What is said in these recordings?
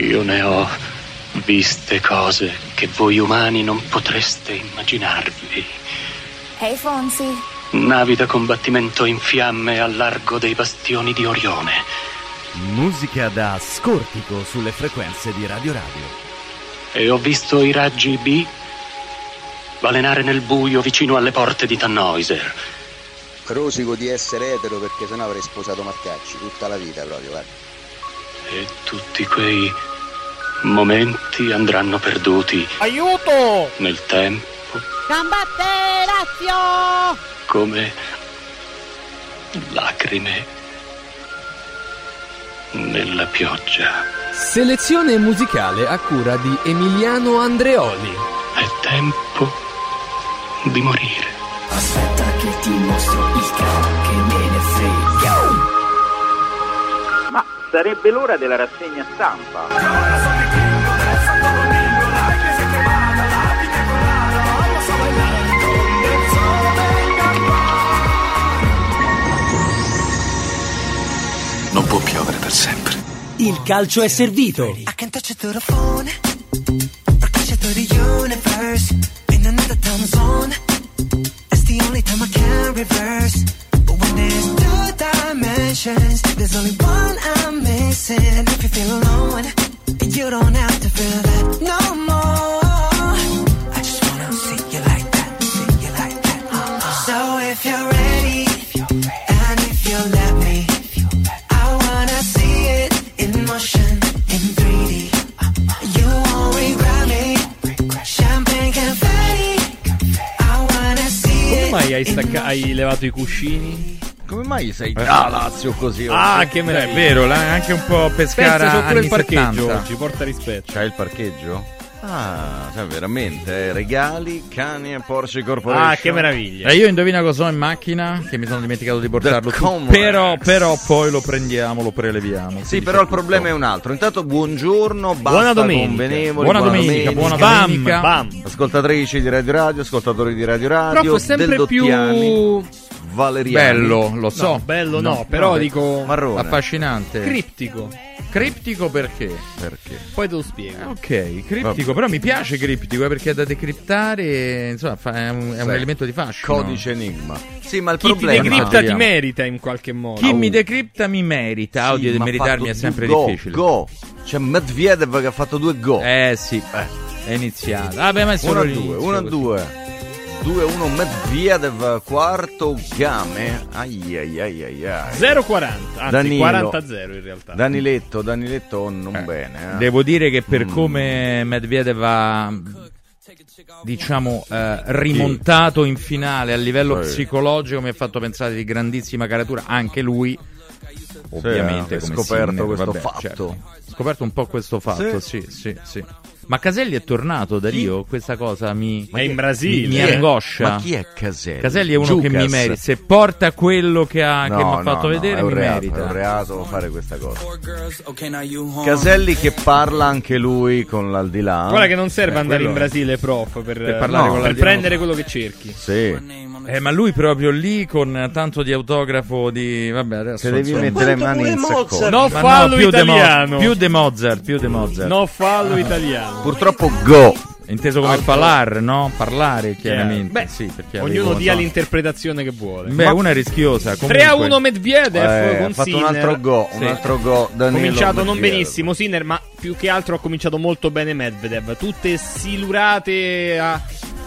Io ne ho viste cose che voi umani non potreste immaginarvi. Ehi Fonsi, Navi da combattimento in fiamme al largo dei bastioni di Orione. Musica da scortico sulle frequenze di Radio Radio. E ho visto i raggi B balenare nel buio vicino alle porte di Tannhäuser. Rosico di essere etero perché sennò avrei sposato Marcacci tutta la vita proprio, guarda. E tutti quei momenti andranno perduti Aiuto! nel tempo Combatte Lazio! come lacrime nella pioggia. Selezione musicale a cura di Emiliano Andreoli. È tempo di morire. Aspetta che ti mostro il can che me ne frega. Ma sarebbe l'ora della rassegna stampa. Può piovere per sempre. Il calcio è servito. I can touch it through the phone. Catch it through the universe. In another time zone. It's the only time I can reverse. But when there's two dimensions, there's only one I'm missing. If you feel alone, you don't have to feel that no more. Mai hai, stacca- hai levato i cuscini? Come mai sei Eh. già Lazio così? Ah, oggi? che meraviglia. È vero, là, anche un po' Pescara Pensa c'ho pure anni il parcheggio 70. oggi, porta rispetto. C'hai il parcheggio? Ah, cioè veramente, eh, regali, cani e Porsche Corporation. Ah, che meraviglia. E io indovina cosa ho in macchina? Che mi sono dimenticato di portarlo. Però, però poi lo prendiamo, lo preleviamo. Sì, però il c'è problema è un altro. Intanto buongiorno, basta Buona domenica. convenevoli, Buona domenica, buona Bam, domenica. bam. Ascoltatrici di Radio Radio, ascoltatori di Radio Radio, Prof, sempre del più... Valeriani. Bello, lo so. No, bello no, però no, dico... Marrone. Affascinante. Criptico. Criptico perché? Perché? Poi te lo spiego. Ok, criptico, però mi piace criptico eh, perché è da decriptare, insomma, fa- è un, è un Sì. elemento di fascino. Codice enigma. Sì, ma il Chi ti problema decripta ti merita in qualche modo. Chi mi decripta mi merita, Sì, oddio, di ma ha meritarmi è sempre go, difficile. Go. C'è Medvedev che ha fatto due go. Eh sì, è iniziato. Vabbè, ma è 1 solo a l'inizio 2, 1 a. 2. 2-1 Medvedev, quarto game. Ai ai ai ai ai. 0-40, anzi Danilo. 40-0 in realtà. Daniletto, Daniletto non bene. eh. Devo dire che per Mm. come Medvedev ha diciamo eh, rimontato in finale a livello Sì. psicologico mi ha fatto pensare di grandissima caratura anche lui ovviamente ha come scoperto Sinner, questo vabbè, fatto. certo. scoperto un po' questo fatto sì sì sì, ma Caselli è tornato Dario questa cosa mi È in Brasile. mi, mi angoscia Ma chi è Caselli? Caselli è uno che mi Giucas. merita se porta quello che ha che mi No, ha fatto no, no, vedere è un mi reato, merita È un reato fare questa cosa. Caselli che parla anche lui con l'aldilà. Guarda che non serve Eh, andare in Brasile, prof, per, Per parlare no, con per prendere quello che cerchi. Sì. Eh, ma lui proprio lì con tanto di autografo di vabbè adesso Se devi mettere le mani in saccoccia. No Ma fallo più de Mo- italiano. più de Mozart, più de Mozart. No fallo italiano. Purtroppo go. Inteso come parlare, no? Parlare chiaramente. Beh, sì, perché Ognuno dia so- l'interpretazione che vuole. Beh, una è rischiosa. 3 a comunque. 1 Medvedev Eh, con ha fatto un Sinner. altro go, un Sì. altro go. Ha cominciato non benissimo Sinner, ma più che altro ha cominciato molto bene Medvedev. Tutte silurate a,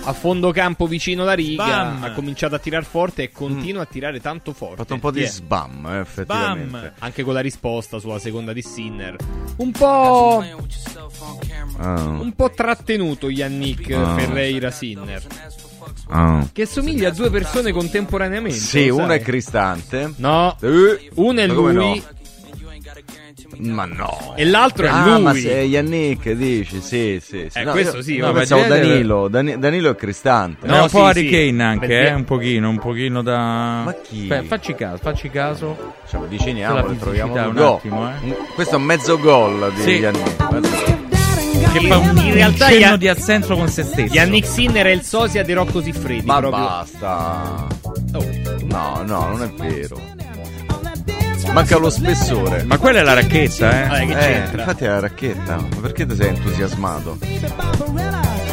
a fondo campo vicino la riga. Bam! Ha cominciato a tirare forte e continua a tirare tanto forte. Ha fatto un po' di è? sbam, eh, effettivamente. Bam! Anche con la risposta sulla seconda di Sinner. Un po'. Ah, Un po' trattenuto Yannick Ah. Ferreira Sinner. ah. Che somiglia a due persone contemporaneamente. Sì, uno è Cristante. No, Eh, uno è lui no? Ma no. e l'altro è Ah, lui. ma se Yannick dici, sì, sì. sì. Eh, No, questo sì, No, pensavo Danilo. Dani- Danilo è Cristante. No, No, un po' Harry sì. Kane anche, Perché- eh? Un pochino, un pochino da. Ma chi? Beh, facci caso, facci caso. Ci avviciniamo e troviamo un un attimo, eh. Questo è un mezzo gol di Sì. Yannick. Che fa un, in realtà un cenno di assenso con se stesso. Yannick Sinner è il sosia di Rocco Siffredi. Ma proprio. basta. Oh. No, no, non è vero. Manca lo spessore. Ma quella è la racchetta, eh? Vabbè, che Eh, c'entra? infatti è la racchetta. Ma perché ti sei entusiasmato?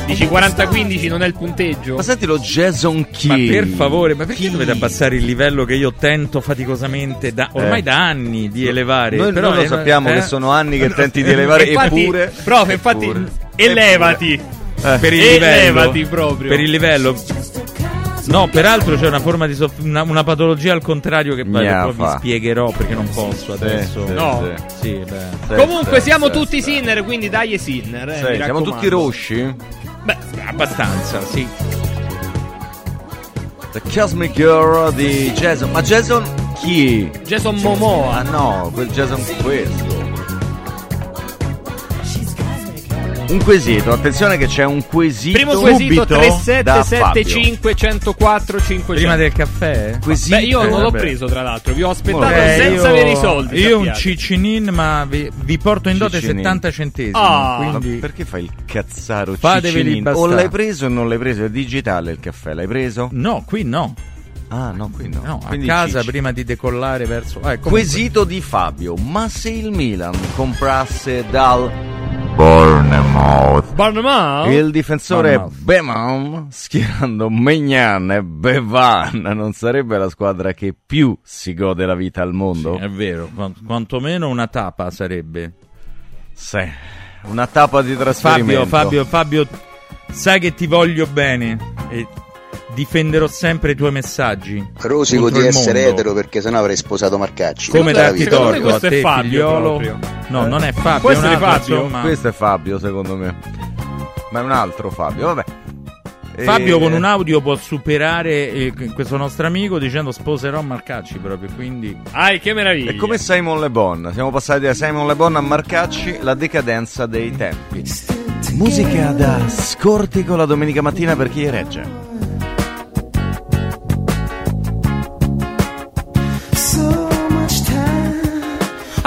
Dici 40-15 non è il punteggio? Ma sentilo Jason Key. Ma per favore, ma perché dovete abbassare il livello che io tento faticosamente da, ormai Eh. da anni di elevare? Noi, Però noi lo eh, sappiamo eh, che sono anni che tenti di elevare Infatti, eppure... prof, infatti, eppure- elevati. Eh. per il Elevati livello proprio. Per il livello. No, peraltro c'è una forma di soff- una, una patologia al contrario che poi poi vi spiegherò perché non posso Sì, adesso. sì, No. sì. Sì, beh. Sì, Comunque sì, siamo sì, tutti sì. Sinner, quindi dai Sinner. Eh, siamo tutti rosci? Beh, Abbastanza, sì. The Cosmic Girl di Jason. Ma Jason chi? Jason Ah Momoa. no, quel Jason questo. Un quesito, attenzione che c'è un quesito Primo quesito subito da Fabio. 3775 104 500. Prima del caffè? Quesito, Beh, io non l'ho vabbè. preso tra l'altro, vi ho aspettato Vabbè, senza io, avere i soldi. Io un cicinin, ma vi, vi porto in dote Cicinin. 70 centesimi. Ah. Ma quindi perché fai il cazzaro Cicinin? O l'hai preso o non l'hai preso? È digitale il caffè, l'hai preso? No, qui no. Ah, no, qui no. No, a casa Cici. prima di decollare verso. Ah, comunque- Quesito di Fabio, ma se il Milan comprasse dal Bournemouth Bournemouth? il difensore. Bemam schierando Megnan e Bevan non sarebbe la squadra che più si gode la vita al mondo? È vero, quan- quantomeno una tapa sarebbe. Sì, una tappa di trasferimento. Fabio, Fabio, Fabio, sai che ti voglio bene e difenderò sempre i tuoi messaggi. Rosico di essere mondo. etero perché sennò avrei sposato Marcacci. Come darti torto a questo è te, Fabio figliolo? proprio. No, non è Fabio, Può è un essere altro, Fabio? insomma. Questo è Fabio, secondo me. Ma è un altro Fabio, vabbè. Fabio E- con un audio può superare eh, questo nostro amico dicendo sposerò Marcacci proprio, quindi Ai, che meraviglia. È come Simon Le Bon, siamo passati da Simon Le Bon a Marcacci, la decadenza dei tempi. Musica da scortico la domenica mattina per chi regge.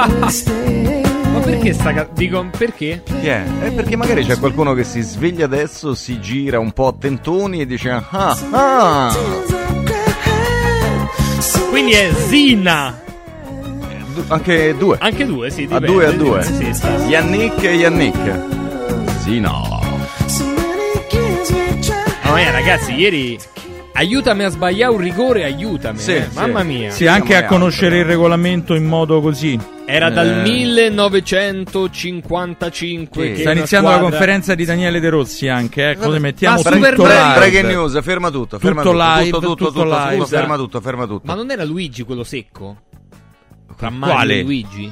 Ma perché sta ca- Dico, perché? Chi è? Eh, perché magari c'è qualcuno che si sveglia adesso, si gira un po' a tentoni e dice ah, ah. Quindi è Zina. Du- anche due. Anche due, sì. A dipende, due a due. Sì, sta. Yannick e Yannick. Sì, no. Mamma mia, ragazzi, ieri. Aiutami a sbagliare un rigore, aiutami. Sì, eh. sì. Mamma mia. sì, anche a conoscere eh. il regolamento in modo così. Era dal Eh. 1955 Sì. che Sta iniziando la squadra- conferenza di Daniele De Rossi anche, eh, così mettiamo ma tutto live. Breaking news, ferma tutto, ferma Tutto tutto, live, tutto, tutto, tutto tutto, live. ferma tutto, ferma tutto. Ma non era Luigi quello secco? Tra Mario Quale? e Luigi?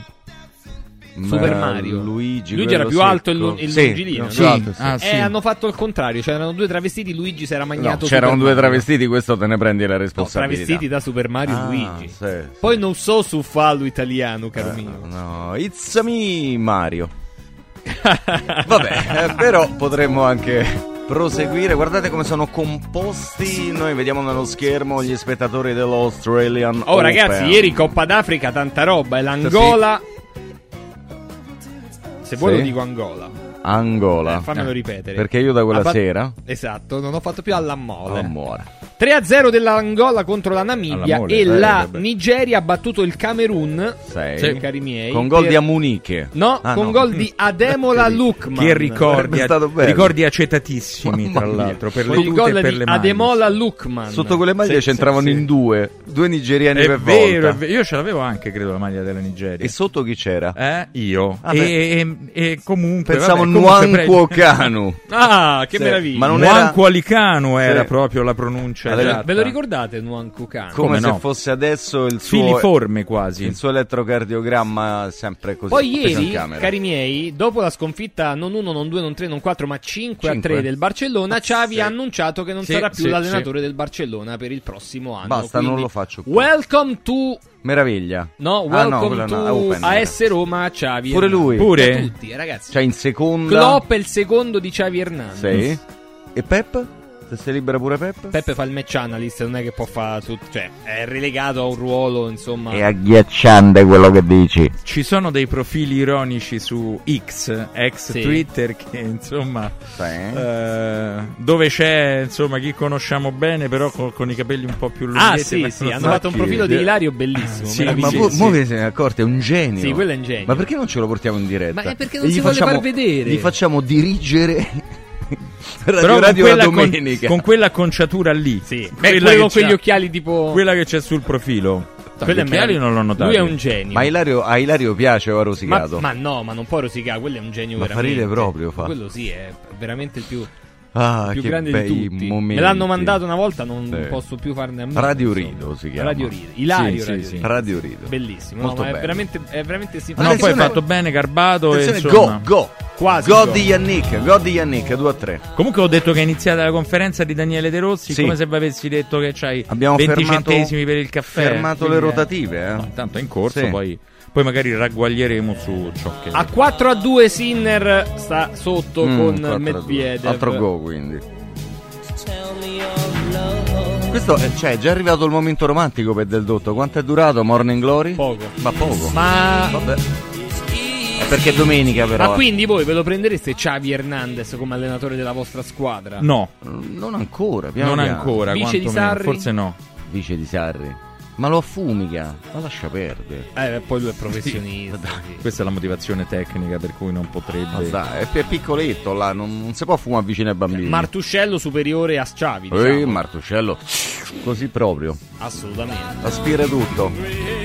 Super Mario. Luigi, Luigi era più alto secco. lu- e Sì, lungilino, più no? alto, sì. Ah, Eh, sì. hanno fatto il contrario, c'erano due travestiti, Luigi si era No, magnato c'erano Super due Mario. travestiti, questo te ne prendi la No, responsabilità. travestiti da Super Mario Ah, Luigi. sì, sì. Poi non so su fallo italiano, caro Eh, mio. No, it's me Mario. Vabbè, eh, però potremmo anche proseguire. Guardate come sono composti. Noi vediamo nello schermo gli spettatori dell'Australian Oh Open. ragazzi, ieri Coppa d'Africa, tanta roba. E l'Angola... Se vuoi Sì. lo dico Angola. Angola. Eh, fammelo ripetere. Perché io da quella fatto- sera Esatto, non ho fatto più alla mole. Amore. 3-0 dell'Angola contro la Namibia mole, e eh, la vabbè. Nigeria ha battuto il Camerun, Sei. Sì. cari miei. Con gol per- di Amuniche. No, Ah, con no. gol di Ademola Lukman. Che ricordi, ricordi accetatissimi, Mamma tra l'altro, per Con le il tute gol e per di le mani. Ademola Lukman. Sotto quelle maglie Sì, c'entravano sì, sì. in due, due nigeriani È per vero, volta. è vero, io ce l'avevo anche, credo, la maglia della Nigeria. E sotto chi c'era? Eh, io. Ah, e, beh. e- e comunque. Pensavo vabbè, Kanu. Ah, che Sì, meraviglia. ma non Nwanko Alicano era Sì. proprio la pronuncia. Esatta. Ve lo ricordate Nwanko Kanu? Come, Come se no? fosse adesso il suo, Filiforme quasi. il suo elettrocardiogramma sempre così. Poi ieri, cari miei, dopo la sconfitta non 1, non 2, non 3, non 4, ma 5 a Cinque? 3 del Barcellona, Xavi sì. ha annunciato che non Sì, sarà più sì, l'allenatore del Barcellona per il prossimo anno. Basta, non Quindi, lo faccio più. Welcome to Meraviglia. No, Ah, no, welcome quello no, to Open. AS Roma Xavi. Pure Hernandez. lui? Pure? Tutti, ragazzi. Cioè in seconda. Klopp è il secondo di Xavi Hernandez. Sì. E Pep? Se sei libera pure Peppe? Peppe fa il match analyst, non è che può fare tutto, cioè è relegato a un ruolo, insomma. È agghiacciante quello che dici. Ci sono dei profili ironici su X, ex Sì. Twitter, che insomma, Sì. eh, dove c'è insomma chi conosciamo bene, però con, con i capelli un po' più lunghi. Ah, sì, sì, hanno fatto un profilo di Ilario bellissimo. Sì, Ma mo, sì, vi siete accorti, è un genio. Sì, quello è un genio. Ma perché non ce lo portiamo in diretta? Ma è perché E non gli si vuole facciamo- far vedere. Gli facciamo dirigere Radio Però con Radio la quella, con, domenica. con quella acconciatura lì, Sì. Beh, quella, quello con quegli occhiali tipo. quella che c'è sul profilo. Quello è non l'ho notato. Lui è un genio. Ma Ilario, a Ilario piace o ha Ma, rosicato? ma no, ma non può rosicare, quello è un genio Ma fa veramente. ridere proprio, fa. Quello sì, è veramente il più, ah, più che grande bei di tutti. momenti. Me l'hanno mandato una volta, non Sì. posso più farne a meno. Radio. Rido si chiama. Radio Rido. Ilario Sì, sì, Radio sì. Rido. Radio Rido. Bellissimo, Molto no, ma è bello. veramente, è veramente No, simpatico. poi Attenzione- fatto bene Garbato e insomma. go, go. Quasi go go. di Yannick, go di Yannick, 2 a 3. Comunque ho detto che è iniziata la conferenza di Daniele De Rossi, Sì. come se avessi detto che c'hai Abbiamo 20 fermato- centesimi per il caffè. fermato le quindi, eh, rotative, eh. no, intanto è in corso, Sì. poi, poi magari ragguaglieremo su ciò che... A 4 a 2 Sinner sta sotto Mm, con 4 a 2. Medvedev. Altro go quindi. Questo è, cioè, è già arrivato il momento romantico per Del Dotto. Quanto è durato Morning Glory? Poco. Ma poco. Ma, Vabbè. È perché è domenica però. ma quindi voi ve lo prendereste Xavi Hernandez come allenatore della vostra squadra? No, Non ancora, piano non piano. ancora, Vice di Sarri? forse no. Vice di Sarri. Ma lo affumica. Ma lascia perdere. Eh, poi lui è professionista. sì. Questa è la motivazione tecnica per cui non potrebbe... Ma dai, è piccoletto là, non, non si può fumare vicino ai bambini. Martuscello superiore a Ehi, diciamo. Martuscello. Così proprio. Assolutamente. Aspira tutto.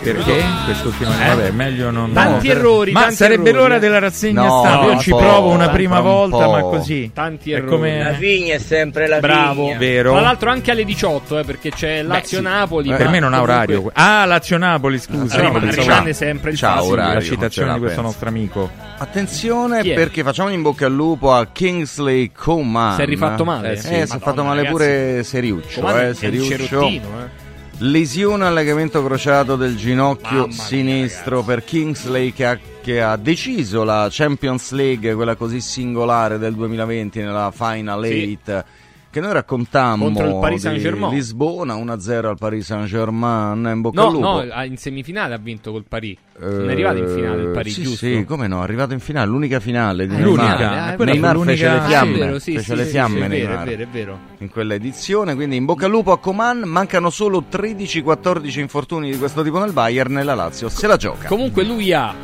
Perché? Quest'ultima... Vabbè, meglio non... Tanti no. errori, Ma tanti sarebbe errori, l'ora eh. della rassegna No, stampa. Io no, ci po', provo una prima un volta, po'. ma così. Tanti È errori. come... vigna è sempre la Bravo. vigna. Vero? Tra l'altro anche alle 18, eh, perché c'è Lazio-Napoli. Per ma me non ha comunque- orario. Ah, Lazio-Napoli, scusa. Ah, Io rimane- sempre il Ciao, orario, la citazione la di questo penso. nostro amico. Attenzione perché facciamo in bocca al lupo a Kingsley Coman. Si è rifatto male? Eh, Sì. si è fatto male pure Seriuccio. Eh, un Seriuccio. Eh. Lesione al legamento crociato del ginocchio Mamma mia, sinistro per Kingsley che ha, che ha deciso la Champions League, quella così singolare del 2020 nella Final Sì. 8. Che noi raccontammo Contro il Paris Saint-Germain. Lisbona 1-0 al Paris Saint-Germain in bocca No, al lupo. no, ah, in semifinale ha vinto col Paris. Non è Eh, arrivato in finale il Paris, sì, giusto? Sì, come no, è arrivato in finale, l'unica finale di Ah, Neymar. l'unica, eh, Neymar fece l'unica- le Ah, fiamme, è vero, sì, fece sì, le fiamme è vero, Neymar è vero, è vero. in quella edizione, quindi in bocca al lupo a Coman, mancano solo 13-14 infortuni di questo tipo nel Bayern nella Lazio, se la gioca. Comunque lui ha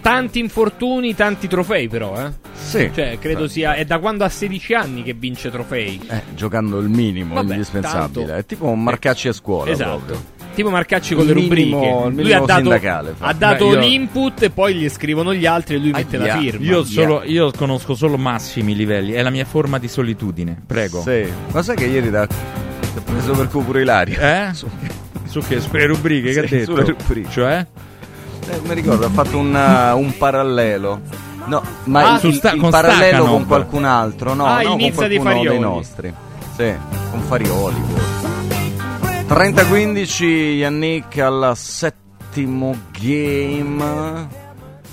tanti infortuni, tanti trofei però, eh. sì. Cioè, credo sia è da quando ha 16 anni che vince trofei. Eh, giocando il minimo, Vabbè, indispensabile. tanto- È tipo un Marcacci a scuola Esatto. proprio. Tipo Marcacci con le Il minimo- rubriche. il lui minimo ha dato, ha dato Beh, io- l'input e poi gli scrivono gli altri e lui mette la Ahia. firma. Io, solo, io conosco solo massimi livelli, è la mia forma di solitudine. Prego. Sì. Ma sai che ieri da... ti ho preso per culo pure Ilario? Eh? Su che? Sulle rubriche che ha Sì, detto? sulle rubriche. Cioè? Eh, mi ricordo, ha fatto un, uh, un parallelo. No, ma Ah, il, su sta- il con parallelo con qualcun altro, no, Ah, no, con qualcuno dei nostri. Sì, con Farioli. forse. 30-15, Yannick al settimo game.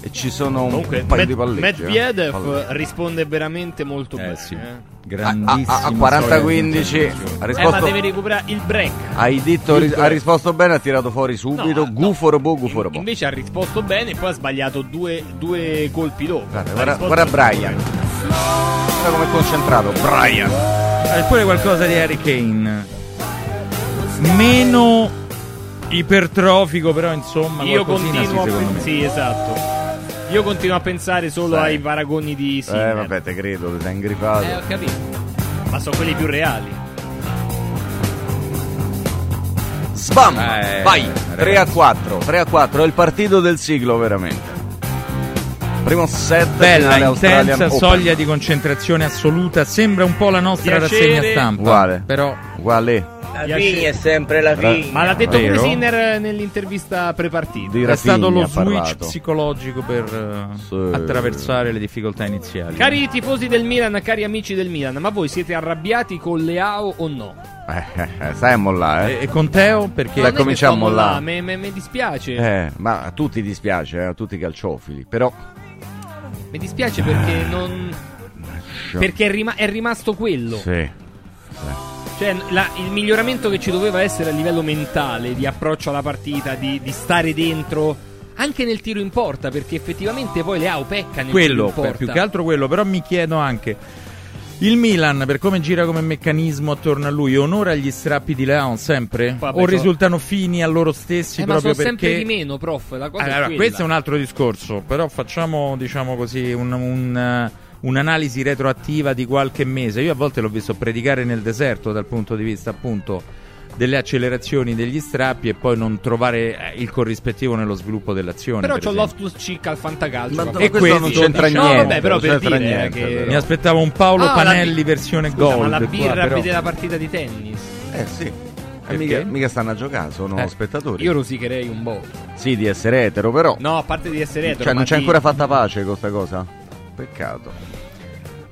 E ci sono un Comunque, paio Med- di palleggi. eh. Medvedev Palleggi. risponde veramente molto bene. sì. eh. A, Grandissimo. a- a 40-15 ha Eh, ma risposto, deve recuperare il break. hai detto, ri- ha risposto bene, ha tirato fuori subito. No, Guforobo, Guforobo. Invece ha risposto bene e poi ha sbagliato due, due colpi dopo. Guarda, guarda, risposto- guarda Brian. Guarda come è concentrato. Brian. E pure qualcosa di Harry Kane. Meno ipertrofico, però insomma, Io continuo a secondo me. pensare. Sì, esatto. Io continuo a pensare solo Sai. ai paragoni di Eh, Sinner. vabbè, te credo, ti sei ingrifato. Eh, ho capito. Ma sono quelli più reali. Sbam! Eh, Vai! ragazzi. 3 a 4. 3 a 4, è il partito del siglo veramente. Primo set Bella, intensa, Open. soglia di concentrazione assoluta. Sembra un po' la nostra Piacere. rassegna stampa. Uguale. Però Uguale. La vigna è sempre la vigna. Ma l'ha detto Vero? Sinner nell'intervista prepartita. Di è stato lo switch parlato. psicologico per eh, Sì. attraversare le difficoltà iniziali. Cari tifosi del Milan, cari amici del Milan, ma voi siete arrabbiati con Leao o no? Eh, eh, eh, stai a mollare, E, e con Teo perché che cominciamo me- me- Mi dispiace. eh. Eh, ma a tutti dispiace, eh, a tutti i calciofili. Però Mi dispiace perché non. Rush. Perché è, rima- è rimasto quello. Sì. Cioè, la- il miglioramento che ci doveva essere a livello mentale, di approccio alla partita, di, di stare dentro, anche nel tiro in porta, perché effettivamente poi Leao pecca nel quello, tiro in porta. più che altro quello, però mi chiedo anche il Milan per come gira come meccanismo attorno a lui, onora gli strappi di Leon sempre? Vabbè, o risultano fini a loro stessi Eh, ma proprio sono perché sempre di meno, prof. La cosa è allora, quella. questo è un altro discorso, però facciamo diciamo così un- un, eh, un'analisi retroattiva di qualche mese. Io a volte l'ho visto predicare nel deserto dal punto di vista appunto delle accelerazioni degli strappi e poi non trovare eh, il corrispettivo nello sviluppo dell'azione. Però per c'ho esempio. Loftus Cheek al fantacalcio. Ma? E questo non c'entra No, niente, vabbè, però per dire niente, che... Mi aspettavo un Paolo Ah, Panelli bi- versione Scusa, gold. ma la qua, birra a però. vedere la partita di tennis. Eh sì. Eh, mica, mica stanno a giocare, sono Eh. spettatori. Io rosicherei un po'. Sì, di essere etero, però. No, a parte di essere etero. cioè, non c'è di- ancora fatta pace con questa cosa? Peccato.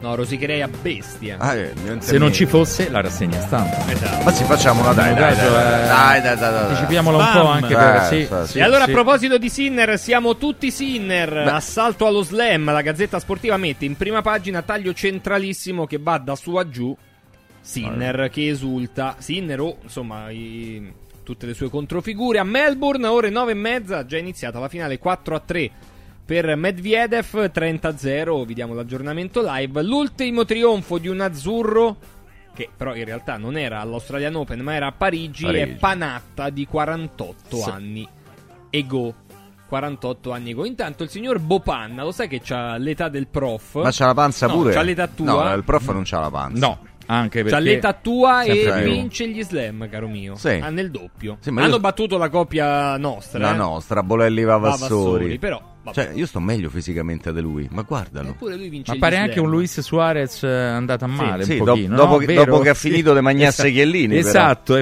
No, rosicherei a bestia. Ah, eh, Se non ci fosse la rassegna stampa. Esatto. Ma sì, facciamola, dai, dai, eh, dai, dai, dai, dai, dai. Anticipiamola un po' anche Eh, per sì, sì, sì. e allora sì. a proposito di Sinner, siamo tutti Sinner. Assalto allo slam, la Gazzetta Sportiva mette in prima pagina taglio centralissimo che va da su a giù. Sinner che esulta. Sinner o insomma i- tutte le sue controfigure. A Melbourne, ore 9 e mezza, già iniziata la finale 4 a 3 per Medvedev, 30 a 0. Vediamo l'aggiornamento live. L'ultimo trionfo di un azzurro. Che però in realtà non era all'Australian Open, ma era a Parigi. Parigi. È Panatta di 48 Sì. anni. Ego. 48 anni ego. Intanto il signor Bopanna, lo sai che c'ha l'età del prof? Ma c'ha la panza No, pure? c'ha l'età tua. No, il prof non c'ha la panza. No, anche perché C'ha l'età tua e vince gli slam, caro mio. Sì. Ah, nel doppio. Sì, ma Hanno io- battuto la coppia nostra. La eh. nostra, Bolelli Vavassori. Però, vabbè. Cioè, io sto meglio fisicamente di lui, ma guardalo. Eppure lui vince Ma pare slam. anche un Luis Suarez eh, andato a male sì, un dopo- pochino, dopo no? che- dopo che ha Sì. finito di mangiarsi Esatto. Chiellini. Esatto,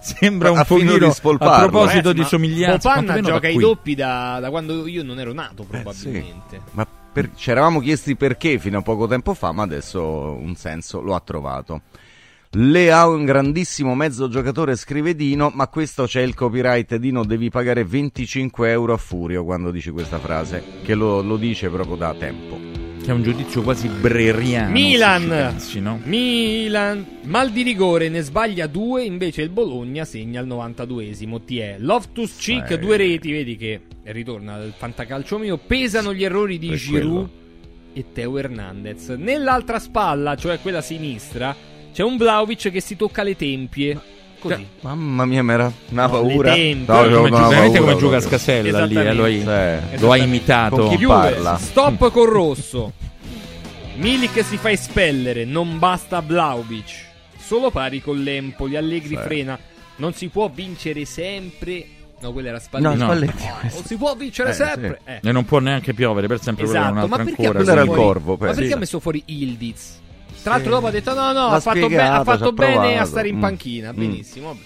sembra un pochino di a proposito Eh, di somiglianza, da gioca i doppi da, da quando io non ero nato, Eh, probabilmente. sì. Ma per- ci eravamo chiesti perché fino a poco tempo fa, ma adesso un senso lo ha trovato. Leao è un grandissimo mezzo giocatore, scrive Dino, ma questo c'è il copyright. Dino, devi pagare 25 euro a Furio quando dici questa frase, che lo, lo dice proprio da tempo. Che è un giudizio quasi breriano. Milan. pensi, no? Milan, mal di rigore, ne sbaglia due, invece il Bologna segna al 92esimo. Ti è Loftus Cheek, Eh. due reti, vedi che ritorna il fantacalcio mio. Pesano gli errori di Giroud quello. e Teo Hernandez. Nell'altra spalla, cioè quella sinistra, c'è un Vlaovic che si tocca le tempie. Così. Mamma mia, mi era una No, paura. le tempie. No, Come, una veramente paura come gioca. Scasella lì, eh, lo hai, Sì. lo hai imitato. Con parla? stop col rosso. Milik si fa espellere, non basta Vlaovic. Solo pari con l'Empoli, Allegri Sì. frena. Non si può vincere sempre. No, quella era Spalletti. No, No. Spalletti. Non si può vincere Eh, sempre. Eh. E non può neanche piovere per sempre quella Esatto, ma perché, ha ancora. messo Quello era il fuori- corvo, ma perché ha messo fuori Ildiz? Tra l'altro dopo ha detto no, no, ha fatto, be- ha fatto bene a stare in Mm. panchina. Mm. Benissimo. vabbè.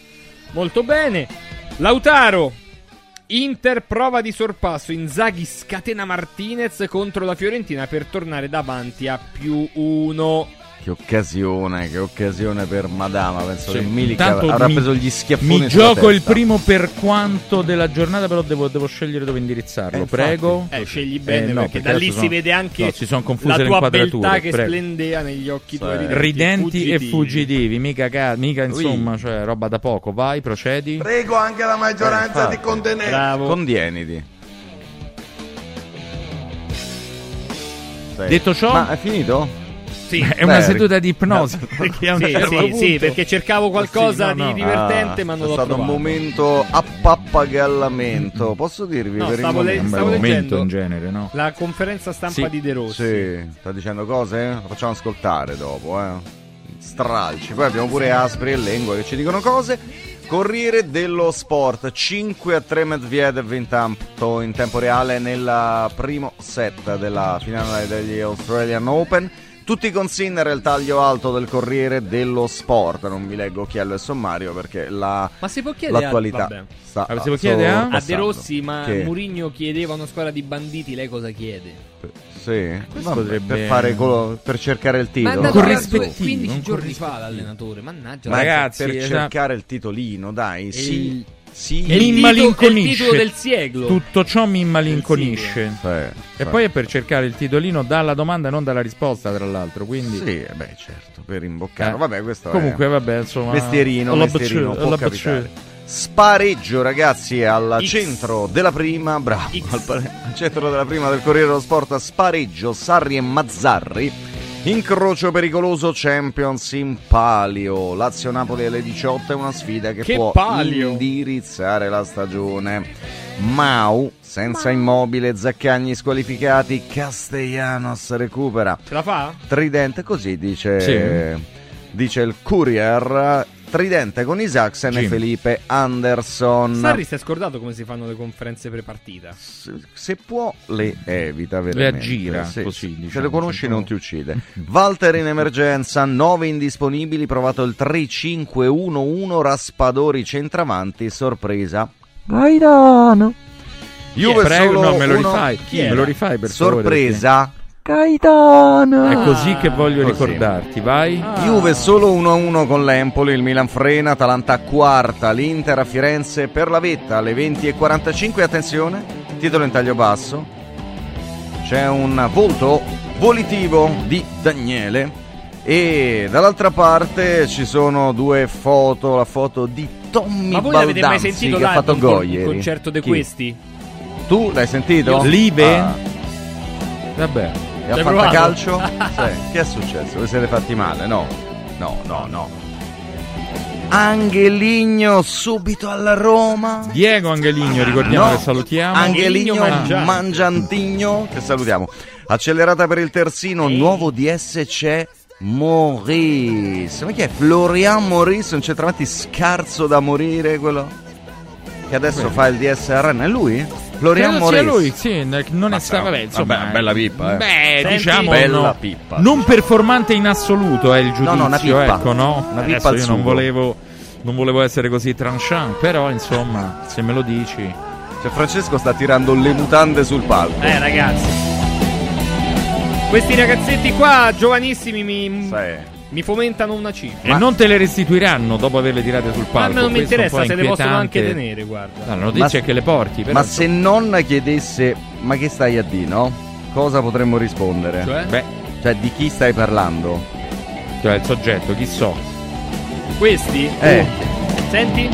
Molto bene. Lautaro. Inter prova di sorpasso. Inzaghi scatena Martinez contro la Fiorentina per tornare davanti a più uno. Che occasione, che occasione per Madama. Penso Sì, che Milik intanto avrà mi- preso gli schiaffoni Mi gioco il primo per quanto della giornata, però devo, devo scegliere dove indirizzarlo. Eh. Prego. Eh, scegli bene Eh, no, perché da lì adesso si sono- vede anche no, si sono confuse la tua beltà che prego. splendea negli occhi tuoi Sì. ridenti, Ridenti e fuggitivi. fuggitivi, mica, ca- mica insomma, cioè roba da poco. Vai, procedi. Prego anche la maggioranza Eh, di contenere. Bravo. Contieniti. Sì. Detto ciò- Ma è finito? Sì. È una Beh, seduta di ipnosi. no. perché Sì, certo sì, sì, perché cercavo qualcosa Sì, no, no. di divertente, Ah, ma non è l'ho stato trovato. un momento a pappagallamento. Posso dirvi No, per il stavo le- momento? Un bel stavo momento leggendo in genere, no? la conferenza stampa Sì. di De Rossi. Sì, sta dicendo cose? Lo facciamo ascoltare dopo, eh. Stralci. Poi abbiamo pure Aspri e Lengua che ci dicono cose. Corriere dello Sport 5 a 3 Medvedev intanto in tempo reale nel primo set della finale degli Australian Open. Tutti con Sinner è il taglio alto del Corriere dello Sport. Non vi leggo chiello e sommario perché la, Ma si può chiedere a- l'attualità vabbè. sta Ah, si può chiedere a- A. De Rossi, ma Che- Murigno chiedeva una squadra di banditi, lei cosa chiede? Sì, Questo vabbè, potrebbe- per, fare colo- per cercare il Ma titolo. via corrispettivo, 15 un giorni fa l'allenatore, mannaggia. Ma Ragazzi, per esatto. cercare il titolino, dai, sì. il Sì. È il mi titolo- del sieglo. Tutto ciò mi malinconisce. Sì, E sì. poi è per cercare il titolino dalla domanda e non dalla risposta, tra l'altro. Quindi... Sì, eh beh, certo, per imboccarlo. Eh. Vabbè, questo Comunque, è vabbè, insomma. mestierino, mestierino, può capitare. Spareggio, ragazzi, al X. centro della prima, bravo, al, al centro della prima del Corriere dello Sport, spareggio, Sarri e Mazzarri. Incrocio pericoloso Champions in palio. Lazio-Napoli alle 18 è una sfida che, Che può palio! indirizzare la stagione. Mau, senza immobile, Zaccagni squalificati, Castellanos recupera. Ce la fa? Tridente, così dice, Sì. dice il Courier. Tridente con Isaacsen e. Felipe Anderson. Sarri si è scordato come si fanno le conferenze prepartita. Se, se può, le evita veramente. aggira, Sì, così, sì. Se diciamo, le conosci, non ti uccide. Walter in emergenza, 9 indisponibili. Provato il 3-5-1-1. Raspadori centravanti. Sorpresa. Gaetano. Juve Prego, solo no, me lo uno- rifai. Chi Me lo rifai per favore, Gaetano. È così che voglio Così. ricordarti, vai. Juve solo 1-1 con l'Empoli, il Milan frena, Atalanta quarta, l'Inter a Firenze per la vetta alle 20.45. Attenzione, titolo in taglio basso. C'è un volto volitivo di Daniele e dall'altra parte ci sono due foto, la foto di Tommy Ma voi l'avete mai Baldanzi sentito che ha fatto un, con- un concerto di questi? Tu l'hai sentito? Io- Live? Ah. Vabbè. E a fantacalcio? Sì. Che è successo? Vi siete fatti male? No, no, no, no. Angeligno subito alla Roma. Diego Angeligno, ricordiamo No. che salutiamo. Angeligno Mangiante. Mangiantigno, che salutiamo. Accelerata per il terzino, nuovo DS c'è Maurice. Ma chi è? Florian Maurice, un centravanti scarso da morire, quello che adesso Quello. fa il DSR. È lui? Florian Credo Maurice. lui, sì, non è stato, vabbè, insomma, vabbè, bella pippa, eh. Beh, Senti- diciamo Bella no, pippa. non performante in assoluto è il giudizio, No, no, una pippa. ecco, no? Una pippa Adesso io non volevo non volevo essere così tranchant, però insomma, se me lo dici. Cioè, Francesco sta tirando le mutande sul palco. Eh, ragazzi. Questi ragazzetti qua, giovanissimi, mi, Sì. Mi fomentano una cifra. E non te le restituiranno dopo averle tirate sul Ma palco. non mi interessa, se le possono anche tenere, guarda. No, la notizia Ma- è che le porti, però Ma se nonna chiedesse, ma che stai a dire, no? Cosa potremmo rispondere? Cioè? Beh, Cioè, di chi stai parlando? cioè il soggetto, chi so. Questi? Eh. Senti?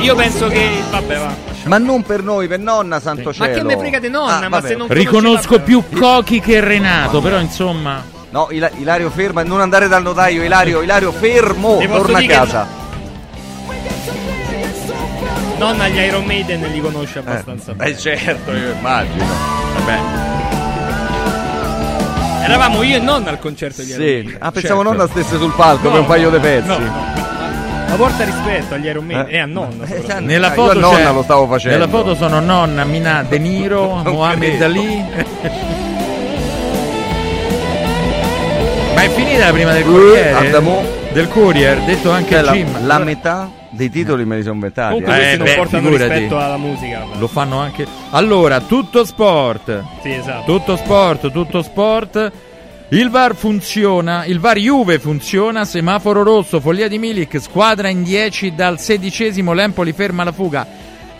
Io penso che. Vabbè, va. Ma non per noi, per nonna, santo Ma cielo. che me frega di nonna, Ah, ma se non Riconosco più Cochi che Renato, però insomma. No, Ila- Ilario ferma, non andare dal notaio, Ilario, Ilario fermo, torna a dire che casa. Nonna gli Iron Maiden li conosce abbastanza bene. Eh certo, io immagino. Vabbè. Eravamo io e nonna al concerto di Iron Sì. Maiden. Ah, pensavo Certo. nonna stesse sul palco No, per un paio di pezzi. no, no. Ma porta rispetto agli Iron Maiden Eh. e a nonna. Eh. Nella io foto, a nonna c'è- lo stavo facendo. Nella foto sono nonna, Mina De Niro, Mohamed credo. Ali. Ma è finita la prima del Corriere? Adamo. Del Courier, detto anche a la, Jim. la metà dei titoli me li sono inventati. Comunque eh. questi Eh, non beh, portano figurati. rispetto alla musica. Lo fanno anche. Allora, tutto sport. Sì, esatto. Tutto sport, tutto sport. Il VAR funziona, il VAR Juve funziona, semaforo rosso, follia di Milik, squadra in 10 dal sedicesimo, l'Empoli ferma la fuga.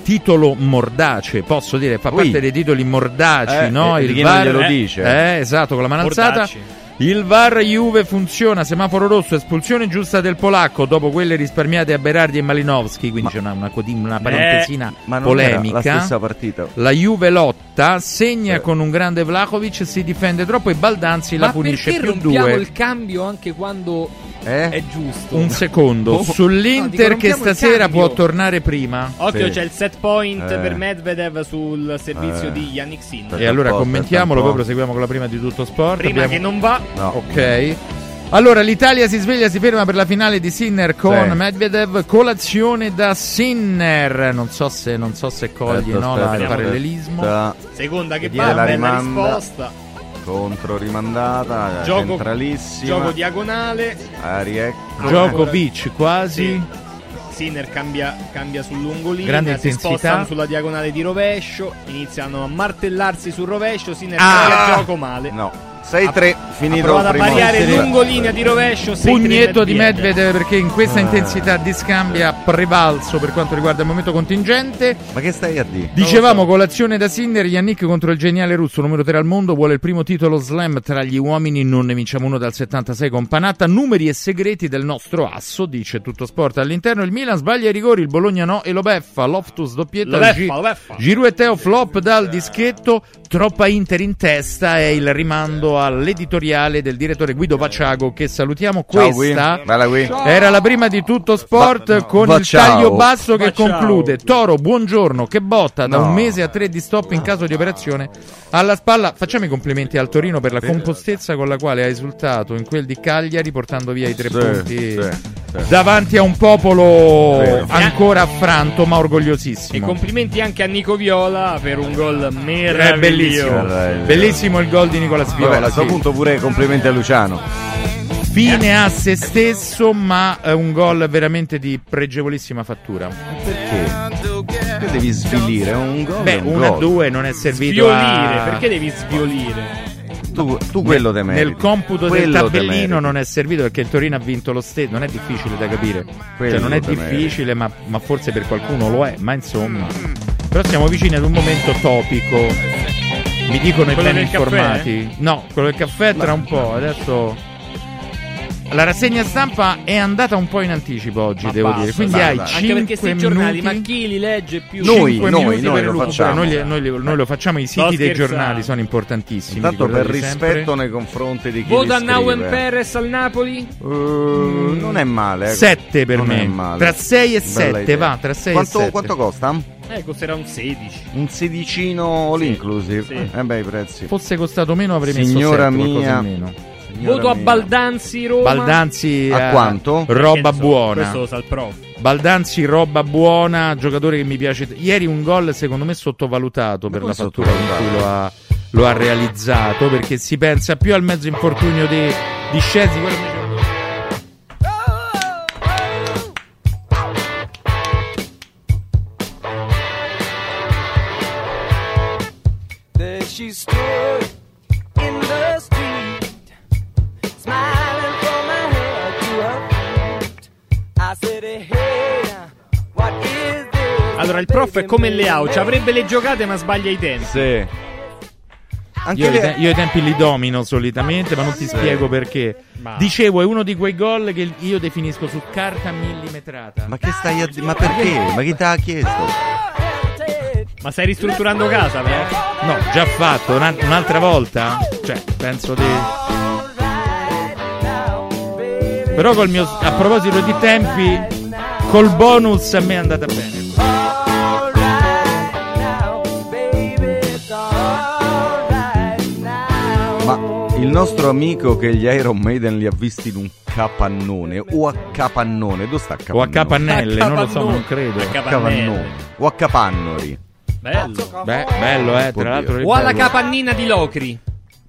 Titolo mordace, posso dire, fa Ui. parte dei titoli mordaci, Eh, no? e Il VAR, glielo eh, dice? Eh, esatto, con la manalzata. Mordacci. Il VAR Juve funziona, semaforo rosso, espulsione giusta del polacco dopo quelle risparmiate a Berardi e Malinowski, quindi c'è una, una, una parentesina Ma non era polemica. la stessa partita. La Juve lotta, segna Eh. con un grande Vlahovic, si difende troppo e Baldanzi la Ma punisce perché più due. il cambio anche quando Eh? è giusto? Un secondo, Oh. No, sull'Inter dico, che stasera può tornare prima. Occhio, Sì. c'è il set point Eh. per Medvedev sul servizio Eh. di Yannick Sinner. E allora commentiamolo, poi po'. proseguiamo con la prima di tutto sport. Prima Abbiamo- che non va, No. Ok. Allora, l'Italia si sveglia, si ferma per la finale di Sinner con Sì. Medvedev, colazione da Sinner. Non so se, non so se cogli Aspetta, no, aspetta, la- il aspetta. parallelismo. seconda che va, la bella rimanda. risposta. Contro rimandata, Gioco, centralissima. gioco diagonale. Ariecco. Djokovic quasi. Sì. Sinner cambia, cambia sul lungolino, Grande si intensità. spostano sulla diagonale di rovescio, iniziano a martellarsi sul rovescio, Sinner Ah! cambia gioco male. No, 6-3, finito Prova il a primo variare lungolinea di rovescio. 6-3 Pugnetto di Medvedev perché in questa Ah. intensità di scambio ha prevalso per quanto riguarda il momento contingente. Ma che stai a dire? Dicevamo colazione da Sinner, Yannick contro il geniale russo numero 3 al mondo, vuole il primo titolo slam tra gli uomini, non ne vinciamo uno dal 76 con Panatta, numeri e segreti del nostro asso, dice tutto sport all'interno, il Milan sbaglia i rigori, il Bologna no e lo beffa, Loftus doppietta, Lo beffa, Gi- lo beffa. Giroud e Teo flop dal dischetto, troppa Inter in testa è il rimando all'editoriale del direttore Guido Vaciago che salutiamo, Ciao, questa Gui. Era la prima di tutto sport Va- con va il ciao. taglio basso che Va conclude. Toro, buongiorno, che botta da No. un mese a tre di stop in caso di operazione alla spalla. Facciamo i complimenti al Torino per la compostezza con la quale ha esultato in quel di Cagliari portando via i tre Sì, punti sì. Davanti a un popolo Vero. ancora affranto ma E orgogliosissimo. complimenti anche a Nico Viola per un gol È meraviglioso. bellissimo. Meraviglioso. Bellissimo il gol di Nicola Vabbè, Sviola. a questo sì. punto pure complimenti a Luciano. Fine a se stesso, ma è un gol veramente di pregevolissima fattura. Perché? Che devi svilire? È un gol. Beh, è un 1 a gol. 2 non è servito Sviolire, a... perché devi sviolire? Tu, tu quello te meriti. Nel computo Quello del tabellino non è servito perché il Torino ha vinto lo stesso. Non è difficile da capire. Quello Cioè, non è difficile, ma, ma forse per qualcuno lo è. Ma insomma. Però siamo vicini ad un momento topico. Mi dicono i ben del caffè? informati. No, quello del caffè tra un po'. Adesso. La rassegna stampa è andata un po' in anticipo oggi, Ma devo basta, dire. Quindi dai, hai dai. 5 Anche perché questi giornali, minuti. ma chi li legge più? Noi, noi, noi per lo facciamo. Noi, li- noi li- noi lo facciamo, i siti dei giornali sono importantissimi. Intanto per ricordate sempre. rispetto nei confronti di chi Vota Nauen. Perez al Napoli? Eh, non è male. eh. 7 per Non me. è male. Tra 6 e Bella 7, idea. va, tra 6 quanto, e 7. quanto costa? Eh, costerà un 16. Un sedicino all Sì, inclusive. sì. Eh beh, i prezzi. Fosse costato meno avrei messo Signora 7, qualcosa mia. in meno. Signora Voto a. Baldanzi Roma. Baldanzi A eh, quanto? Roba Che so, buona. Questo lo sa il prof. Baldanzi roba buona, giocatore che mi piace. Ieri un gol secondo me sottovalutato per come la fattura con cui lo ha, lo ha realizzato perché si pensa più al mezzo infortunio di, di Scesi, il prof è come Leao, ci avrebbe le giocate ma sbaglia i tempi. Sì. Anche Io, i le- te- io i tempi li domino solitamente, ma non ti spiego perché. Ma- Dicevo, è uno di quei gol che io definisco su carta millimetrata. Ma che stai a dire? Ma perché? Ma chi te l'ha chiesto? Ma stai ristrutturando casa, prof? No, già fatto, una- un'altra volta? Cioè, penso di... Però col mio... A proposito di tempi, col bonus a me è andata bene. Il nostro amico che gli Iron Maiden li ha visti in un capannone o a capannone, dove sta O a capannone? capannelle, A non lo so, non credo. A A capannone o a capannori Bello. Beh, bello, eh, tra l'altro... O alla capannina di Locri.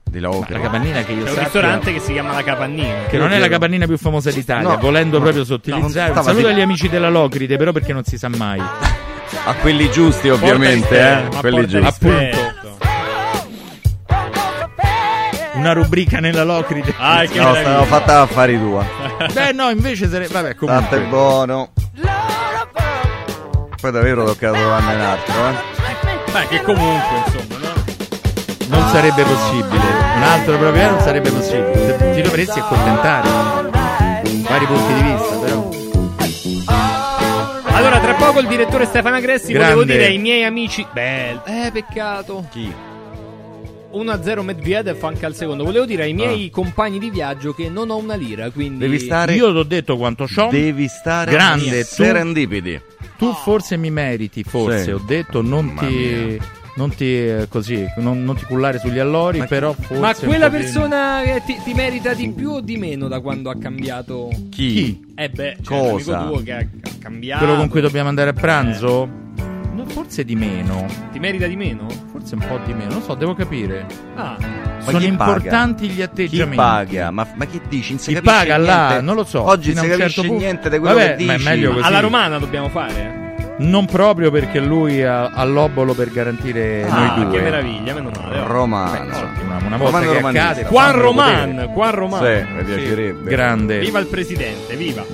di Locri. La capannina che io C'è un sappia... ristorante che si chiama La Capannina. Che non è la capannina più famosa d'Italia, No, volendo no, proprio no, sottilizzare. stava saluto agli amici della Locride, però perché non si sa mai. A quelli giusti, ovviamente, eh. ma Quelli giusti. rispetto. Una rubrica nella Locride. Ah, che No, stavo fatta affari tua. Beh, no, invece sarebbe. Vabbè, comunque. buono. Poi davvero tocca trovarne un altro, eh. Beh, che comunque, insomma, no? Non sarebbe possibile. Un altro proprio non sarebbe possibile. Ti dovresti accontentare. Vari punti di vista, però. Allora, tra poco il direttore Stefano Agressi Grande. volevo dire ai miei amici. Bello. Eh, peccato. Chi? 1-0 Medvedev anche al secondo. Volevo dire ai miei compagni di viaggio che non ho una lira, quindi. Devi stare. Io ti ho detto quanto c'ho. Devi stare. Grande, tu- Serendipiti. Tu forse mi meriti, forse. Sì. Ho detto, non Mamma ti. mia. Non ti eh, così, non, non ti cullare sugli allori, Ma- però forse. Ma quella persona che ti, ti merita di più o di meno da quando ha cambiato? Chi? Chi? Eh beh, un Cosa? amico tuo che ha, cambiato. Quello con cui dobbiamo andare a pranzo? No, forse di meno. Ti merita di meno? Forse un po' di meno. Non so, devo capire. Ah, Sono chi paga? importanti gli Chi atteggiamenti. paga? Ma, ma che dici? Non si Chi paga là? niente. Non lo so. Oggi fino si capisce certo punto. niente di quello Vabbè, che ma è dici. meglio così. alla romana dobbiamo fare. eh? Non proprio perché lui ha, ha l'obolo per garantire Ah, noi due. che meraviglia, meno male. oh. Romano. Insomma, una volta Romano che accade, Juan Roman. Juan Roman. Sì, mi piacerebbe. Grande. Viva il presidente, viva.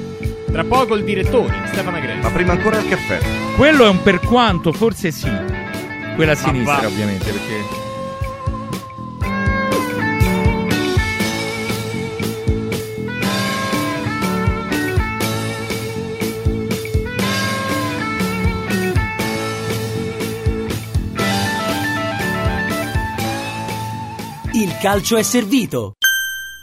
Tra poco il direttore, Stefano Grezzi. Ma prima ancora il caffè. Quello è un per quanto, forse sì. Quella a Ma sinistra, va. ovviamente, perché. Il calcio è servito.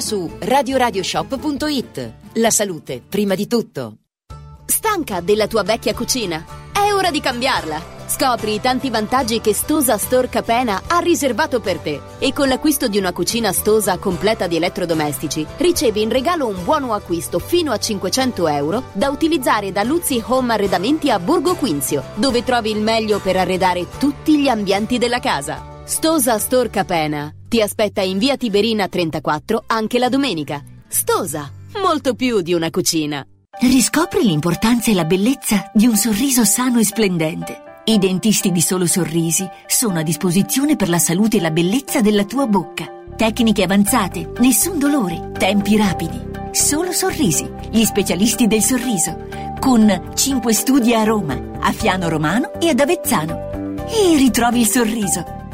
su radioradioshop.it. La salute, prima di tutto. Stanca della tua vecchia cucina? È ora di cambiarla! Scopri i tanti vantaggi che Stosa Store Capena ha riservato per te e con l'acquisto di una cucina Stosa completa di elettrodomestici ricevi in regalo un buono acquisto fino a 500 euro da utilizzare da Luzzi Home Arredamenti a Borgo Quinzio, dove trovi il meglio per arredare tutti gli ambienti della casa. Stosa Store Capena ti aspetta in via Tiberina 34 anche la domenica. Stosa, molto più di una cucina. Riscopri l'importanza e la bellezza di un sorriso sano e splendente. I dentisti di Solo Sorrisi sono a disposizione per la salute e la bellezza della tua bocca. Tecniche avanzate, nessun dolore, tempi rapidi. Solo Sorrisi, gli specialisti del sorriso. Con 5 studi a Roma, a Fiano Romano e ad Avezzano. E ritrovi il sorriso.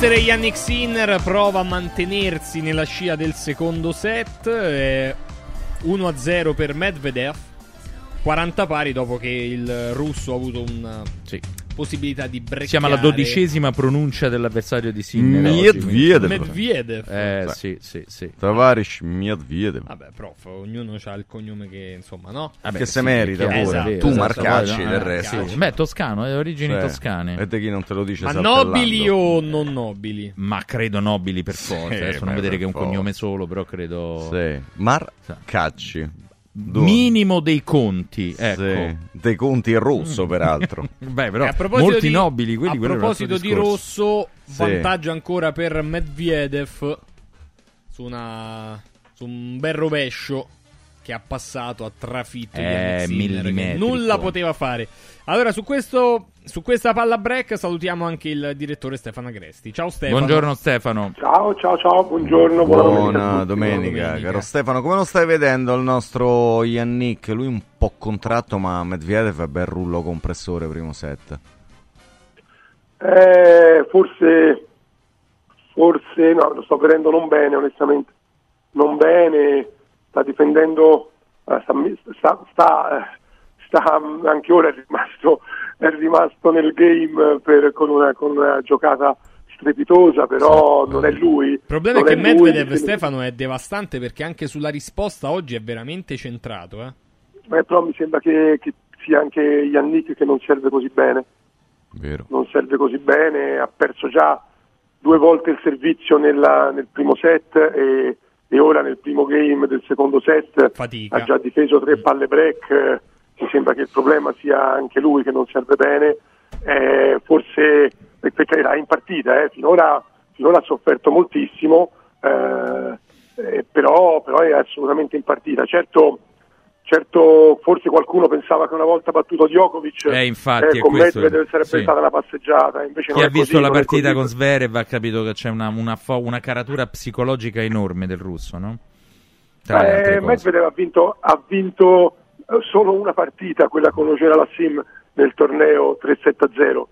Resistere Yannick Sinner, prova a mantenersi nella scia del secondo set. eh, 1-0 per Medvedev. 40 pari dopo che il russo ha avuto una possibilità di breccare. Siamo alla dodicesima pronuncia dell'avversario di Sinner. Medvedev. Medvedev. Eh, sì, sì, sì. Tavarish Medvedev. Vabbè, prof, ognuno ha il cognome che insomma, no? Vabbè, che sì, se merita è chiaro, pure. vero, tu esatto, Marcacci no, del eh, resto. sì. Beh, toscano, è origini Cioè, toscane. E te chi non te lo dice Ma nobili o non nobili? Ma credo nobili per Sì, forza. Adesso non vedere che è un cognome solo, però credo. Sì. Marcacci. Due. Minimo dei conti, ecco. Sì. Dei conti in rosso, peraltro. Beh, però E a proposito molti di- nobili, quelli A proposito di rosso, Sì. vantaggio ancora per Medvedev su, una, su un bel rovescio che ha passato a trafitto Eh, millimetrico. nulla poteva fare. Allora, su, questo, su questa palla break salutiamo anche il direttore Stefano Agresti. Ciao Stefano. Buongiorno Stefano. Ciao, ciao, ciao, buongiorno, buona, domenica Buona tutti. domenica, domenica. caro Stefano. Come lo stai vedendo il nostro Yannick? Lui un po' contratto, ma Medvedev è bel rullo compressore primo set. Eh, forse, forse, no, lo sto vedendo non bene, onestamente. Non bene, sta difendendo, eh, sta, sta, sta, eh, sta- anche ora è rimasto, è rimasto nel game per- con, una, con una giocata strepitosa, però non è lui. Il problema è che lui, Medvedev, se- Stefano, è devastante perché anche sulla risposta oggi è veramente centrato. Eh? eh, però mi sembra che, che sia anche Yannick che non serve così bene. Vero. non serve così bene, ha perso già due volte il servizio nella- nel primo set e, e ora nel primo game del secondo set Fatica. ha già difeso tre palle break, mi sembra che il problema sia anche lui che non serve bene, eh, forse perché era in partita, eh, finora, finora ha sofferto moltissimo, eh, eh, però, però è assolutamente in partita. Certo, certo, forse qualcuno pensava che una volta battuto Djokovic Eh, infatti, eh, con Medvedev sarebbe sì. stata una passeggiata, invece Chi ha visto così, la partita con Zverev ha capito che c'è una, una, fo- una caratura psicologica enorme del russo, no? tra Eh. Medvedev ha vinto, ha vinto eh, solo una partita, quella con Ogera Lassim nel torneo 3-7-0.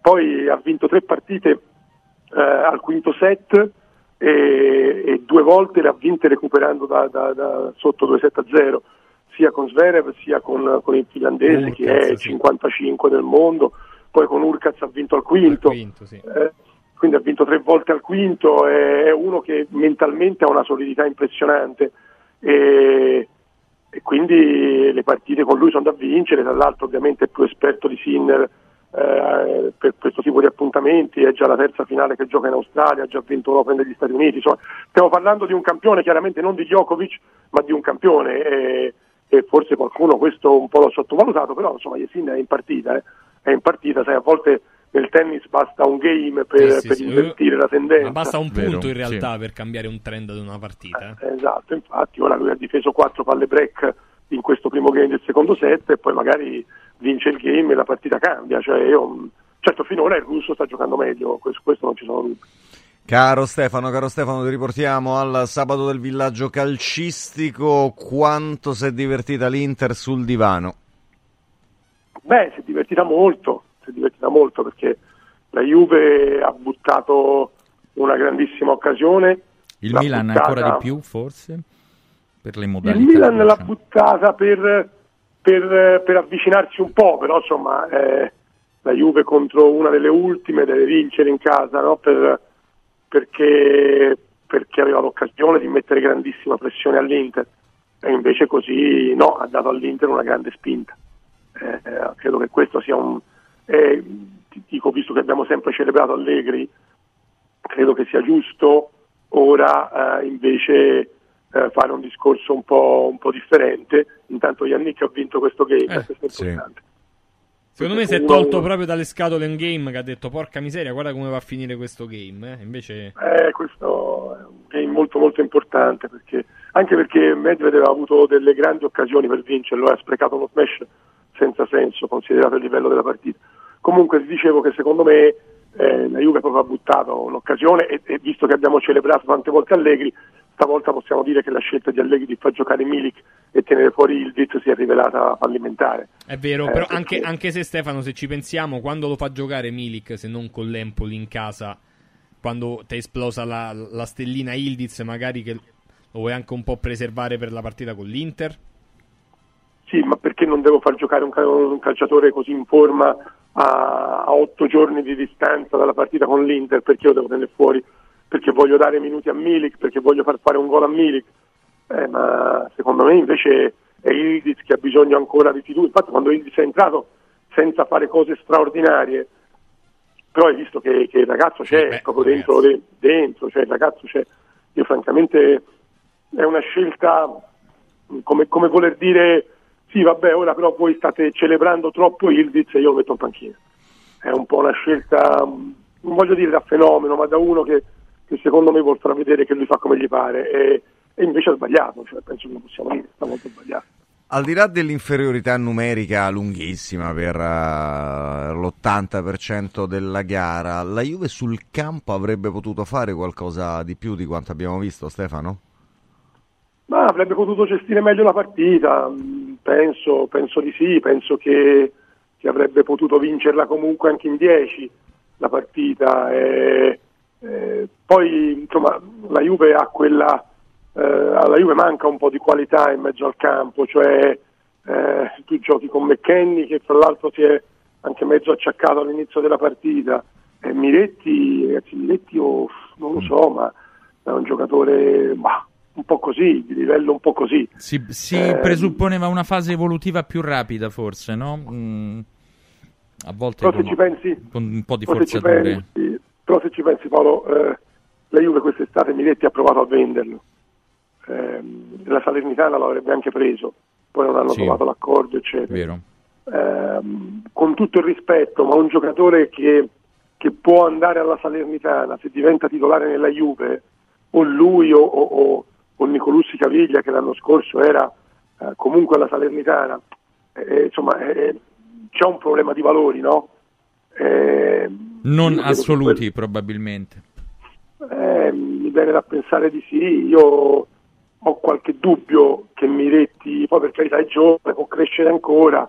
Poi ha vinto tre partite eh, al quinto set e, e due volte le ha vinte recuperando da, da- da sotto 2-7-0, sia con Zverev sia con, con il finlandese che è Urkaz, sì. 55 del mondo, poi con Urkaz ha vinto al quinto. Eh, quindi ha vinto tre volte al quinto, è uno che mentalmente ha una solidità impressionante e, e quindi le partite con lui sono da vincere, tra l'altro ovviamente è più esperto di Sinner eh, per questo tipo di appuntamenti, è già la terza finale che gioca in Australia, ha già vinto l'Open degli Stati Uniti, insomma, stiamo parlando di un campione, chiaramente non di Djokovic, ma di un campione e, e forse qualcuno questo un po' l'ha sottovalutato, però insomma Yesin è in partita, eh, è in partita, sai a volte nel tennis basta un game per, Sì, sì, per sì. invertire la tendenza. Ma basta un Vero, punto in sì. realtà per cambiare un trend di una partita. eh. Esatto, infatti ora lui ha difeso quattro palle break in questo primo game del secondo set e poi magari vince il game e la partita cambia. Cioè io, certo finora il russo sta giocando meglio, questo, questo non ci sono dubbi. Caro Stefano, caro Stefano, ti riportiamo al sabato del villaggio calcistico. Quanto si è divertita l'Inter sul divano? Beh, si è divertita molto, si è divertita molto perché la Juve ha buttato una grandissima occasione. Il l'ha Milan buttata- ancora di più, forse? Per le Il modalità. Milan l'ha diciamo. buttata per, per- per avvicinarsi un po', però insomma eh, la Juve contro una delle ultime deve vincere in casa no? Per- perché, perché aveva l'occasione di mettere grandissima pressione all'Inter e invece così no, ha dato all'Inter una grande spinta. Eh, credo che questo sia un... eh, ti dico, visto che abbiamo sempre celebrato Allegri, credo che sia giusto ora eh, invece eh, fare un discorso un po', un po' differente. Intanto Yannick ha vinto questo game, Eh, questo è importante. Secondo me si è tolto proprio dalle scatole un game che ha detto porca miseria, guarda come va a finire questo game. eh." Invece Eh, questo è un game molto molto importante perché, anche perché Medvedev ha avuto delle grandi occasioni per vincerlo ha sprecato uno smash senza senso considerato il livello della partita. Comunque dicevo che secondo me eh, la Juve proprio ha buttato un'occasione e, e visto che abbiamo celebrato tante volte Allegri, stavolta possiamo dire che la scelta di Allegri di far giocare Milik e tenere fuori il Diz si è rivelata fallimentare. È vero, Eh, però perché- anche, anche se Stefano, se ci pensiamo, quando lo fa giocare Milik, se non con l'Empoli in casa, quando ti è esplosa la, la stellina Ildiz, magari che lo vuoi anche un po' preservare per la partita con l'Inter? Sì, ma perché non devo far giocare un, un calciatore così in forma a, a otto giorni di distanza dalla partita con l'Inter? Perché io devo tenere fuori? Perché voglio dare minuti a Milik, perché voglio far fare un gol a Milik. Eh, ma secondo me invece è Ildiz che ha bisogno ancora di fiducia. Infatti quando Ildiz è entrato senza fare cose straordinarie, però hai visto che, che il ragazzo c'è, beh, proprio dentro, de- dentro, cioè il ragazzo c'è. Io francamente è una scelta come, come voler dire sì vabbè ora però voi state celebrando troppo Ildiz e io lo metto in panchina. È un po' una scelta, non voglio dire da fenomeno, ma da uno che, che secondo me vuol far vedere che lui fa come gli pare e, e invece ha sbagliato, cioè, penso che lo possiamo dire, sta molto sbagliato. Al di là dell'inferiorità numerica lunghissima per eh, l'80% della gara, la Juve sul campo avrebbe potuto fare qualcosa di più di quanto abbiamo visto, Stefano? Ma avrebbe potuto gestire meglio la partita, mh, penso, penso di sì, penso che, che avrebbe potuto vincerla comunque anche in 10 la partita. E, e poi insomma la Juve ha quella, eh, alla Juve manca un po' di qualità in mezzo al campo, cioè eh, tu giochi con McKenny che fra l'altro si è anche mezzo acciaccato all'inizio della partita, e Miretti, ragazzi, Miretti oh, non lo so, ma è un giocatore bah, un po' così, di livello un po' così. Si, si Eh, presupponeva una fase evolutiva più rapida, forse, no? Mm, a volte con, ci pensi, con un po' di forzature. pensi- però se ci pensi Paolo, eh, la Juve quest'estate Miretti ha provato a venderlo, Ehm, la Salernitana l'avrebbe anche preso, poi non hanno Sì. trovato l'accordo, eccetera. Ehm, con tutto il rispetto, ma un giocatore che, che può andare alla Salernitana, se diventa titolare nella Juve, o lui o, o, o- Nicolussi Caviglia che l'anno scorso era eh, comunque alla Salernitana, eh, insomma eh, c'è un problema di valori, no? Eh, Non assoluti, probabilmente. eh, mi viene da pensare di sì. Io ho qualche dubbio che Miretti, poi per carità è giovane, può crescere ancora,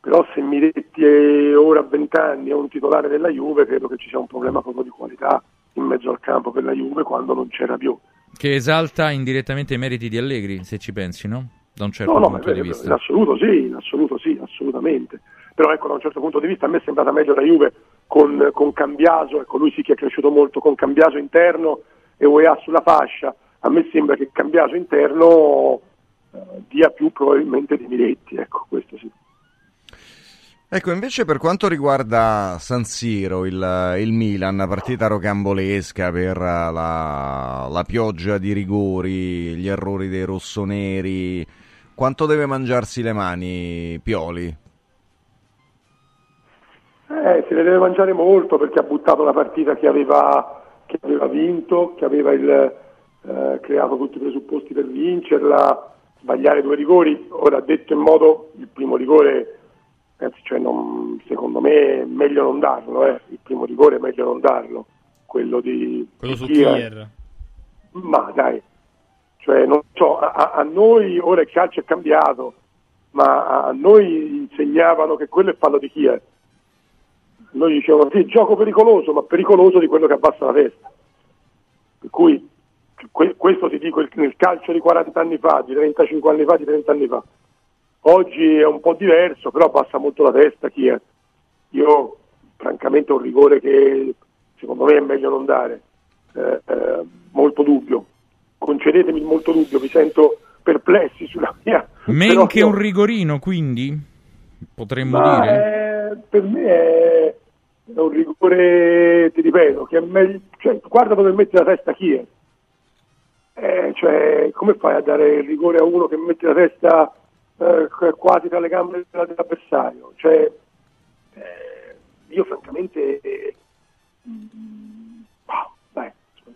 però se Miretti è ora a 20 anni è un titolare della Juve, credo che ci sia un problema proprio di qualità in mezzo al campo per la Juve quando non c'era più. Che esalta indirettamente i meriti di Allegri, se ci pensi, no? Da un certo no, no, punto ma di in vista. assoluto sì, in assoluto sì, assolutamente. Però ecco, da un certo punto di vista a me è sembrata meglio la Juve con, con Cambiaso, ecco lui sì che è cresciuto molto, con Cambiaso interno e UEA sulla fascia. A me sembra che Cambiaso interno eh, dia più probabilmente di Miretti, ecco, questo sì. Ecco, invece per quanto riguarda San Siro, il, il Milan, partita rocambolesca per la, la pioggia di rigori, gli errori dei rossoneri, quanto deve mangiarsi le mani Pioli? Eh, se ne deve mangiare molto perché ha buttato la partita che aveva, che aveva vinto, che aveva il, eh, creato tutti i presupposti per vincerla, sbagliare due rigori. Ora, detto in modo, il primo rigore, cioè non- secondo me è meglio non darlo, eh. il primo rigore è meglio non darlo, quello di Quello di su Kier. Kier. Ma dai, cioè, non so, a, a- a noi ora il calcio è cambiato, ma a noi insegnavano che quello è fallo di Kier. Noi dicevano sì, gioco pericoloso, ma pericoloso di quello che abbassa la testa. Per cui que- questo ti dico nel calcio di 40 anni fa, di 35 anni fa, di 30 anni fa. Oggi è un po' diverso, però abbassa molto la testa Kier. Io francamente ho un rigore che secondo me è meglio non dare. Eh, eh, molto dubbio. Concedetemi molto dubbio, mi sento perplessi sulla mia. Men che no. un rigorino, quindi? Potremmo Ma, dire? eh, per me è è un rigore, ti ripeto, che è meglio. Cioè, guarda dove mette la testa chi è. Eh, cioè, come fai a dare il rigore a uno che mette la testa eh, quasi tra le gambe dell'avversario? Cioè, eh, io francamente mm, bah, dai.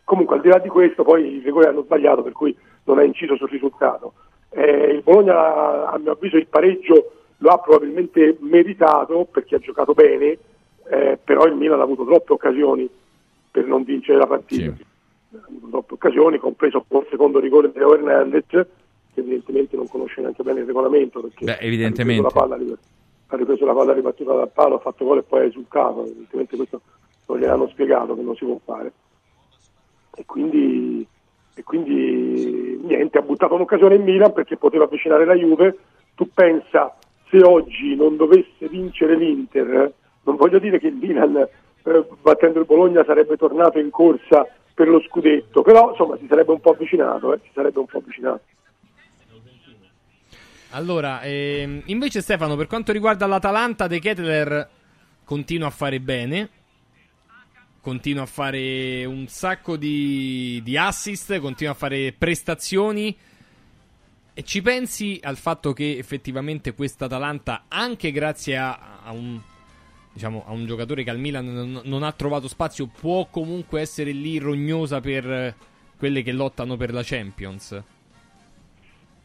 comunque al di là di questo poi i rigori hanno sbagliato per cui non ha inciso sul risultato Eh, il Bologna a mio avviso il pareggio lo ha probabilmente meritato perché ha giocato bene eh, però il Milan ha avuto troppe occasioni per non vincere la partita ha avuto troppe occasioni compreso il secondo rigore di Leo Hernandez che evidentemente non conosce neanche bene il regolamento perché Beh, ha evidentemente. ripreso la palla ha ripreso la palla ribattuta dal palo, ha fatto gol e poi ha esultato, evidentemente questo non gliel'hanno spiegato che non si può fare. E quindi, e quindi niente, ha buttato un'occasione in Milan perché poteva avvicinare la Juve. Tu pensa se oggi non dovesse vincere l'Inter, non voglio dire che il Milan eh, battendo il Bologna sarebbe tornato in corsa per lo scudetto, però insomma si sarebbe un po' avvicinato, eh, si sarebbe un po' avvicinato. Allora, ehm, invece Stefano, per quanto riguarda l'Atalanta, De Ketteler continua a fare bene. Continua a fare un sacco di, di assist, continua a fare prestazioni. E ci pensi al fatto che effettivamente questa Atalanta, anche grazie a, a un, diciamo, a un giocatore che al Milan non, ha trovato spazio, può comunque essere lì rognosa per eh, quelle che lottano per la Champions?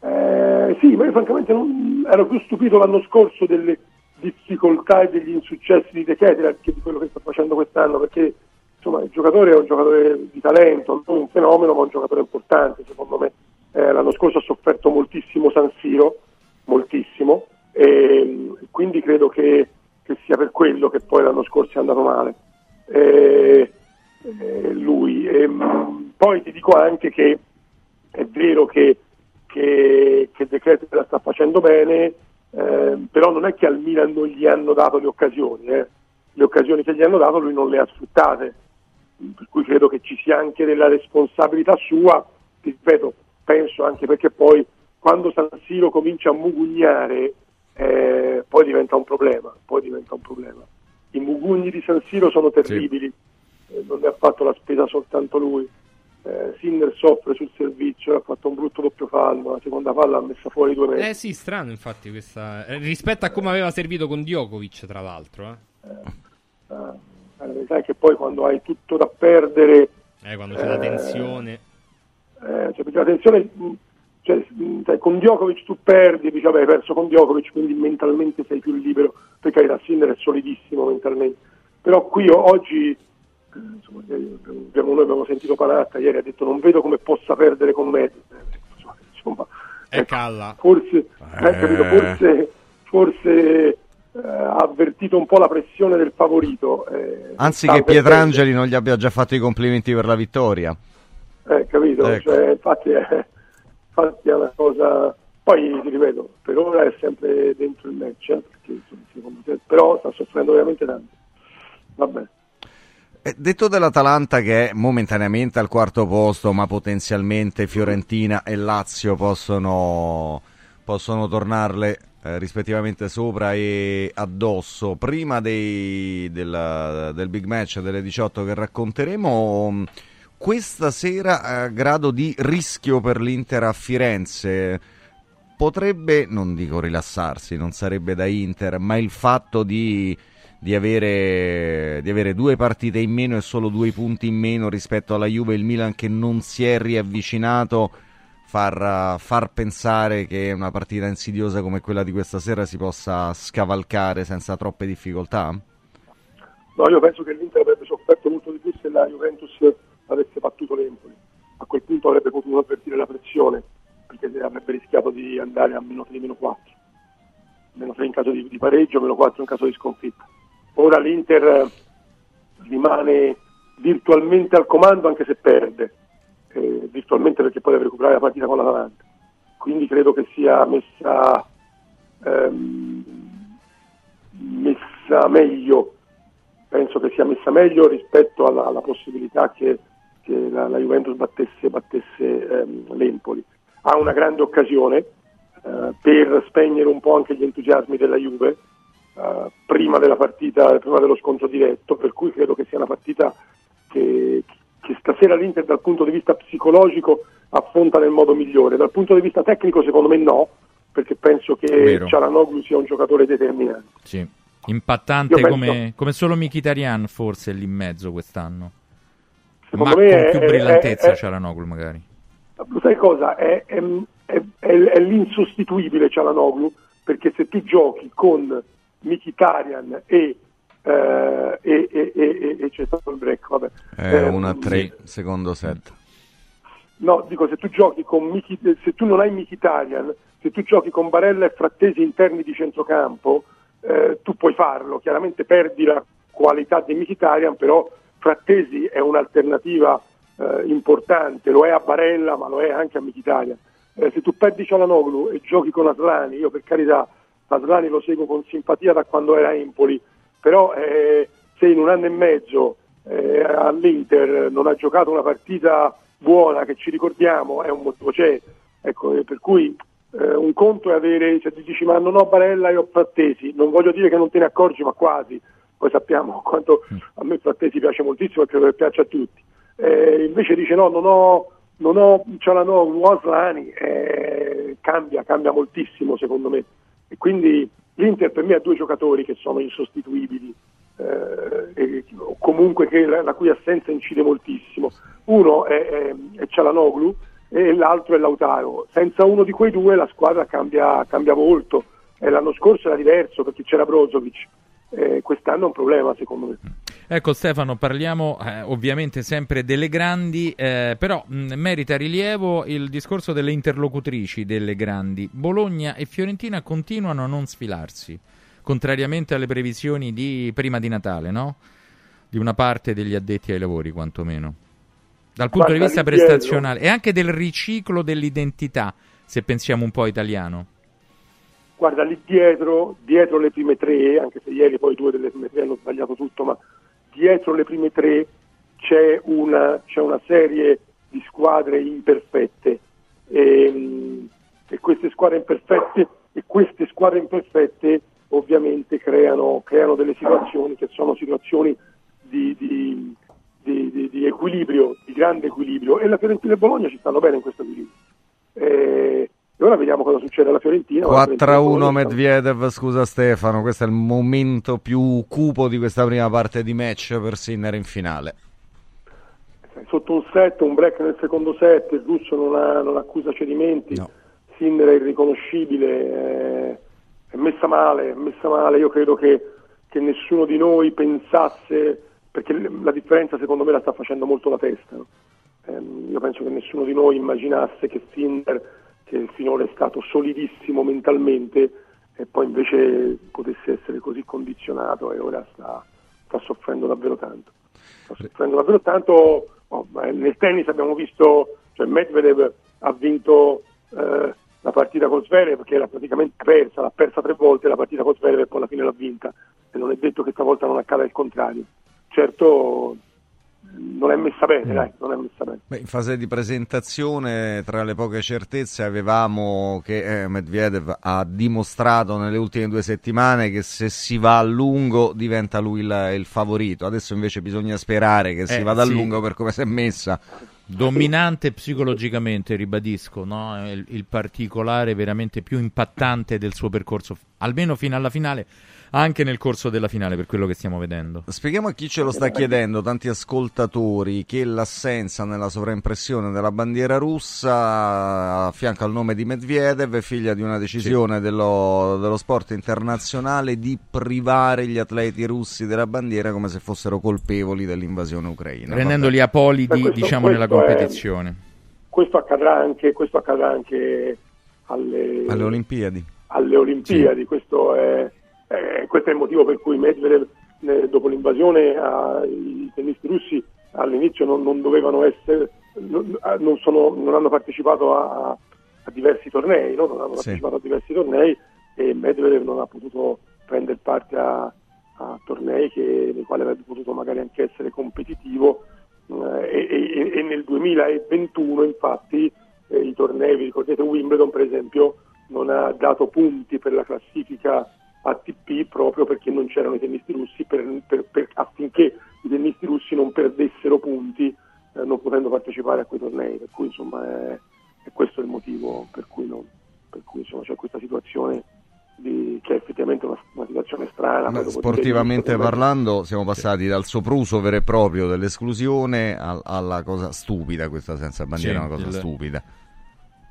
Eh, sì, ma io francamente non- ero più stupito l'anno scorso delle difficoltà e degli insuccessi di De Ketelaere che di quello che sta facendo quest'anno, perché insomma il giocatore è un giocatore di talento, non un fenomeno, ma un giocatore importante, secondo me. Eh, l'anno scorso ha sofferto moltissimo San Siro, moltissimo, e quindi credo che, che sia per quello che poi l'anno scorso è andato male. Eh, eh, lui. E, mh, poi ti dico anche che è vero che, che, che De Ketelaere la sta facendo bene, eh, però non è che al Milan non gli hanno dato le occasioni, eh. le occasioni che gli hanno dato lui non le ha sfruttate, per cui credo che ci sia anche della responsabilità sua, ti ripeto, penso anche perché poi quando San Siro comincia a mugugnare eh, poi diventa un problema, poi diventa un problema. I mugugni di San Siro sono terribili, eh, non ne ha fatto la spesa soltanto lui. Eh, Sinner soffre sul servizio, ha fatto un brutto doppio fallo, la seconda palla ha messa fuori due metri. Eh sì, strano infatti questa... eh, rispetto a come aveva servito con Djokovic, tra l'altro. Eh. Eh, la verità è che poi quando hai tutto da perdere, Eh, quando c'è la tensione. Eh, cioè, la mh, cioè, con Djokovic tu perdi, dici vabbè hai perso con Djokovic, quindi mentalmente sei più libero, per carità Sinner è solidissimo mentalmente, però qui oggi, eh, insomma, ieri abbiamo- noi abbiamo sentito Panatta, ieri ha detto non vedo come possa perdere con me, Eh, insomma, E calla. Forse, eh, capito, forse, forse eh, ha avvertito un po' la pressione del favorito. eh, Anzi che. Pietrangeli non gli abbia già fatto i complimenti per la vittoria. Eh, capito? Ecco. Cioè, infatti, è, infatti è una cosa. Poi ti ripeto, per ora è sempre dentro il match, eh, perché, però sta soffrendo veramente tanto. Vabbè. Eh, Detto dell'Atalanta che è momentaneamente al quarto posto, ma potenzialmente Fiorentina e Lazio possono, possono tornarle eh, rispettivamente sopra e addosso. Prima dei- della- del big match delle 18 che racconteremo, questa sera a grado di rischio per l'Inter a Firenze potrebbe, non dico rilassarsi, non sarebbe da Inter, ma il fatto di, di avere, di avere due partite in meno e solo due punti in meno rispetto alla Juve e il Milan che non si è riavvicinato, far, far pensare che una partita insidiosa come quella di questa sera si possa scavalcare senza troppe difficoltà? No, io penso che l'Inter avrebbe sofferto molto di più se la Juventus avesse battuto l'Empoli. A quel punto avrebbe potuto avvertire la pressione, perché avrebbe rischiato di andare a meno 3, meno 4. Meno 3 in caso di, di pareggio, meno 4 in caso di sconfitta. Ora l'Inter eh, rimane virtualmente al comando anche se perde, eh, virtualmente perché poi deve recuperare la partita con l'Atalanta. Quindi credo che sia messa, ehm, messa meglio penso che sia messa meglio rispetto alla, alla possibilità che, che la, la Juventus battesse, battesse ehm, l'Empoli. Ha una grande occasione eh, per spegnere un po' anche gli entusiasmi della Juve eh, prima della partita, prima dello scontro diretto, per cui credo che sia una partita che, che stasera l'Inter dal punto di vista psicologico affronta nel modo migliore. Dal punto di vista tecnico secondo me no, perché penso che Vero. Cialanoglu sia un giocatore determinante. Sì. Impattante penso- come, come solo Mkhitaryan forse lì in mezzo quest'anno. Secondo Ma me con è- più brillantezza è- Cialanoglu magari. Sai cosa? È, è, è- l'insostituibile Cialanoglu perché se tu giochi con Mkhitaryan e, eh, e, e, e, e- c'è stato il break, vabbè. È Eh, 1 a 3, secondo set. No, dico se tu giochi con Mkhi- se tu non hai Mkhitaryan, se tu giochi con Barella e Frattesi interni di centrocampo, eh, tu puoi farlo. Chiaramente perdi la qualità di Mkhitaryan, però Frattesi è un'alternativa eh, importante, lo è a Barella, ma lo è anche a Mkhitaryan. Eh, se tu perdi Cialanoglu e giochi con Aslani, io per carità Aslani lo seguo con simpatia da quando era Empoli, però eh, se in un anno e mezzo eh, all'Inter non ha giocato una partita buona che ci ricordiamo, è un motivo c'è. Ecco, eh, per cui eh, un conto è avere, se ti dici ma non ho Barella e ho Frattesi, non voglio dire che non te ne accorgi, ma quasi, poi sappiamo quanto a me Frattesi piace moltissimo e credo che piaccia a tutti. Eh, invece dice no, non ho, non ho Cialanoglu, Aslani, eh, cambia, cambia moltissimo secondo me. E quindi l'Inter per me ha due giocatori che sono insostituibili, eh, o comunque che la, la cui assenza incide moltissimo. Uno è, è, è Cialanoglu e l'altro è Lautaro. Senza uno di quei due la squadra cambia, cambia molto. E l'anno scorso era diverso perché c'era Brozovic. Eh, quest'anno è un problema secondo me. Ecco Stefano, parliamo eh, ovviamente sempre delle grandi, eh, però mh, merita rilievo il discorso delle interlocutrici delle grandi. Bologna e Fiorentina continuano a non sfilarsi, contrariamente alle previsioni di prima di Natale, no? Di una parte degli addetti ai lavori, quantomeno. Dal punto di Guarda, vista dietro- prestazionale e anche del riciclo dell'identità, se pensiamo un po' italiano. Guarda, lì dietro, dietro le prime tre, anche se ieri poi due delle prime tre hanno sbagliato tutto, ma dietro le prime tre c'è una, c'è una serie di squadre imperfette e, e queste squadre imperfette e queste squadre imperfette ovviamente creano, creano delle situazioni che sono situazioni di, di- di- di- di equilibrio, di grande equilibrio e la Fiorentina e Bologna ci stanno bene in questo equilibrio. Eh, E ora vediamo cosa succede alla Fiorentina. La Fiorentina e 4-1 Bologna stanno- Medvedev, scusa Stefano, questo è il momento più cupo di questa prima parte di match per Sinner in finale. sotto un set, un break nel secondo set, il russo non, ha- non accusa cedimenti, Sinner è irriconoscibile, eh, è messa male, è messa male, io credo che, che nessuno di noi pensasse, perché la differenza secondo me la sta facendo molto la testa, no? Ehm, io penso che nessuno di noi immaginasse che Sinner che finora è stato solidissimo mentalmente e poi invece potesse essere così condizionato e ora sta, sta soffrendo davvero tanto. Sta soffrendo davvero tanto. Oh, nel tennis abbiamo visto, cioè Medvedev ha vinto eh, la partita con Zverev che era praticamente persa, l'ha persa tre volte la partita con Zverev e poi alla fine l'ha vinta e non è detto che stavolta non accada il contrario. Certo non è messa bene, dai, non è messa bene. Beh, in fase di presentazione, tra le poche certezze, avevamo che eh, Medvedev ha dimostrato nelle ultime due settimane che se si va a lungo diventa lui il, il favorito. Adesso invece bisogna sperare che si Eh, vada a sì. lungo per come si è messa. Dominante psicologicamente, ribadisco, no? Il, il particolare veramente più impattante del suo percorso, almeno fino alla finale, anche nel corso della finale, per quello che stiamo vedendo. Spieghiamo a chi ce lo sta chiedendo, tanti ascoltatori, che l'assenza nella sovraimpressione della bandiera russa affianca il nome di Medvedev, è figlia di una decisione dello, dello sport internazionale di privare gli atleti russi della bandiera come se fossero colpevoli dell'invasione ucraina. Rendendoli apolidi, questo- diciamo, nella questo è- competizione. Questo accadrà anche, questo accadrà anche alle, Alle Olimpiadi. alle Olimpiadi. Questo, è, è- questo è il motivo per cui Medvedev, eh, dopo l'invasione, ah, i tennisti russi all'inizio non, non dovevano essere, non, ah, non sono- non hanno partecipato a, a diversi tornei, no? non hanno Sì. partecipato a diversi tornei e Medvedev non ha potuto prendere parte a, a tornei che- nei quali avrebbe potuto magari anche essere competitivo. Eh, e, e- e nel 2021 infatti eh, i tornei, vi ricordate Wimbledon per esempio, non ha dato punti per la classifica ATP proprio perché non c'erano i tennisti russi per- per- per- affinché i tennisti russi non perdessero punti eh, non potendo partecipare a quei tornei, per cui insomma è, è questo il motivo per cui, non- per cui, insomma, c'è questa situazione di- che è effettivamente una, una situazione strana. Dopo sportivamente di- parlando siamo passati dal sopruso vero e proprio dell'esclusione al- alla cosa stupida, questa senza bandiera Sì, è una cosa il- stupida.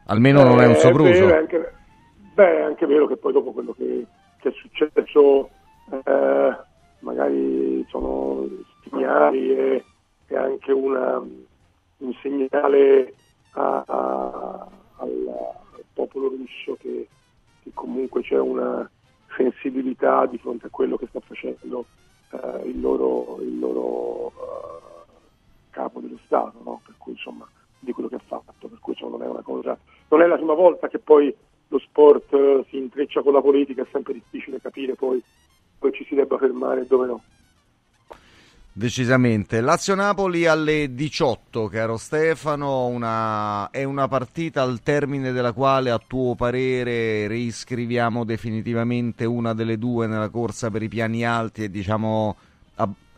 Almeno non è un Eh, sopruso. vero, è anche, beh, è anche vero che poi dopo quello che, che è successo eh, magari sono segnali e, e anche una- un segnale a- a- al, al popolo russo che, che comunque c'è una sensibilità di fronte a quello che sta facendo eh, il loro, il loro eh, capo dello Stato, no? per cui insomma di quello che ha fatto, per cui insomma, non è una cosa, non è la prima volta che poi lo sport eh, si intreccia con la politica, è sempre difficile capire poi dove ci si debba fermare e dove no. Decisamente. Lazio-Napoli alle 18, caro Stefano, una- è una partita al termine della quale a tuo parere riscriviamo definitivamente una delle due nella corsa per i piani alti e diciamo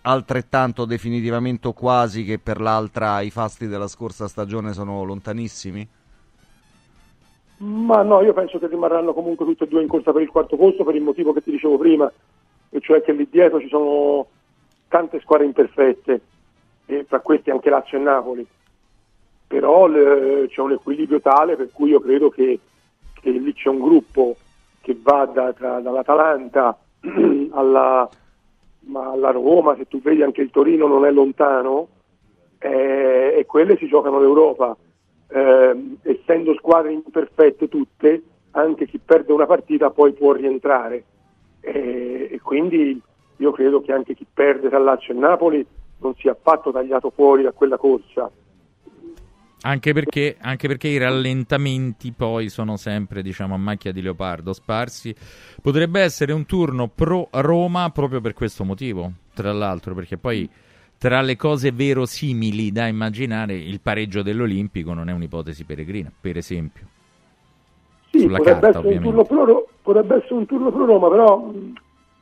altrettanto definitivamente o quasi che per l'altra i fasti della scorsa stagione sono lontanissimi? Ma no, io penso che rimarranno comunque tutte e due in corsa per il quarto posto per il motivo che ti dicevo prima, e cioè che lì dietro ci sono tante squadre imperfette, e tra queste anche Lazio e Napoli. Però le- c'è un equilibrio tale per cui io credo che, che lì c'è un gruppo che va da- tra- dall'Atalanta alla, alla Roma, se tu vedi anche il Torino non è lontano, eh, e quelle si giocano l'Europa. Eh, essendo squadre imperfette tutte, anche chi perde una partita poi può rientrare. Eh, e quindi io credo che anche chi perde Lazio e Napoli non sia affatto tagliato fuori da quella corsa. Anche perché, anche perché i rallentamenti poi sono sempre, diciamo, a macchia di leopardo sparsi. Potrebbe essere un turno pro Roma proprio per questo motivo, tra l'altro, perché poi tra le cose verosimili da immaginare il pareggio dell'Olimpico non è un'ipotesi peregrina, per esempio. Sì, Sulla potrebbe, carta, essere un pro, Ro- potrebbe essere un turno pro Roma, però,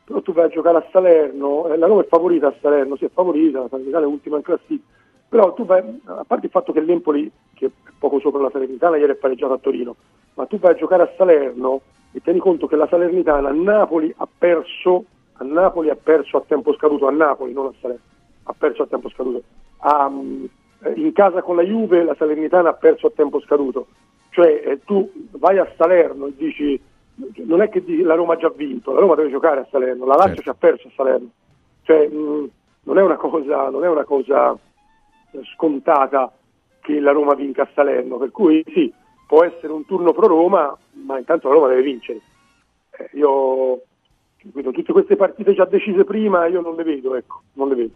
però tu vai a giocare a Salerno, eh, la Roma è favorita a Salerno, si è favorita, la Salernitana è ultima in classifica, però tu vai, a parte il fatto che l'Empoli, che è poco sopra la Salernitana, ieri è pareggiato a Torino, ma tu vai a giocare a Salerno e tieni conto che la Salernitana a Napoli ha perso, a Napoli ha perso a tempo scaduto, a Napoli, non a Salerno, ha perso a tempo scaduto. Eh, in casa con la Juve la Salernitana ha perso a tempo scaduto. Cioè eh, tu vai a Salerno e dici non è che dici, la Roma ha già vinto, la Roma deve giocare a Salerno, la Lazio ci ha perso a Salerno. Cioè mh, non è una cosa, non è una cosa eh, scontata che la Roma vinca a Salerno, per cui sì, può essere un turno pro Roma, ma intanto la Roma deve vincere. Eh, io vedo tutte queste partite già decise prima, io non le vedo, ecco, non le vedo.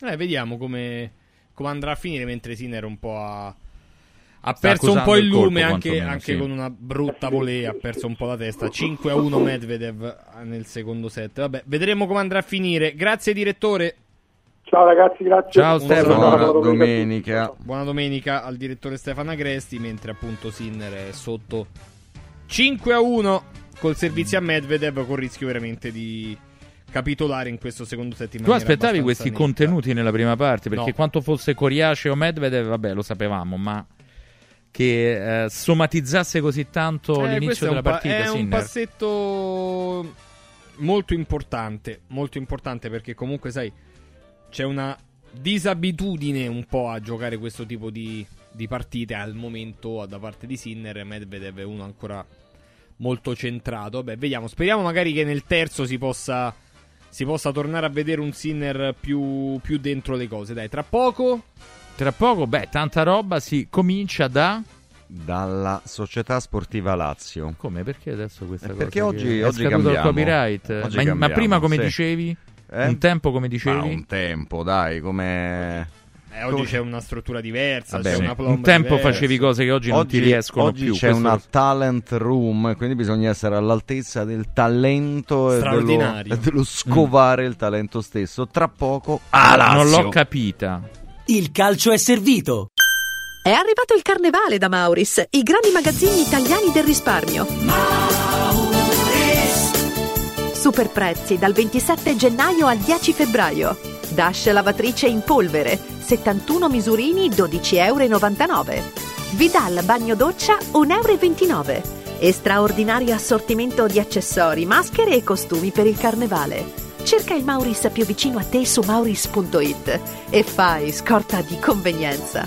Eh, vediamo come, come andrà a finire mentre Sinner un po' ha, ha perso un po' il il colpo, lume anche, anche sì. con una brutta volée, ha perso un po' la testa. 5 a 1 Medvedev nel secondo set. Vabbè, vedremo come andrà a finire. Grazie direttore. Ciao ragazzi, grazie. Ciao, Stefano. Buona Buona domenica. domenica. Buona domenica al direttore Stefano Agresti, mentre appunto Sinner è sotto 5 a 1 col servizio a Medvedev con rischio veramente di capitolare in questo secondo set in Tu aspettavi questi netta. contenuti nella prima parte? Perché No. quanto fosse Coriace o Medvedev, vabbè, lo sapevamo, ma che eh, somatizzasse così tanto Eh, l'inizio della un pa- partita È un Sinner. passetto molto importante, molto importante perché comunque sai c'è una disabitudine un po' a giocare questo tipo di, di partite al momento da parte di Sinner. Medvedev è uno ancora molto centrato. Beh, vediamo. Speriamo magari che nel terzo si possa, si possa tornare a vedere un Sinner più, più dentro le cose. Dai, tra poco. Tra poco, beh, tanta roba si comincia da... Dalla Società Sportiva Lazio. Come? Perché adesso questa Eh, cosa? perché che- oggi- è oggi scaduto il cambiamo. copyright? Oggi ma, ma cambiamo, prima come sì. dicevi? Eh? Un tempo come dicevi? Ma un tempo, dai, come... Eh, oggi c'è una struttura diversa. Vabbè, c'è sì. una Un tempo diversa. facevi cose che oggi, non ti riescono oggi più. c'è questo una lo- talent room, quindi bisogna essere all'altezza del talento e dello, e dello scovare il talento stesso. Tra poco, Ah, non l'ho capita. Il calcio è servito. È arrivato il carnevale da Mauris, i grandi magazzini italiani del risparmio. Super prezzi dal 27 gennaio al 10 febbraio. Dash lavatrice in polvere, 71 misurini 12,99 euro. Vidal bagno doccia 1,29 euro. E straordinario assortimento di accessori, maschere e costumi per il carnevale. Cerca il Mauris più vicino a te su mauris.it e fai scorta di convenienza.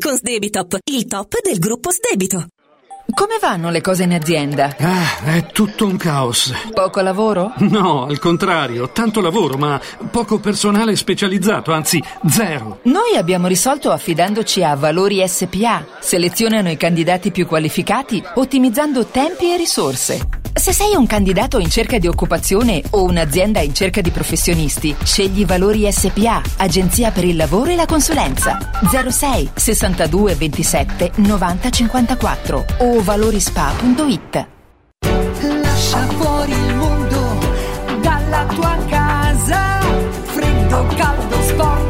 con Sdebitop, il top del gruppo Sdebito. Come vanno le cose in azienda? Ah, è tutto un caos. Poco lavoro? No, al contrario, tanto lavoro, ma poco personale specializzato, anzi zero. Noi abbiamo risolto affidandoci a Valori SPA. Selezionano i candidati più qualificati, ottimizzando tempi e risorse. Se sei un candidato in cerca di occupazione o un'azienda in cerca di professionisti, scegli Valori SPA, Agenzia per il lavoro e la consulenza. 06 62 27 90 54 o valorispa.it. Lascia fuori il mondo dalla tua casa. Freddo, caldo, sporco,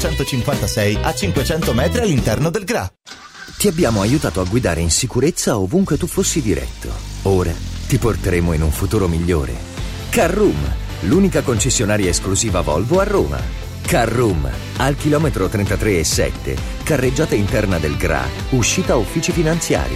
956 a 500 metri all'interno del GRA. Ti abbiamo aiutato a guidare in sicurezza ovunque tu fossi diretto. Ora ti porteremo in un futuro migliore. Carroom, l'unica concessionaria esclusiva Volvo a Roma. Carroom, al chilometro 33 e 7, carreggiata interna del GRA, uscita uffici finanziari.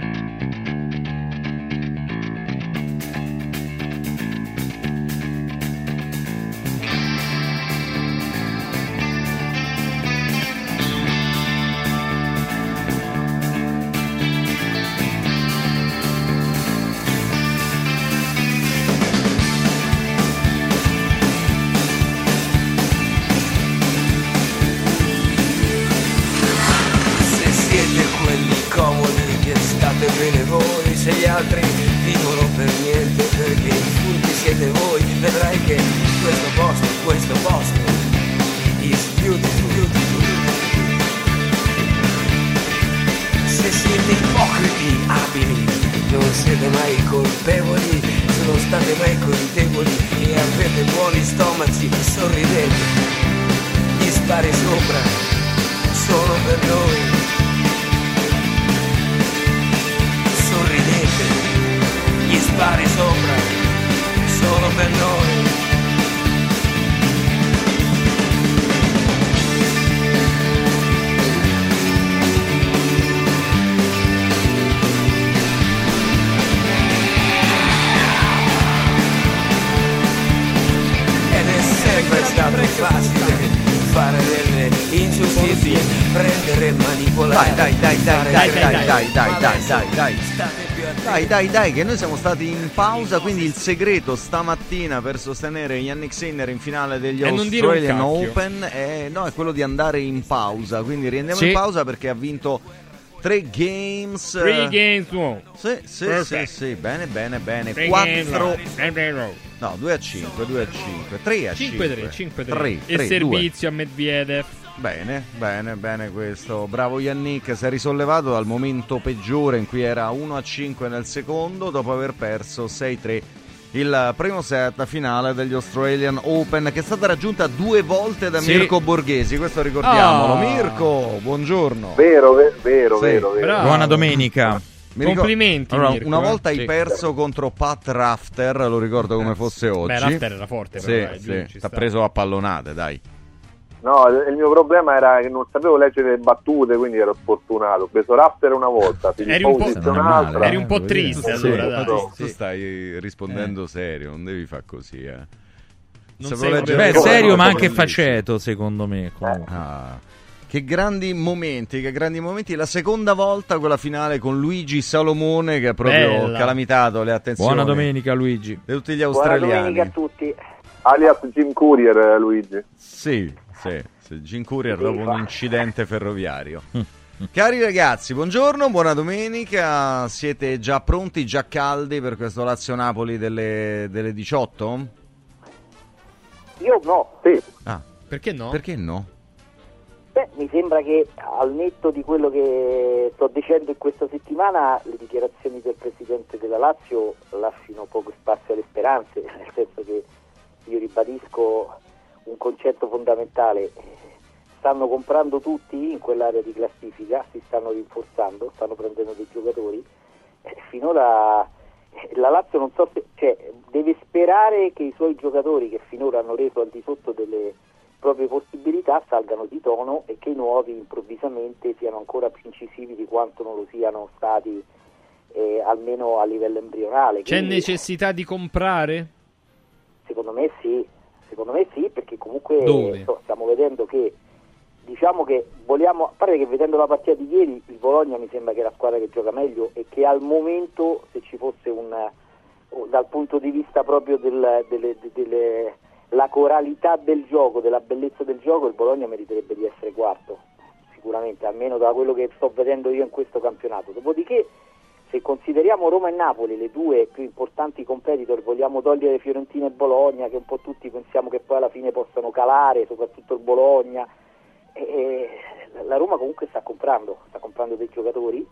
Dai, dai, che noi siamo stati in pausa, quindi il segreto stamattina per sostenere Yannick Sinner in finale degli E Australian. Open è, no, è quello di andare in pausa, quindi riandiamo Sì. in pausa perché ha vinto tre games. Three eh, games won. Sì, sì, sì, Perfect. sì, bene, bene, bene. Three 4 games won. No, 2 a 5, 2 a 5, 3 a 5. 5-3, 5-3. 3, e 3, servizio a Medvedev. Bene, bene, bene questo. Bravo Yannick, si è risollevato dal momento peggiore in cui era 1 a 5 nel secondo dopo aver perso 6-3 il primo set finale degli Australian Open che è stata raggiunta due volte da Sì. Mirko Borghesi, questo ricordiamolo. Ah. Mirko, buongiorno. Vero, ve- vero, Sì. vero, vero. Buona domenica. Mi Complimenti, Allora, Mirko, una eh. volta hai Sì. perso contro Pat Rafter, lo ricordo come fosse oggi. Rafter era forte, Sì, però, dai, sì, giù, ci t'ha sta. preso a pallonate, dai. No, il mio problema era che non sapevo leggere le battute, quindi ero sfortunato. Ho preso Rafter una volta, Eri un po'- un'altra. male, Eri un po' eh, triste, sì, allora, tu-. Tu stai rispondendo serio, non devi fare così, eh. Non Se sei Beh, Come serio, ma anche faceto, secondo me. comunque. Ah, che grandi momenti, che grandi momenti. La seconda volta quella finale con Luigi Salomone che ha proprio Bella. calamitato le attenzioni Buona domenica, Luigi. di tutti gli Buona australiani. domenica a tutti. Alias Jim Courier, eh, Luigi. Sì, sì, sì, Jim Courier dopo un incidente ferroviario. Cari ragazzi, buongiorno, buona domenica. Siete già pronti, già caldi per questo Lazio-Napoli delle, delle 18? Io no, sì. Ah, Perché no? perché no? Beh, mi sembra che al netto di quello che sto dicendo in questa settimana, le dichiarazioni del presidente della Lazio lasciano poco spazio alle speranze, nel senso che io ribadisco un concetto fondamentale. stanno comprando tutti in quell'area di classifica, si stanno rinforzando, stanno prendendo dei giocatori. Eh, finora eh, la Lazio non so se, cioè, deve sperare che i suoi giocatori che finora hanno reso al di sotto delle proprie possibilità salgano di tono e che i nuovi improvvisamente siano ancora più incisivi di quanto non lo siano stati eh, almeno a livello embrionale. C'è Quindi, necessità di comprare? Secondo me sì, secondo me sì, perché comunque so, stiamo vedendo che diciamo che vogliamo, a parte che vedendo la partita di ieri il Bologna mi sembra che è la squadra che gioca meglio e che al momento se ci fosse un dal punto di vista proprio del, delle, delle- la coralità del gioco, della bellezza del gioco, il Bologna meriterebbe di essere quarto, sicuramente, almeno da quello che sto vedendo io in questo campionato. Dopodiché se consideriamo Roma e Napoli le due più importanti competitor, vogliamo togliere Fiorentina e Bologna, che un po' tutti pensiamo che poi alla fine possano calare, soprattutto il Bologna, e- la Roma comunque sta comprando, sta comprando dei giocatori,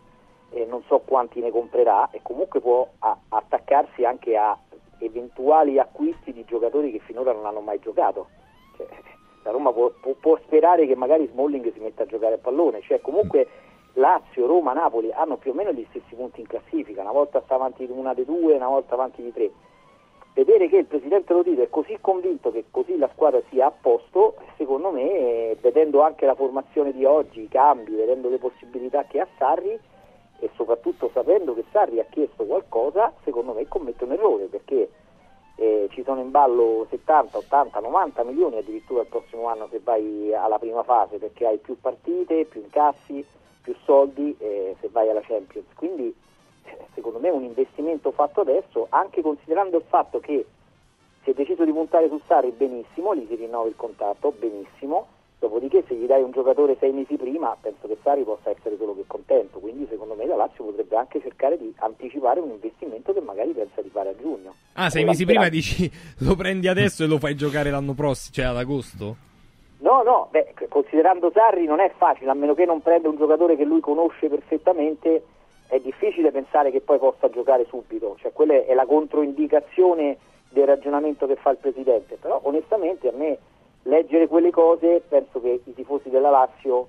non so quanti ne comprerà e comunque può a- attaccarsi anche a eventuali acquisti di giocatori che finora non hanno mai giocato. Cioè, la Roma può, può- può sperare che magari Smalling si metta a giocare a pallone, cioè comunque Lazio, Roma, Napoli hanno più o meno gli stessi punti in classifica, una volta sta avanti di una dei due, una volta avanti di tre. Vedere che il presidente Lotito è così convinto che così la squadra sia a posto, secondo me, vedendo anche la formazione di oggi, i cambi, vedendo le possibilità che ha Sarri e soprattutto sapendo che Sarri ha chiesto qualcosa, secondo me commette un errore perché eh, ci sono in ballo 70, 80, 90 milioni addirittura il prossimo anno se vai alla prima fase perché hai più partite, più incassi, più soldi eh, se vai alla Champions. Quindi secondo me è un investimento fatto adesso, anche considerando il fatto che si è deciso di puntare su Sarri benissimo, gli si rinnova il contratto benissimo, dopodiché se gli dai un giocatore sei mesi prima penso che Sarri possa essere solo che contento, quindi secondo me la Lazio potrebbe anche cercare di anticipare un investimento che magari pensa di fare a giugno. Ah, sei mesi prima dici lo prendi adesso e lo fai giocare l'anno prossimo, cioè ad agosto? No, no, beh, considerando Sarri non è facile, a meno che non prenda un giocatore che lui conosce perfettamente, è difficile pensare che poi possa giocare subito, cioè quella è la controindicazione del ragionamento che fa il presidente, però onestamente a me leggere quelle cose penso che i tifosi della Lazio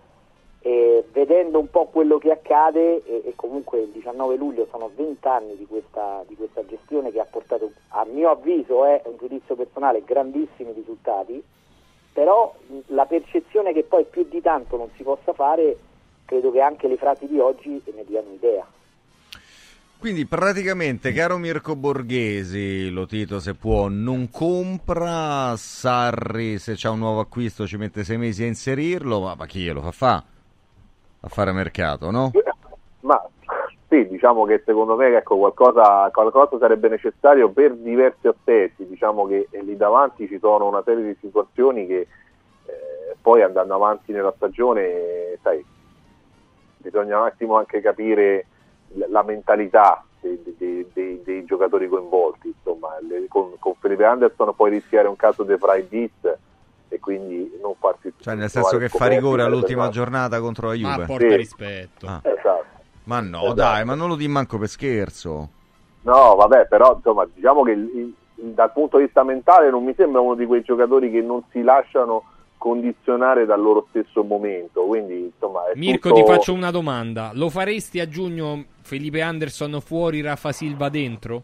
eh, vedendo un po' quello che accade e, e comunque il 19 luglio sono 20 anni di questa, di questa gestione che ha portato a mio avviso è un giudizio personale grandissimi risultati però la percezione che poi più di tanto non si possa fare credo che anche le frasi di oggi ne diano idea Quindi praticamente, caro Mirko Borghesi, lo Tito se può, non compra Sarri se c'ha un nuovo acquisto ci mette sei mesi a inserirlo, ma, ma chi glielo fa fa? A fare mercato, no? Ma sì, diciamo che secondo me ecco, qualcosa, qualcosa sarebbe necessario per diversi aspetti, diciamo che eh, lì davanti ci sono una serie di situazioni che eh, poi andando avanti nella stagione, sai, bisogna un attimo anche capire la mentalità dei, dei- dei- dei giocatori coinvolti, insomma, le- con, con Felipe Anderson puoi rischiare un caso di fry beat e quindi non farsi Cioè nel senso che fa rigore all'ultima giornata contro la Juve. Ma porta Sì. rispetto. Ah. Esatto. Ma no, Esatto. dai, ma non lo di manco per scherzo. No, vabbè, però insomma, diciamo che il- il- dal punto di vista mentale non mi sembra uno di quei giocatori che non si lasciano condizionare dal loro stesso momento. Quindi, insomma, è Mirko, tutto- ti faccio una domanda. Lo faresti a giugno Felipe Anderson fuori, Rafa Silva dentro?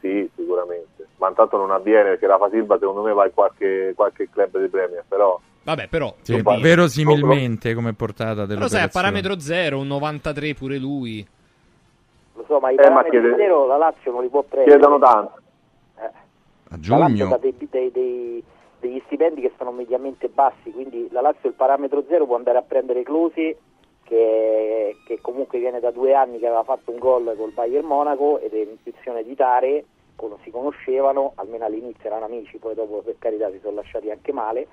Sì, sicuramente. Ma intanto non avviene perché Rafa Silva secondo me va in qualche, qualche club di Premier, però Vabbè, però. Sì, dire. verosimilmente come portata Però sai, a parametro zero, un 93 pure lui. lo so ma i Eh, parametri chiede- zero la Lazio non li può prendere chiedono tanto. A La Lazio giugno? ha dei- dei- dei- degli stipendi che sono mediamente bassi, quindi la Lazio il parametro zero può andare a prendere Closi che, che comunque viene da due anni che aveva fatto un gol col Bayern Monaco ed è in posizione di Tare, si conoscevano, almeno all'inizio erano amici, poi dopo per carità si sono lasciati anche male,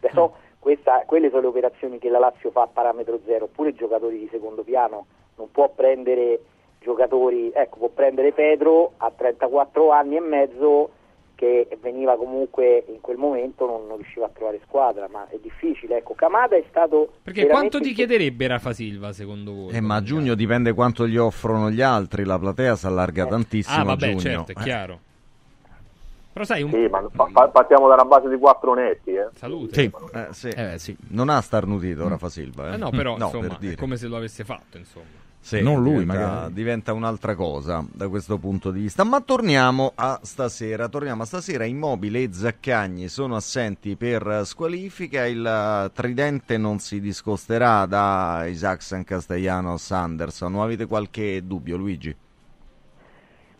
però questa- quelle sono le operazioni che la Lazio fa a parametro zero, oppure giocatori di secondo piano, non può prendere giocatori, ecco può prendere Pedro a 34 anni e mezzo che veniva comunque in quel momento non, non riusciva a trovare squadra, ma è difficile. Ecco, Camada è stato Perché veramente quanto ti chiederebbe Rafa Silva, secondo voi? Eh, ma a giugno dipende quanto gli offrono gli altri, la platea si allarga tantissimo Ah, a vabbè, giugno. certo, è Eh. chiaro. Però sai, un... Sì, ma pa- pa- partiamo da una base di quattro netti, eh. Salute. Sì, eh, sì. Eh, sì. Non ha starnutito Rafa Silva. Eh? Eh no, però insomma, per dire. è come se lo avesse fatto, insomma. Sì, Non lui, diventa, magari. diventa un'altra cosa da questo punto di vista. Ma torniamo a stasera. Torniamo a stasera. Immobile e Zaccagni sono assenti per squalifica. Il eh, tridente non si discosterà da Isaacsen, Castellanos, Anderson. Non avete qualche dubbio, Luigi?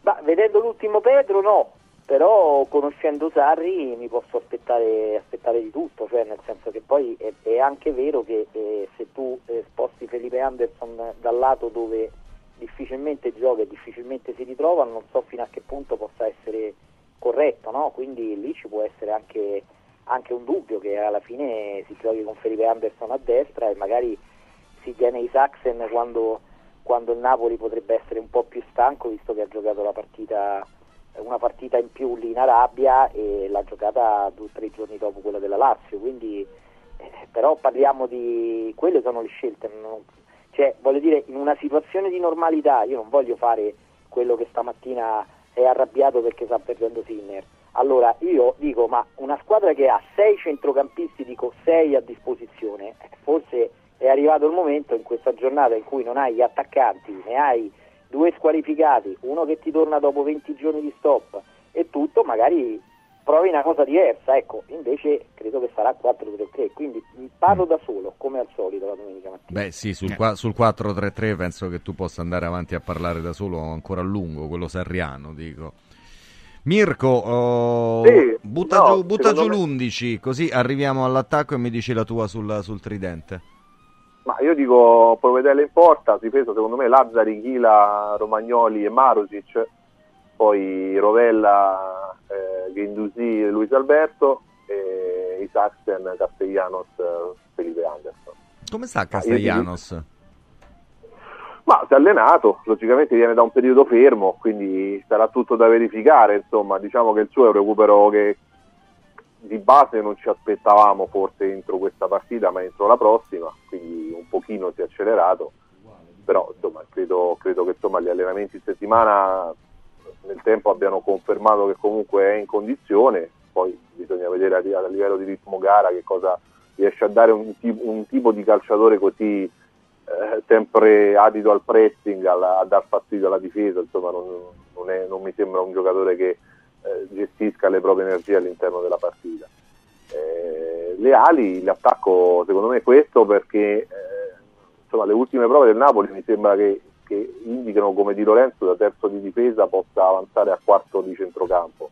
Ma vedendo l'ultimo Pedro no, però conoscendo Sarri mi posso aspettare, aspettare di tutto, cioè nel senso che poi è, è anche vero che eh, se tu eh, sposti Felipe Anderson dal lato dove difficilmente gioca e difficilmente si ritrova, non so fino a che punto possa essere corretto, no? quindi lì ci può essere anche, anche un dubbio che alla fine si giochi con Felipe Anderson a destra e magari si tiene Isaacsen quando, quando il Napoli potrebbe essere un po' più stanco visto che ha giocato la partita, una partita in più lì in Arabia e l'ha giocata due o tre giorni dopo quella della Lazio quindi eh, però parliamo di quelle sono le scelte non- cioè voglio dire in una situazione di normalità io non voglio fare quello che stamattina è arrabbiato perché sta perdendo Sinner. Allora io dico ma una squadra che ha sei centrocampisti dico sei a disposizione eh, forse è arrivato il momento in questa giornata in cui non hai gli attaccanti ne hai due squalificati uno che ti torna dopo 20 giorni di stop e tutto magari provi una cosa diversa, ecco, invece credo che sarà 4-3-3, quindi parlo da solo, come al solito la domenica mattina. Beh, sì, sul, qua- sul 4-3-3 penso che tu possa andare avanti a parlare da solo ancora a lungo, quello sarriano, dico. Mirko, oh, Sì, butta no, giù, butta giù secondo me- l'11, così arriviamo all'attacco e mi dici la tua sul, sul tridente. Ma io dico Provedelle in porta, difesa secondo me Lazzari, Chila, Romagnoli e Marusic, poi Rovella, eh, Gendouzi e Luis Alberto, e Isaacsen, Castellanos, eh, Felipe Anderson. Come sta Castellanos? Ma si è allenato, logicamente viene da un periodo fermo, quindi sarà tutto da verificare, insomma, diciamo che il suo è un recupero che di base non ci aspettavamo forse entro questa partita, ma entro la prossima, quindi un pochino si è accelerato, però insomma, credo, credo che insomma, gli allenamenti in settimana nel tempo abbiano confermato che comunque è in condizione, poi bisogna vedere a, livello di ritmo gara che cosa riesce a dare un, un tipo di calciatore così eh, sempre adito al pressing, alla- a dar fastidio alla difesa, insomma non, non è- non mi sembra un giocatore che eh, gestisca le proprie energie all'interno della partita. Eh, le ali, l'attacco secondo me è questo perché eh, insomma, le ultime prove del Napoli mi sembra che, che indicano come Di Lorenzo da terzo di difesa possa avanzare a quarto di centrocampo.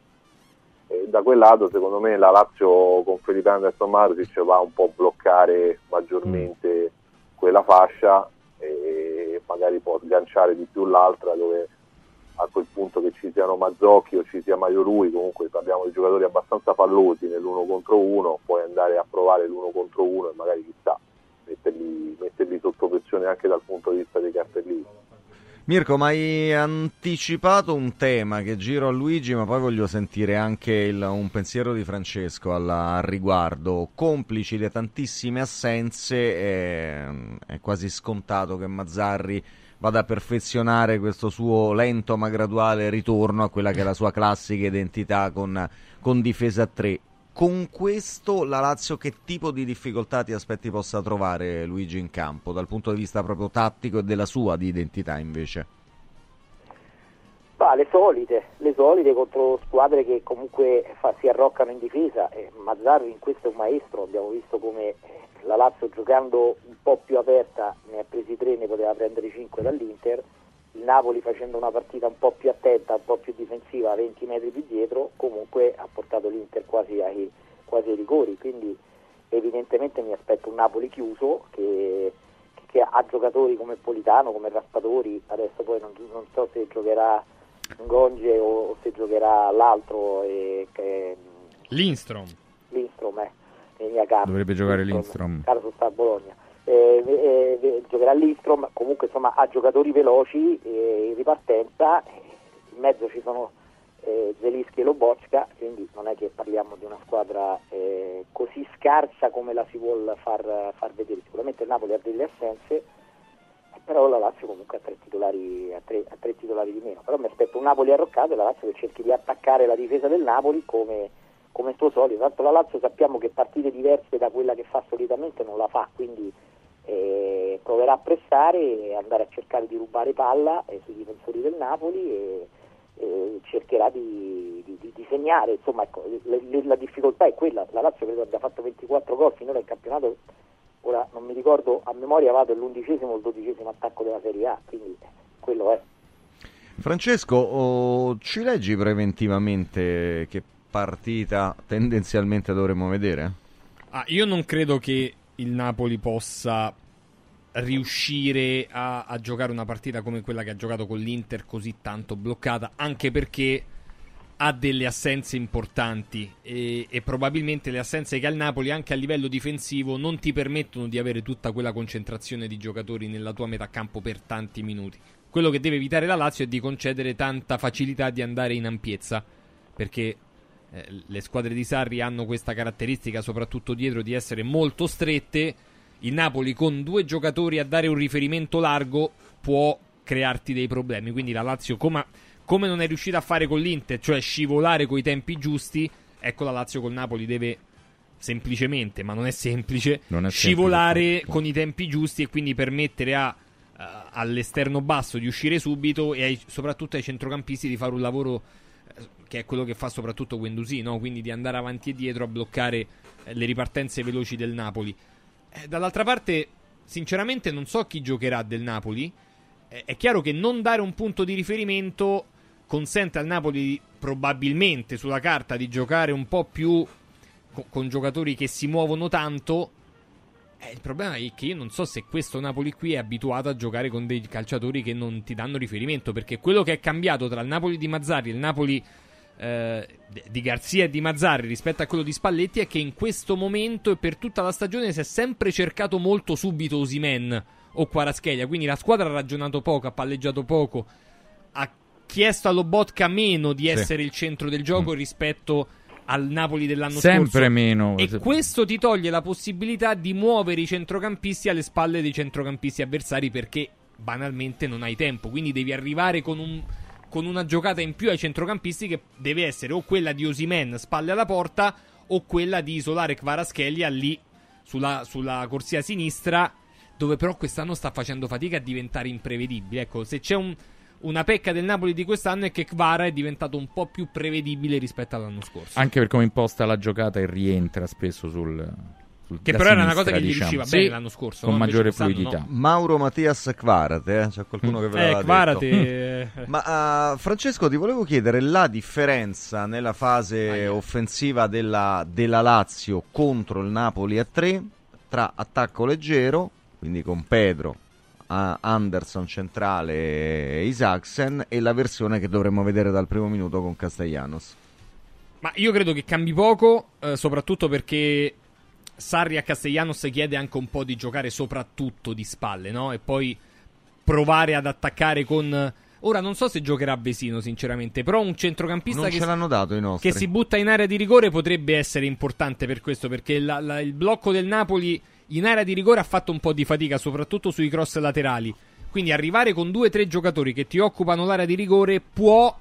E da quel lato secondo me la Lazio con Felipe Anderson Marusic va un po' a bloccare maggiormente quella fascia e magari può sganciare di più l'altra dove a quel punto che ci siano Mazzocchi o ci sia Mario Rui, comunque parliamo di giocatori abbastanza fallosi nell'uno contro uno, puoi andare a provare l'uno contro uno e magari chissà, metterli, metterli sotto pressione anche dal punto di vista dei cartellini. Mirko, ma hai anticipato un tema che giro a Luigi, ma poi voglio sentire anche il- un pensiero di Francesco alla- al riguardo. Complici le tantissime assenze, è, è quasi scontato che Mazzarri vada a perfezionare questo suo lento ma graduale ritorno a quella che è la sua classica identità con, con difesa a 3. Con questo la Lazio che tipo di difficoltà ti aspetti possa trovare Luigi in campo dal punto di vista proprio tattico e della sua di identità invece? Ma le solite, le solite contro squadre che comunque fa- si arroccano in difesa. E Mazzarri in questo è un maestro, abbiamo visto come eh, la Lazio giocando un po' più aperta ne ha presi tre, ne poteva prendere cinque dall'Inter. Il Napoli facendo una partita un po' più attenta, un po' più difensiva, a 20 metri più dietro, comunque ha portato l'Inter quasi ai, quasi ai rigori. Quindi evidentemente mi aspetto un Napoli chiuso che, che ha giocatori come Politano, come Raspadori, adesso poi non, non so se giocherà Ngonge o, o se giocherà l'altro e, che, Lindstrom. Lindstrom eh, in. Dovrebbe giocare Lindstrom. Caso sta a Bologna. Eh, eh, eh, giocherà Lindstrom, comunque insomma ha giocatori veloci eh, in ripartenza, in mezzo ci sono eh, Zelischi e Lobocca, quindi non è che parliamo di una squadra eh, così scarsa come la si vuol far, far vedere. Sicuramente il Napoli ha delle assenze, però la Lazio comunque ha tre titolari, ha tre, ha tre titolari di meno. Però mi aspetto un Napoli arroccato e la Lazio che cerchi di attaccare la difesa del Napoli come, come suo solito. Tanto la Lazio sappiamo che partite diverse da quella che fa solitamente non la fa, quindi eh, proverà a pressare e andare a cercare di rubare palla eh, sui difensori del Napoli e, e cercherà di, di- di- di segnare. Insomma, ecco, le- le- la difficoltà è quella. La Lazio credo abbia fatto 24 gol finora in campionato ora non mi ricordo a memoria vado l'undicesimo o il dodicesimo attacco della Serie A, quindi quello è. Francesco, oh, ci leggi preventivamente che partita tendenzialmente dovremmo vedere? Ah, io non credo che il Napoli possa riuscire a, a giocare una partita come quella che ha giocato con l'Inter così tanto bloccata, anche perché ha delle assenze importanti e, e probabilmente le assenze che ha il Napoli anche a livello difensivo non ti permettono di avere tutta quella concentrazione di giocatori nella tua metà campo per tanti minuti. Quello che deve evitare la Lazio è di concedere tanta facilità di andare in ampiezza, perché eh, le squadre di Sarri hanno questa caratteristica, soprattutto dietro, di essere molto strette. Il Napoli con due giocatori a dare un riferimento largo può crearti dei problemi. Quindi la Lazio, come, come non è riuscita a fare con l'Inter, cioè scivolare coi tempi giusti, ecco la Lazio col Napoli deve semplicemente, ma non è semplice, Non è scivolare semplice, con i tempi giusti e quindi permettere a, eh, all'esterno basso di uscire subito e ai- soprattutto ai centrocampisti di fare un lavoro che è quello che fa soprattutto Guendouzi, no? quindi di andare avanti e dietro a bloccare eh, le ripartenze veloci del Napoli. Eh, dall'altra parte, sinceramente, non so chi giocherà del Napoli. Eh, è chiaro che non dare un punto di riferimento consente al Napoli probabilmente sulla carta di giocare un po' più co- con giocatori che si muovono tanto. Eh, il problema è che io non so se questo Napoli qui è abituato a giocare con dei calciatori che non ti danno riferimento. Perché quello che è cambiato tra il Napoli di Mazzarri e il Napoli di Garzia e di Mazzarri rispetto a quello di Spalletti è che in questo momento e per tutta la stagione si è sempre cercato molto subito Osimen o Quaraschelia. Quindi la squadra ha ragionato poco, ha palleggiato poco, ha chiesto allo Botka meno di Sì. essere il centro del gioco rispetto al Napoli dell'anno Sempre scorso. meno. E questo ti toglie la possibilità di muovere i centrocampisti alle spalle dei centrocampisti avversari perché banalmente non hai tempo. Quindi devi arrivare con, un- con una giocata in più ai centrocampisti che deve essere o quella di Osimen spalle alla porta o quella di isolare Kvaratskhelia lì sulla, sulla corsia sinistra dove però quest'anno sta facendo fatica a diventare imprevedibile. Ecco, se c'è un- una pecca del Napoli di quest'anno è che Kvara è diventato un po' più prevedibile rispetto all'anno scorso. Anche per come imposta la giocata e rientra spesso sul. Sul- Che però era una cosa che gli diciamo. riusciva Sì, bene l'anno scorso, Con no? Maggiore fluidità. Mauro Mattias Kvarate, eh? c'è qualcuno che ve l'ha Eh, Kvarate, detto. Ma uh, Francesco, ti volevo chiedere la differenza nella fase offensiva della, della Lazio contro il Napoli a 3 tra attacco leggero, quindi con Pedro, Anderson centrale e Isaacsen, e la versione che dovremmo vedere dal primo minuto con Castellanos. Ma io credo che cambi poco, eh, soprattutto perché Sarri a Castellanos chiede anche un po' di giocare soprattutto di spalle, no? E poi provare ad attaccare con... Ora non so se giocherà Vesino, sinceramente, però un centrocampista che dato che si butta in area di rigore potrebbe essere importante per questo, perché la- la- il blocco del Napoli in area di rigore ha fatto un po' di fatica, soprattutto sui cross laterali. Quindi arrivare con due o tre giocatori che ti occupano l'area di rigore può,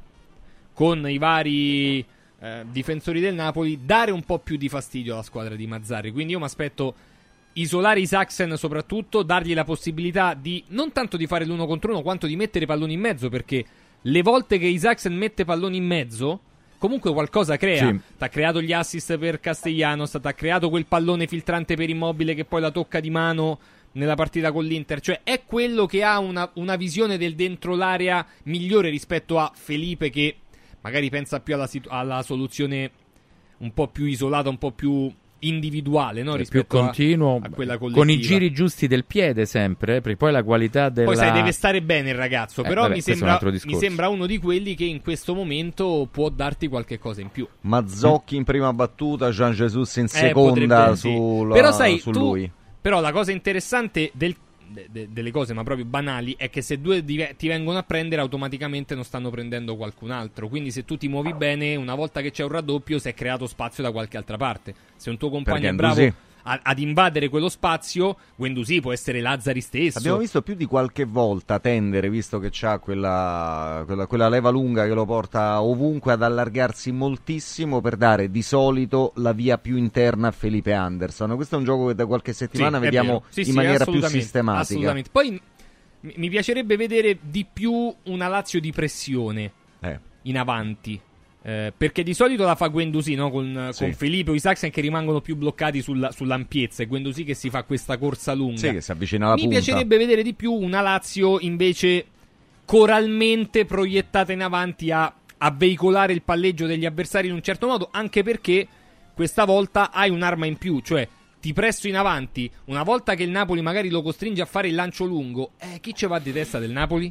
con i vari eh, difensori del Napoli, dare un po' più di fastidio alla squadra di Mazzarri. Quindi io mi aspetto isolare Isaacsen soprattutto, dargli la possibilità di non tanto di fare l'uno contro uno, quanto di mettere palloni in mezzo, perché le volte che Isaacsen mette palloni in mezzo, comunque qualcosa crea. Sì. T'ha creato gli assist per Castellanos, t'ha creato quel pallone filtrante per Immobile che poi la tocca di mano nella partita con l'Inter. Cioè è quello che ha una, una visione del dentro l'area migliore rispetto a Felipe che magari pensa più alla, situ- alla soluzione un po' più isolata, un po' più individuale, no? Cioè, rispetto più a- continuo, a, quella collettiva. con i giri giusti del piede sempre, eh, perché poi la qualità della... Poi sai, deve stare bene il ragazzo. Eh, però vabbè, mi, un sembra, mi sembra uno di quelli che in questo momento può darti qualche cosa in più. Mazzocchi in prima battuta, Jean Jesus in Eh, seconda potrebbe- sì. sul- Però sai, su tu- lui. Però la cosa interessante del- de- de- delle cose, ma proprio banali, è che se due dive- ti vengono a prendere, automaticamente non stanno prendendo qualcun altro. Quindi se tu ti muovi bene, una volta che c'è un raddoppio, si è creato spazio da qualche altra parte. Se un tuo compagno Perché è bravo Ndusì? A- ad invadere quello spazio. Guendouzi può essere Lazzari stesso. Abbiamo visto più di qualche volta tendere, visto che c'ha quella, quella, quella leva lunga che lo porta ovunque ad allargarsi moltissimo per dare di solito la via più interna a Felipe Anderson. Questo è un gioco che da qualche settimana Sì, vediamo. Sì, in sì, maniera più sistematica. Assolutamente. Poi mi mi piacerebbe vedere di più una Lazio di pressione Eh. in avanti. Eh, perché di solito la fa Guendouzi no? con, Sì. con Filippo Isaacsen che rimangono più bloccati sulla- sull'ampiezza e Guendouzi che si fa questa corsa lunga. Sì, che si avvicina alla Mi punta. piacerebbe vedere di più una Lazio invece coralmente proiettata in avanti a, a veicolare il palleggio degli avversari in un certo modo, anche perché questa volta hai un'arma in più, cioè ti presto in avanti. Una volta che il Napoli magari lo costringe a fare il lancio lungo, eh, chi ci va di testa del Napoli?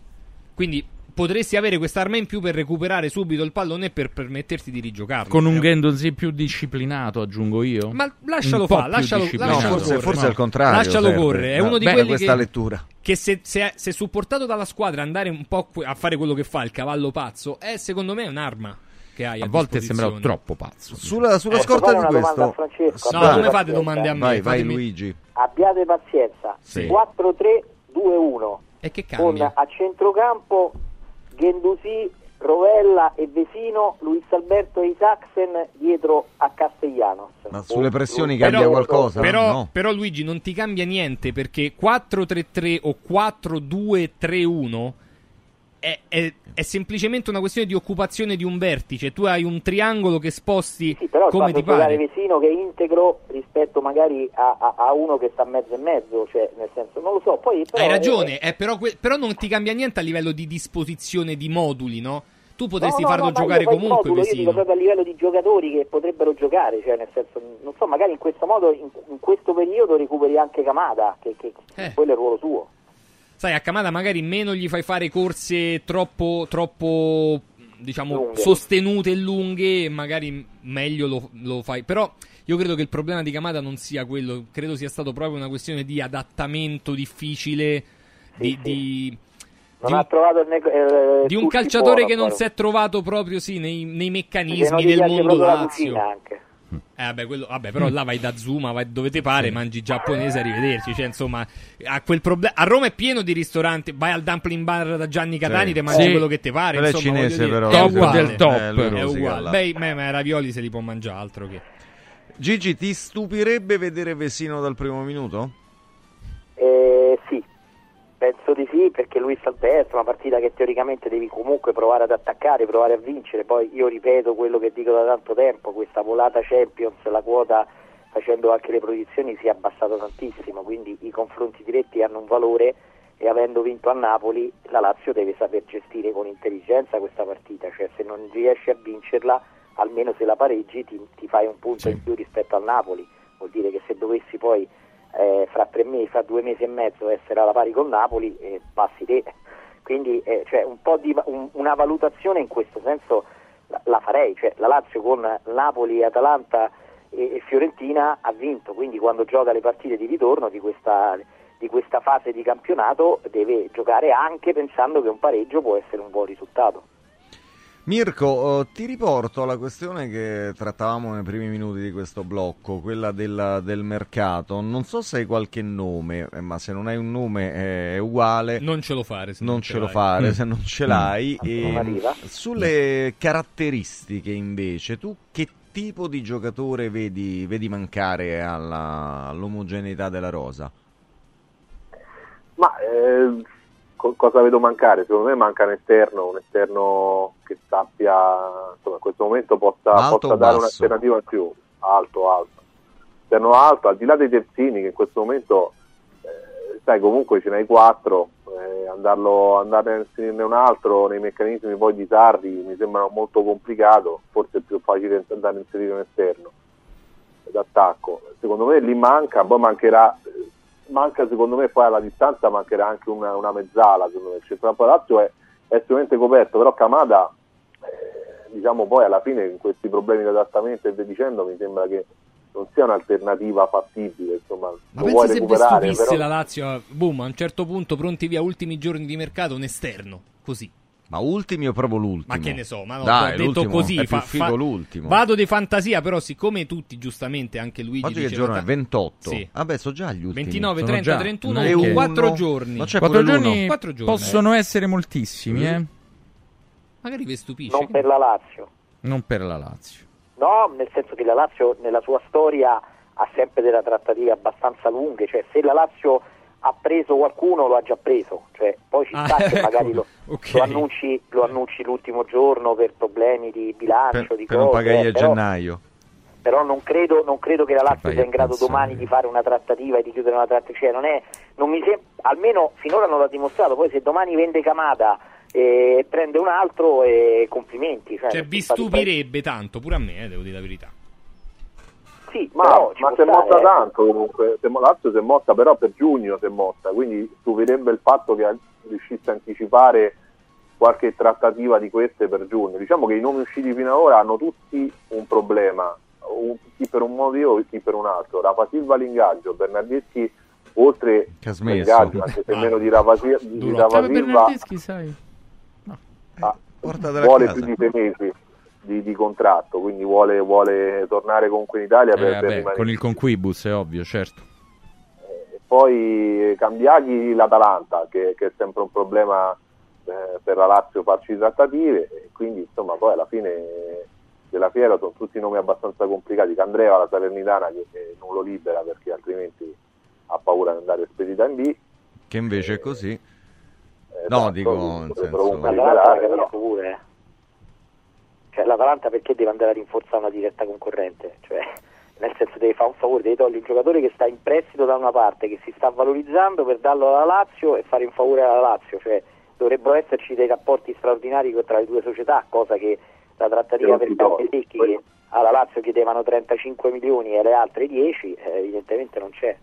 Quindi potresti avere quest'arma in più per recuperare subito il pallone e per permetterti di rigiocarlo. Con un Eh, Gendonzi più disciplinato, aggiungo io. Ma lascialo fare, lascialo, lascialo No, forse- correre. forse è il contrario, Lascialo serve. correre. È No, uno di bene quelli questa che, lettura. che se, se- se supportato dalla squadra andare un po' a fare quello che fa il cavallo pazzo, è secondo me un'arma che hai A volte sembra troppo pazzo. Sulla, sulla Posso scorta di questo, a Francesco? No, non ne fate domande a me. Vai, vai Luigi. Abbiate pazienza. Sì. 4-3-2-1. E che Con cambia? a centrocampo Gendusi, Rovella e Vesino, Luis Alberto e Isaacsen dietro a Castellanos. Ma sulle pressioni Però- cambia qualcosa? Però, No. però Luigi non ti cambia niente perché 4-3-3 o 4-2-3-1 è, è- è semplicemente una questione di occupazione di un vertice. Tu hai un triangolo che sposti Però come ti pare. Vesino che è integro rispetto magari a, a- a uno che sta mezzo e mezzo, cioè nel senso non lo so. Poi, Hai ragione, eh, però, que- però non ti cambia niente a livello di disposizione di moduli, no? Tu potresti no, no, farlo no, giocare comunque modulo, Io dico proprio a livello di giocatori che potrebbero giocare, cioè nel senso, non so, magari in questo modo, in, in questo periodo recuperi anche Kamada, che, che Eh. quello è il ruolo suo. Sai, a Kamada magari meno gli fai fare corse troppo, troppo diciamo, Lunghe. sostenute e lunghe, magari meglio lo, lo fai. Però io credo che il problema di Kamada non sia quello, credo sia stato proprio una questione di adattamento difficile, di, di- Non di un- ha trovato il neg- eh, di un calciatore buono, che non però. si è trovato proprio sì, nei, nei meccanismi del mondo Lazio. anche. Eh, vabbè, quello- vabbè, però là vai da Zuma, vai dove ti pare, mangi giapponese, arrivederci. Cioè, insomma, a, quel proble- a Roma è pieno di ristoranti. Vai al dumpling bar da Gianni Catani, Sì. te mangi Sì. quello che ti pare. È insomma, cinese, voglio dire, però, è uguale. del top. Eh, è uguale. Beh, ma, ma i ravioli se li può mangiare altro che. Gigi, ti stupirebbe vedere Vesino dal primo minuto? Eh, sì, penso di sì, perché lui sta al destro, una partita che teoricamente devi comunque provare ad attaccare, provare a vincere. Poi io ripeto quello che dico da tanto tempo, questa volata Champions, la quota facendo anche le proiezioni si è abbassato tantissimo, quindi i confronti diretti hanno un valore e avendo vinto a Napoli la Lazio deve saper gestire con intelligenza questa partita, cioè se non riesci a vincerla, almeno se la pareggi ti, ti fai un punto in più rispetto al Napoli, vuol dire che se dovessi poi eh, fra tre mesi, fra due mesi e mezzo essere alla pari con Napoli, eh, passi te. Quindi eh, cioè, un di un- una valutazione in questo senso la, la farei, cioè, la Lazio con Napoli, Atalanta e, e Fiorentina ha vinto, quindi quando gioca le partite di ritorno di questa, di questa fase di campionato deve giocare anche pensando che un pareggio può essere un buon risultato. Mirko, eh, ti riporto alla questione che trattavamo nei primi minuti di questo blocco, quella del, del mercato. Non so se hai qualche nome, eh, ma se non hai un nome eh, è uguale. Non ce lo fare. Se non ce ce lo fare Mm. se non ce Mm. l'hai. Non E arriva. sulle caratteristiche invece, tu che tipo di giocatore vedi, vedi mancare alla- all'omogeneità della rosa? Ma eh, co- cosa vedo mancare? Secondo me manca un esterno, un esterno che sappia, insomma, in questo momento possa, possa dare un'alternativa in più. Alto, alto. Esterno alto, al di là dei terzini che in questo momento, eh, sai, comunque ce n'hai quattro, eh, andarlo, andare a inserirne un altro nei meccanismi poi di Sarri mi sembra molto complicato, forse è più facile andare a inserire un esterno d'attacco. Secondo me lì manca, poi mancherà, manca secondo me poi alla distanza mancherà anche una, una mezzala, secondo me. il centrocampo Lazio è, è estremamente coperto, però Camada eh, diciamo poi alla fine in questi problemi di adattamento e via dicendo mi sembra che non sia un'alternativa fattibile, insomma, Ma pensa se vi recuperare, stupisse però la Lazio, boom, a un certo punto, pronti via ultimi giorni di mercato, un esterno, così. Ma ultimi o proprio l'ultimo? Ma che ne so, ma no, Dai, ho detto l'ultimo così. È fa- figo fa- l'ultimo. Vado di fantasia, però, siccome tutti, giustamente, anche Luigi Oggi che giorno è? ta- 28? Sì. Vabbè, so già gli ultimi. 29, Sono 30, già- 31, non è che- 4 giorni. Ma c'è Quattro pure l'uno. giorni, Quattro giorni. possono essere moltissimi, eh? Magari vi stupisce. Non per la Lazio. Non per la Lazio. No, nel senso che la Lazio nella sua storia ha sempre delle trattative abbastanza lunghe, cioè se la Lazio ha preso qualcuno lo ha già preso, cioè, poi ci Ah, sta che ecco, magari lo, ok. lo annunci, lo annunci l'ultimo giorno per problemi di bilancio, Per, di per non cose, pagargli eh, a però, gennaio. però non credo, non credo che la Lazio sia in grado pensare. domani di fare una trattativa e di chiudere una trattativa, cioè, non è, non mi sem- almeno finora non l'ha dimostrato, poi se domani vende Camada e prende un altro, eh, complimenti. Cioè, Cioè, vi stupirebbe tanto, pure a me, eh, devo dire la verità. Sì, Ma, però ma si è stare, mossa eh. tanto comunque, Si è mo- Lazio si è mossa però per giugno si è mossa, quindi stupirebbe il fatto che riuscisse a anticipare qualche trattativa di queste per giugno. Diciamo che i nomi usciti fino ad ora hanno tutti un problema, un- chi per un motivo chi per un altro. Rafa Silva l'ingaggio, Bernardeschi oltre l'ingaggio, anche se meno di Rafa, di. Rafa Come Silva, Bernardeschi, sai? ah, Portatela a vuole casa. più di sei mesi di, di contratto, quindi vuole, vuole tornare comunque in Italia Eh, per, per vabbè, rimanere con il conquibus è ovvio, certo. poi Cambiaghi l'Atalanta che, che è sempre un problema eh, per la Lazio farci trattative e quindi insomma poi alla fine della fiera sono tutti nomi abbastanza complicati Candreva la Salernitana che, che non lo libera perché altrimenti ha paura di andare spedita in B Che invece è così. Eh, No, esatto, dico nel senso... liberare, pure. Eh. Cioè, l'Atalanta perché deve andare a rinforzare una diretta concorrente? Cioè, nel senso deve fare un favore, deve togliere un giocatore che sta in prestito da una parte, che si sta valorizzando per darlo alla Lazio e fare un favore alla Lazio. Cioè, dovrebbero esserci dei rapporti straordinari tra le due società, cosa che la trattativa per Campesecchi che alla Lazio chiedevano 35 milioni e alle altre 10, eh, evidentemente non c'è.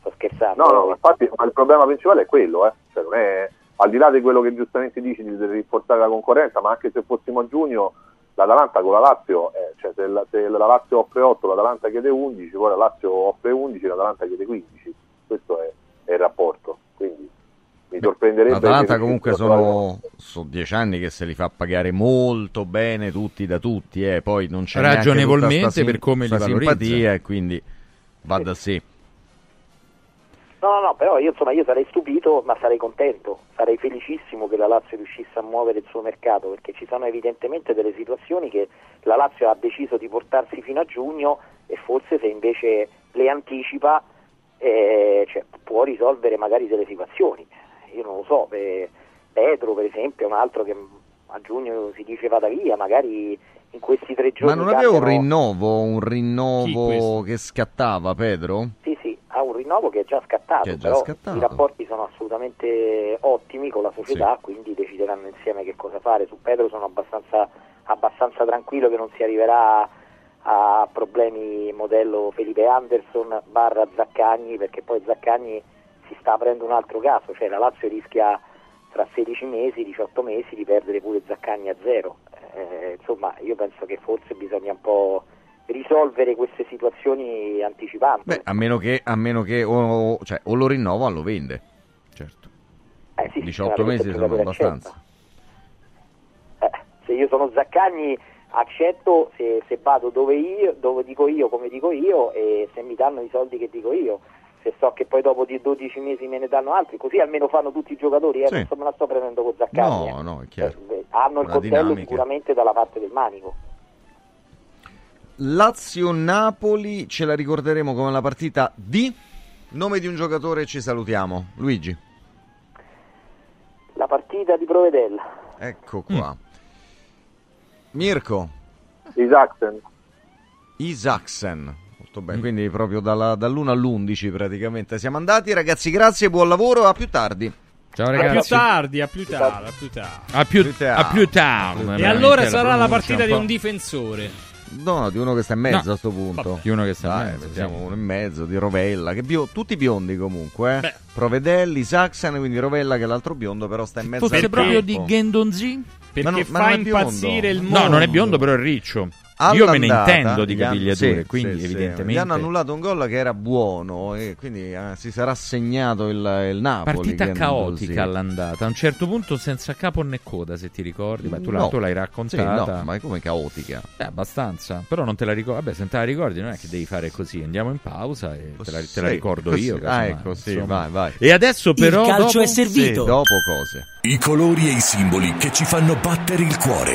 Sto scherzando. No, no, ma infatti ma il problema principale è quello, eh. Cioè, non è, al di là di quello che giustamente dici di rinforzare la concorrenza, ma anche se fossimo a giugno, l'Atalanta con la Lazio, eh, cioè se, la, se la Lazio offre 8, l'Atalanta chiede 11, poi la Lazio offre 11, l'Atalanta chiede 15. Questo è, è il rapporto. Quindi mi sorprenderebbe. L'Atalanta comunque sono, sono dieci anni che se li fa pagare molto bene tutti da tutti, eh. poi non c'è Ragionevolmente tutta sta per come li valorizza. simpatia e quindi va da sé. No, no, no, però io insomma io sarei stupito, ma sarei contento, sarei felicissimo che la Lazio riuscisse a muovere il suo mercato, perché ci sono evidentemente delle situazioni che la Lazio ha deciso di portarsi fino a giugno e forse se invece le anticipa eh, cioè, può risolvere magari delle situazioni. Io non lo so, eh, Pedro per esempio è un altro che a giugno si dice vada via, magari in questi tre giorni... Ma non aveva un rinnovo, un rinnovo che scattava, Pedro? Sì, sì, ha un rinnovo che è già scattato, è già però scattato. i rapporti sono assolutamente ottimi con la società, quindi decideranno insieme che cosa fare. Su Pedro sono abbastanza, abbastanza tranquillo che non si arriverà a problemi modello Felipe Anderson barra Zaccagni, perché poi Zaccagni si sta aprendo un altro caso, cioè la Lazio rischia tra 16 mesi, 18 mesi di perdere pure Zaccagni a zero. Eh, insomma, io penso che forse bisogna un po' risolvere queste situazioni anticipando. Beh, a meno che, a meno che o, cioè, o lo rinnova o lo vende. Certo. Eh sì, 18 chiaramente mesi il sono abbastanza. se io sono Zaccagni accetto se, se vado dove io, dove dico io, come dico io e se mi danno i soldi che dico io. Se so che poi dopo di 12 mesi me ne danno altri, così almeno fanno tutti i giocatori, eh, Sì. non me la sto prendendo con Zaccagni. No, eh. no, è chiaro. Eh, hanno il Una coltello dinamica. sicuramente dalla parte del manico. Lazio-Napoli ce la ricorderemo come la partita di nome di un giocatore ci salutiamo. Luigi. La partita di Provedella. Ecco qua. Mirko. Isaacsen. Isaacsen. Molto bene, quindi proprio dalla- dall'1 all'11 praticamente siamo andati. Ragazzi, grazie, buon lavoro, a più tardi. Ciao A più tardi, a più tardi, a più tardi. A più, a più tardi. E allora sarà la partita di un difensore. No, di uno che sta in mezzo No. a sto punto. Di uno che sta in Dai, mezzo, mettiamo sì. uno in mezzo, di Rovella, che bio- tutti biondi comunque. Eh. Beh. Provedelli, Saxon, quindi Rovella che è l'altro biondo, però sta in mezzo Fosse al proprio di Gendonzi? Perché Ma non- ma fa non biondo. impazzire il mondo. No, non è biondo, però è riccio. Io me ne intendo di capigliature, sì, quindi sì, sì. evidentemente... Gli hanno annullato un gol che era buono e quindi eh, si sarà segnato il, il Napoli. Partita caotica sì. all'andata, a un certo punto senza capo né coda, se ti ricordi. Beh, tu, la- No. tu l'hai Sì, raccontata. no, ma è come caotica. Eh, abbastanza, però non te la ricordi. Vabbè, se te la ricordi, non è che devi fare così. Andiamo in pausa e te la, te la Sì, ricordo così. io. Ah, ecco, sì, vai, vai. E adesso, però. dopo- Sì, dopo cose. I colori e i simboli che ci fanno battere il cuore,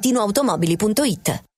valentinoautomobili.it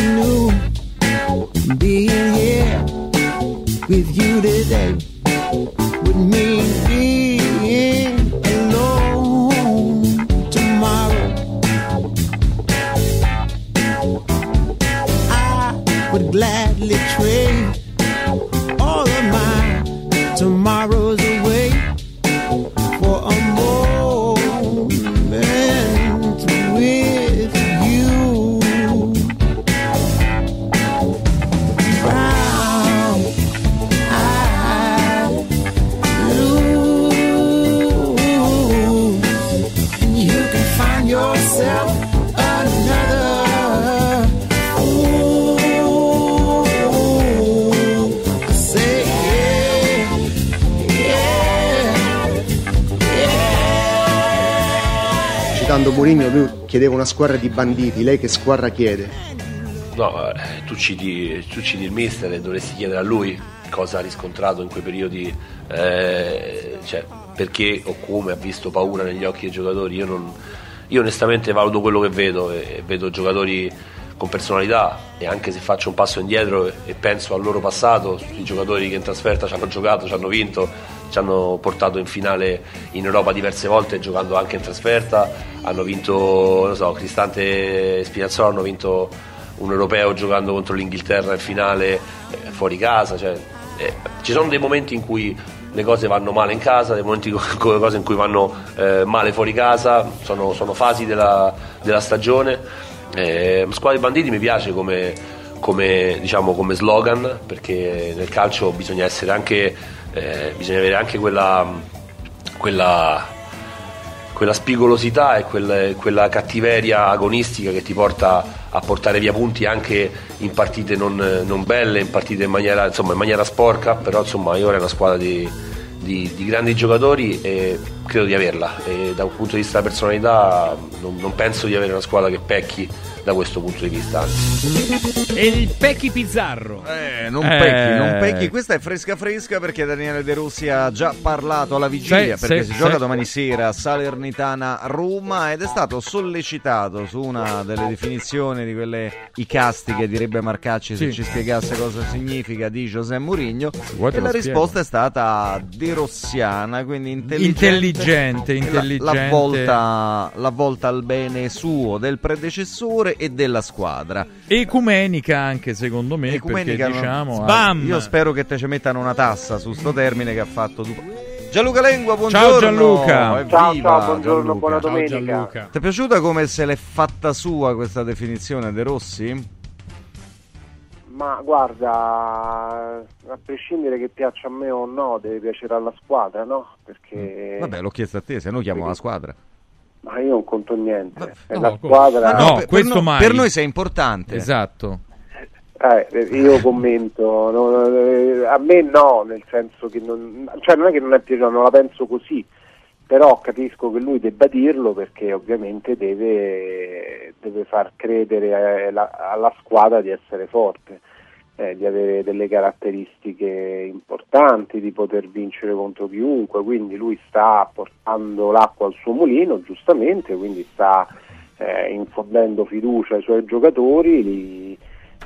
knew being here with you today would mean being alone tomorrow, I would gladly trade Citando Mourinho, lui chiedeva una squadra di banditi, lei che squadra chiede? No, eh, tu citi, tu citi il mister e dovresti chiedere a lui cosa ha riscontrato in quei periodi, eh, cioè, perché o come ha visto paura negli occhi dei giocatori. Io, non- io onestamente valuto quello che vedo e, e vedo giocatori con personalità e anche se faccio un passo indietro e, penso al loro passato, sui giocatori che in trasferta ci hanno giocato, ci hanno vinto, ci hanno portato in finale in Europa diverse volte giocando anche in trasferta, hanno vinto, so, Cristante e Spinazzola hanno vinto un europeo giocando contro l'Inghilterra in finale eh, fuori casa, cioè, eh, ci sono dei momenti in cui le cose vanno male in casa, dei momenti in cui vanno eh, male fuori casa, sono, sono fasi della, della stagione. Eh, Squadra dei banditi mi piace come, come, diciamo, come slogan perché nel calcio bisogna anche, eh, bisogna avere anche quella, quella quella spigolosità e quel- quella cattiveria agonistica che ti porta a portare via punti anche in partite non, non belle, in partite in maniera, insomma, in maniera sporca, però insomma io è una squadra di, di- di grandi giocatori e credo di averla. E da un punto di vista della personalità non, non penso di avere una squadra che pecchi da questo punto di vista. Anzi. E il Pecchi Pizzarro. Eh, non pecchi, non pecchi. Questa è fresca fresca perché Daniele De Rossi ha già parlato alla vigilia Sì, perché sì, si gioca sì. domani sera a Salernitana Roma ed è stato sollecitato su una delle definizioni di quelle icastiche direbbe Marcacci se Sì. ci spiegasse cosa significa di José Mourinho e la spiego. risposta è stata De Rossiana, quindi intelligente, Intelligente, e la- intelligente. La, volta, la volta al bene suo del predecessore e della squadra. Ecumenica anche secondo me, Ecumenica, perché diciamo... Sbam! Io spero che te ci mettano una tassa su sto termine che ha fatto tu. Gianluca Lengua, buongiorno. Ciao Gianluca. Evviva, Ciao, ciao, buongiorno, Gianluca. buona domenica. Ti è piaciuta come se l'è fatta sua questa definizione De Rossi? Ma guarda, a prescindere che piaccia a me o no, deve piacere alla squadra, no? Perché Vabbè, l'ho chiesto a te, se no chiamo la squadra. Ma io non conto niente. È no, la squadra. Ma no, per- per no- per noi sei importante. Esatto. Eh, io commento, no, eh, a me no, nel senso che non, cioè non è che non è piaciuto, non la penso così, però capisco che lui debba dirlo perché ovviamente deve, deve far credere eh, la- alla squadra di essere forte, eh, di avere delle caratteristiche importanti, di poter vincere contro chiunque, quindi lui sta portando l'acqua al suo mulino, giustamente, quindi sta eh, infondendo fiducia ai suoi giocatori, li-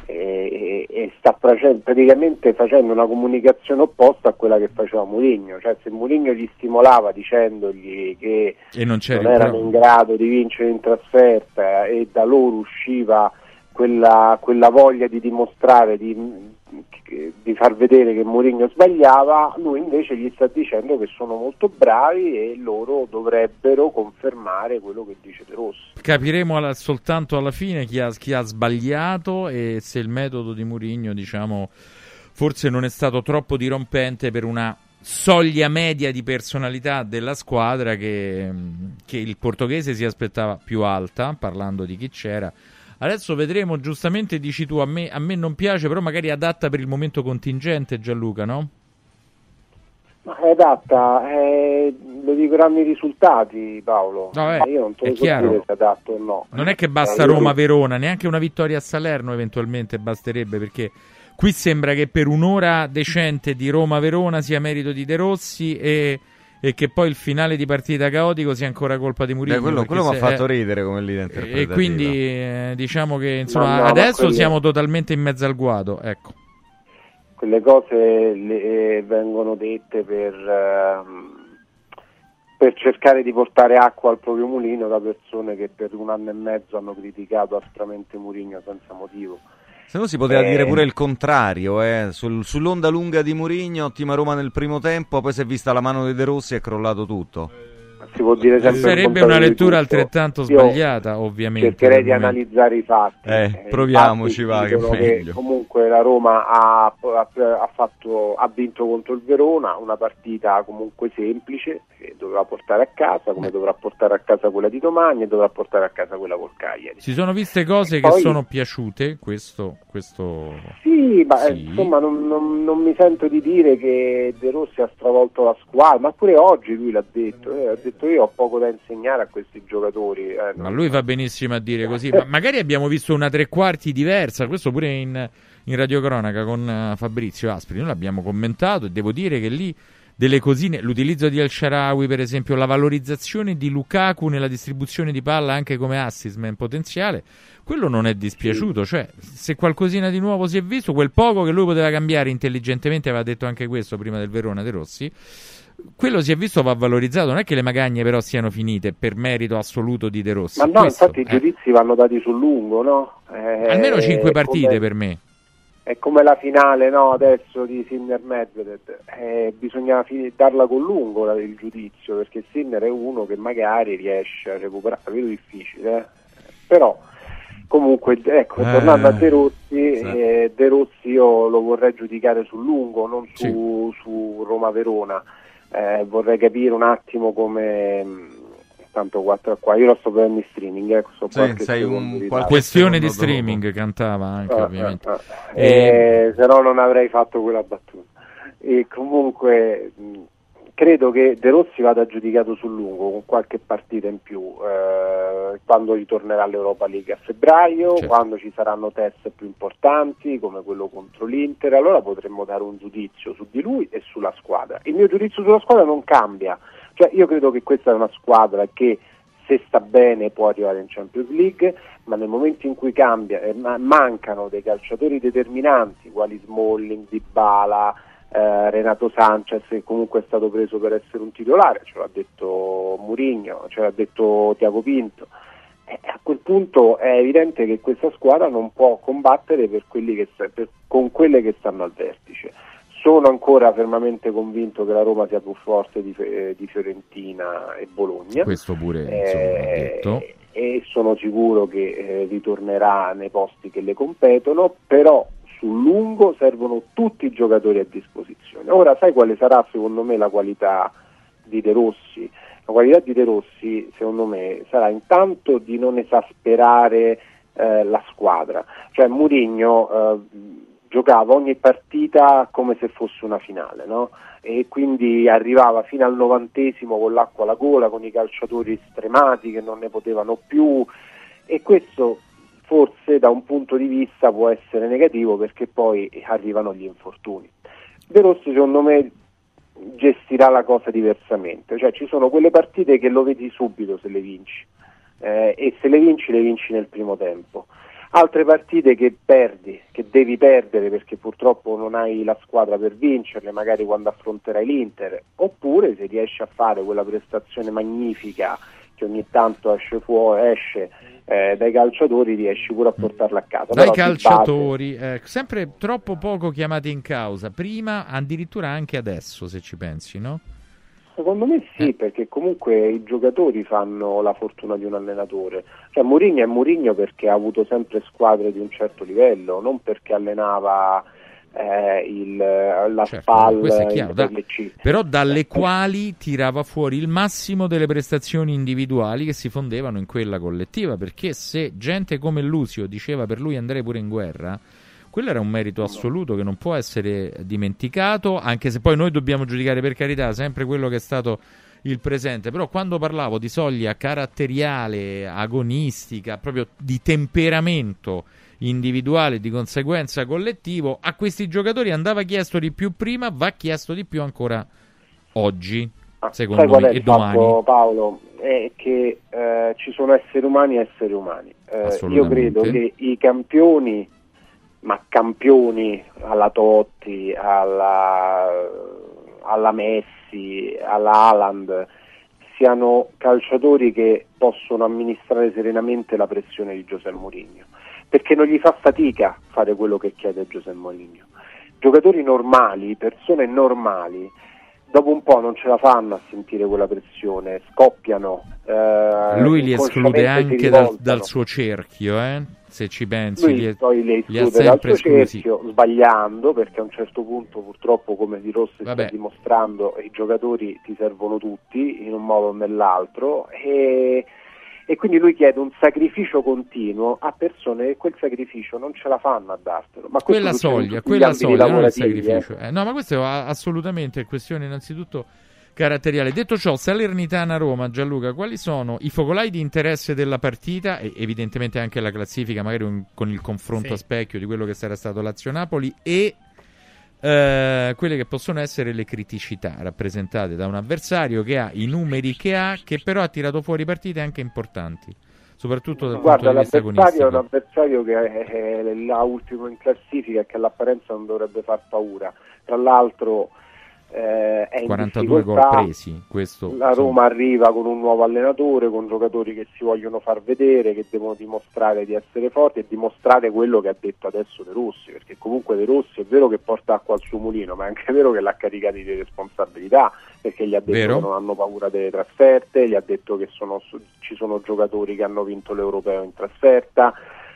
e, e- e sta praticamente facendo una comunicazione opposta a quella che faceva Mourinho, cioè se Mourinho gli stimolava dicendogli che non non erano in grado di vincere in trasferta e da loro usciva quella, quella voglia di dimostrare, di, di far vedere che Mourinho sbagliava, lui invece gli sta dicendo che sono molto bravi e loro dovrebbero confermare quello che dice De Rossi. Capiremo alla- soltanto alla fine chi ha, chi ha sbagliato e se il metodo di Mourinho, diciamo, forse non è stato troppo dirompente per una soglia media di personalità della squadra che, che il portoghese si aspettava più alta, parlando di chi c'era. Adesso vedremo, giustamente dici tu, a me, a me non piace, però magari adatta per il momento contingente Gianluca, no? Ma è adatta, eh, lo dicono i risultati Paolo. No, eh, io non te lo so chiaro. dire se è adatto o no. Non è che basta Eh, Roma-Verona, neanche una vittoria a Salerno eventualmente basterebbe perché qui sembra che per un'ora decente di Roma-Verona sia merito di De Rossi e, e che poi il finale di partita caotico sia ancora colpa di Murillo. Beh, quello, quello mi ha fatto eh, ridere come interpretativa. E quindi eh, diciamo che insomma Ma no, ma adesso quello- siamo totalmente in mezzo al guado, ecco. quelle cose le- eh, vengono dette per, ehm, per cercare di portare acqua al proprio mulino da persone che per un anno e mezzo hanno criticato aspramente Mourinho senza motivo. Se no si poteva Eh, dire pure il contrario, eh. Sul- sull'onda lunga di Mourinho, ottima Roma nel primo tempo, poi si è vista la mano di De Rossi e è crollato tutto. Si può dire sempre Sarebbe una lettura altrettanto Io sbagliata, ovviamente. Cercherei di analizzare i fatti. Eh, Eh, proviamoci, i va, fatti che meglio. comunque la Roma ha, ha- ha fatto- ha vinto contro il Verona, una partita comunque semplice che doveva portare a casa, come dovrà portare a casa quella di domani e dovrà portare a casa quella col Cagliari. Si sono viste cose che Poi- sono piaciute, questo, questo... Sì, ma eh, Sì. insomma non, non- non mi sento di dire che De Rossi ha stravolto la squadra, ma pure oggi lui l'ha detto, eh, ha detto io ho poco da insegnare a questi giocatori. eh, Ma lui fa benissimo a dire così. Ma magari abbiamo visto una tre quarti diversa, questo pure in, in radiocronaca con eh, Fabrizio Aspri. Noi l'abbiamo commentato e devo dire che lì delle cosine, l'utilizzo di El Sharawi, per esempio, la valorizzazione di Lukaku nella distribuzione di palla anche come assist man potenziale, quello non è dispiaciuto. Cioè, se qualcosina di nuovo si è visto, quel poco che lui poteva cambiare intelligentemente, aveva detto anche questo prima del Verona De Rossi. Quello si è visto va valorizzato, non è che le magagne però siano finite per merito assoluto di De Rossi. Ma no, Questo, infatti i eh. giudizi vanno dati sul lungo, no? Eh, Almeno 5 partite come- per me. È come la finale no, adesso di Sinner Medvedev, eh, bisogna fi- darla con lungo la- il giudizio perché Sinner è uno che magari riesce a recuperare, vedo difficile, eh. però comunque ecco, Eh, tornando a De Rossi, sì. eh, De Rossi io lo vorrei giudicare sul lungo, non su, su Roma-Verona, Eh, vorrei capire un attimo come... mh, Tanto 4 qua, io lo sto vedendo in streaming, ecco, so Sì, sei un- di qualche Questione di streaming cantava anche, Ah, ovviamente. ah, ah. E- Eh, se no non avrei fatto quella battuta. E comunque mh, credo che De Rossi vada giudicato sul lungo con qualche partita in più eh, quando ritornerà l'Europa League a febbraio, Certo. quando ci saranno test più importanti come quello contro l'Inter, allora potremmo dare un giudizio su di lui e sulla squadra. Il mio giudizio sulla squadra non cambia, cioè io credo che questa è una squadra che se sta bene può arrivare in Champions League, ma nel momento in cui cambia, eh, ma- mancano dei calciatori determinanti, quali Smalling, Dybala, eh, Renato Sanchez, che comunque è stato preso per essere un titolare, ce l'ha detto Murigno, ce l'ha detto Tiago Pinto. Eh, a quel punto è evidente che questa squadra non può combattere per quelli che per- con quelle che stanno al vertice. Sono ancora fermamente convinto che la Roma sia più forte di, di Fiorentina e Bologna. Questo pure insomma, va Eh, detto. e sono sicuro che eh, ritornerà nei posti che le competono, però sul lungo servono tutti i giocatori a disposizione. Ora sai quale sarà secondo me la qualità di De Rossi? La qualità di De Rossi secondo me sarà intanto di non esasperare eh, la squadra, cioè Mourinho eh, giocava ogni partita come se fosse una finale, no? e quindi arrivava fino al novantesimo con l'acqua alla gola, con i calciatori stremati che non ne potevano più e questo forse da un punto di vista può essere negativo perché poi arrivano gli infortuni. De Rossi secondo me gestirà la cosa diversamente, cioè ci sono quelle partite che lo vedi subito se le vinci eh, e se le vinci le vinci nel primo tempo. Altre partite che perdi, che devi perdere perché purtroppo non hai la squadra per vincerle, magari quando affronterai l'Inter, oppure se riesci a fare quella prestazione magnifica che ogni tanto esce fuori, esce eh, dai calciatori, riesci pure a portarla a casa. Dai Però calciatori, eh, sempre troppo poco chiamati in causa, prima addirittura anche adesso se ci pensi, no? Secondo me sì, perché comunque i giocatori fanno la fortuna di un allenatore. Cioè Mourinho è Mourinho perché ha avuto sempre squadre di un certo livello, non perché allenava eh, il, la Certo, SPAL questo è in chiaro, da- però dalle quali tirava fuori il massimo delle prestazioni individuali che si fondevano in quella collettiva, perché se gente come Lucio diceva per lui andrei pure in guerra, quello era un merito assoluto che non può essere dimenticato, anche se poi noi dobbiamo giudicare per carità sempre quello che è stato il presente, però quando parlavo di soglia caratteriale, agonistica, proprio di temperamento individuale, di conseguenza collettivo, a questi giocatori andava chiesto di più prima, va chiesto di più ancora oggi, Sai secondo me, e domani. fatto, Paolo? È che eh, ci sono esseri umani e esseri umani. Eh, io credo che i campioni, ma campioni alla Totti, alla, alla Messi, alla Haaland, siano calciatori che possono amministrare serenamente la pressione di Giuseppe Mourinho, perché non gli fa fatica fare quello che chiede Giuseppe Mourinho. Giocatori normali, persone normali, dopo un po' non ce la fanno a sentire quella pressione, scoppiano. eh, Lui li esclude anche dal, dal suo cerchio, eh? se ci pensi. Lui li, poi le li ha esclude dal sempre suo esclusi. cerchio sbagliando perché a un certo punto purtroppo come Di Rossi sta dimostrando i giocatori ti servono tutti in un modo o nell'altro e, e quindi lui chiede un sacrificio continuo a persone che quel sacrificio non ce la fanno a dartelo ma quella soglia, quella soglia, non il lavorativi, sacrificio. eh. Eh, no, ma questo è assolutamente questione innanzitutto caratteriale. Detto ciò, Salernitana Roma, Gianluca, quali sono i focolai di interesse della partita e evidentemente anche la classifica, magari un- con il confronto Sì. a specchio di quello che sarà stato Lazio Napoli e eh, quelle che possono essere le criticità rappresentate da un avversario che ha i numeri che ha, che però ha tirato fuori partite anche importanti, soprattutto dal Guarda, punto di vista l'avversario è un agonistico. avversario che è, è là ultimo in classifica e che all'apparenza non dovrebbe far paura. Tra l'altro eh, è in 42 gol presi, questo La Roma arriva con un nuovo allenatore, con giocatori che si vogliono far vedere, che devono dimostrare di essere forti e dimostrare quello che ha detto adesso De Rossi, perché comunque De Rossi è vero che porta acqua al suo mulino, ma è anche vero che l'ha caricati di responsabilità, perché gli ha detto Vero. che non hanno paura delle trasferte, gli ha detto che sono- ci sono giocatori che hanno vinto l'Europeo in trasferta,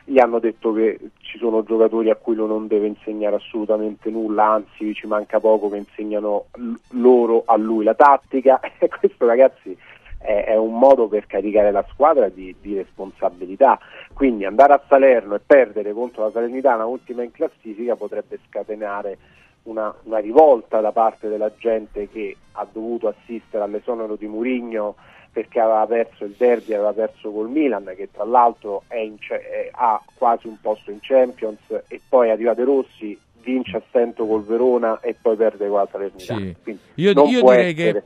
gli hanno detto che ci sono giocatori a cui lui non deve insegnare assolutamente nulla, anzi ci manca poco che insegnano l- loro a lui la tattica. E questo ragazzi è, è un modo per caricare la squadra di, di responsabilità, quindi andare a Salerno e perdere contro la Salernitana ultima in classifica potrebbe scatenare una, una rivolta da parte della gente che ha dovuto assistere all'esonero di Murigno perché aveva perso il derby, aveva perso col Milan che tra l'altro è in ce- ha quasi un posto in Champions e poi arriva De Rossi, vince a stento col Verona e poi perde con la Salernitana. Sì. Quindi Io- non io direi essere, che-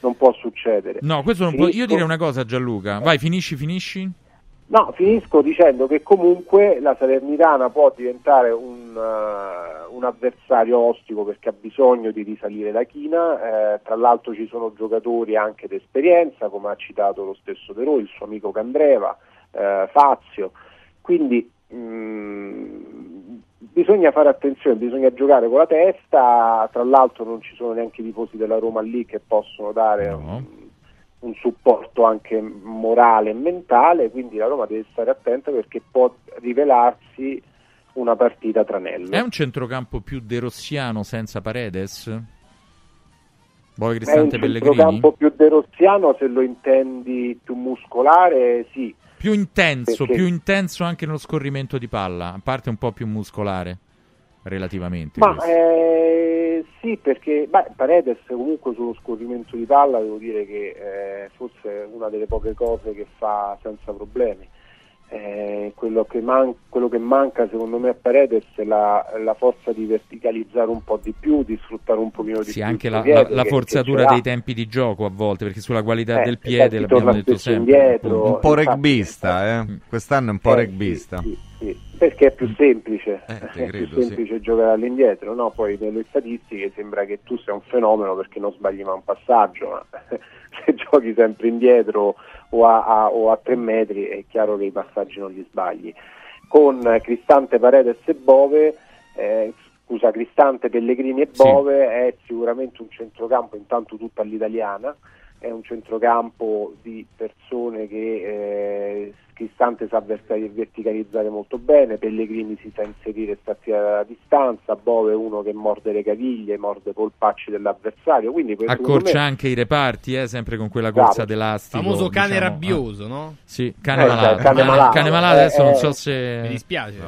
non può succedere. No, questo non può. Io direi una cosa, Gianluca. Vai, finisci, finisci. No, finisco dicendo che comunque la Salernitana può diventare un, eh, un avversario ostico perché ha bisogno di risalire la china, eh, tra l'altro ci sono giocatori anche d'esperienza, come ha citato lo stesso De Roi, il suo amico Candreva, eh, Fazio, quindi mh, bisogna fare attenzione, bisogna giocare con la testa, tra l'altro non ci sono neanche i tifosi della Roma lì che possono dare un, un supporto anche morale e mentale, quindi la Roma deve stare attenta perché può rivelarsi una partita tranello. È un centrocampo più derossiano senza Paredes? Vuoi È un Cristante Pellegrini? centrocampo più derossiano se lo intendi più muscolare, sì. Più intenso, Perché- più intenso anche nello scorrimento di palla, a parte un po' più muscolare relativamente. Ma eh, sì, perché beh, Paredes comunque sullo scorrimento di palla devo dire che eh, forse è una delle poche cose che fa senza problemi. Eh, quello, che man- quello che manca secondo me a Paredes è la, la forza di verticalizzare un po' di più, di sfruttare un pochino di Sì, più anche il la, piede, la- la che- forzatura che dei tempi di gioco a volte, perché sulla qualità Eh, del piede infatti l'abbiamo detto sempre. indietro. Un po' infatti- rugbista, eh? Quest'anno è un po' Eh, rugbista. sì, sì, perché è più semplice, Eh, è credo, più semplice giocare all'indietro, no? Poi nelle statistiche sembra che tu sia un fenomeno perché non sbagli mai un passaggio, ma se giochi sempre indietro o a, a- o a tre metri è chiaro che i passaggi non li sbagli. Con Cristante, Paredes e Bove, eh, scusa, Cristante, Pellegrini e Sì. Bove è sicuramente un centrocampo intanto tutta all'italiana, è un centrocampo di persone che eh, Cristante sa verticalizzare molto bene, Pellegrini si sa inserire e sta tirare a distanza, Bove è uno che morde le caviglie, morde i polpacci dell'avversario, quindi Accorcia me- anche i reparti, eh, sempre con quella corsa d'elastico. Famoso cane diciamo, rabbioso, eh. no? Sì, cane Eh, malato. cane Eh, malato. cane malato, Eh, adesso non eh, so se... Mi dispiace.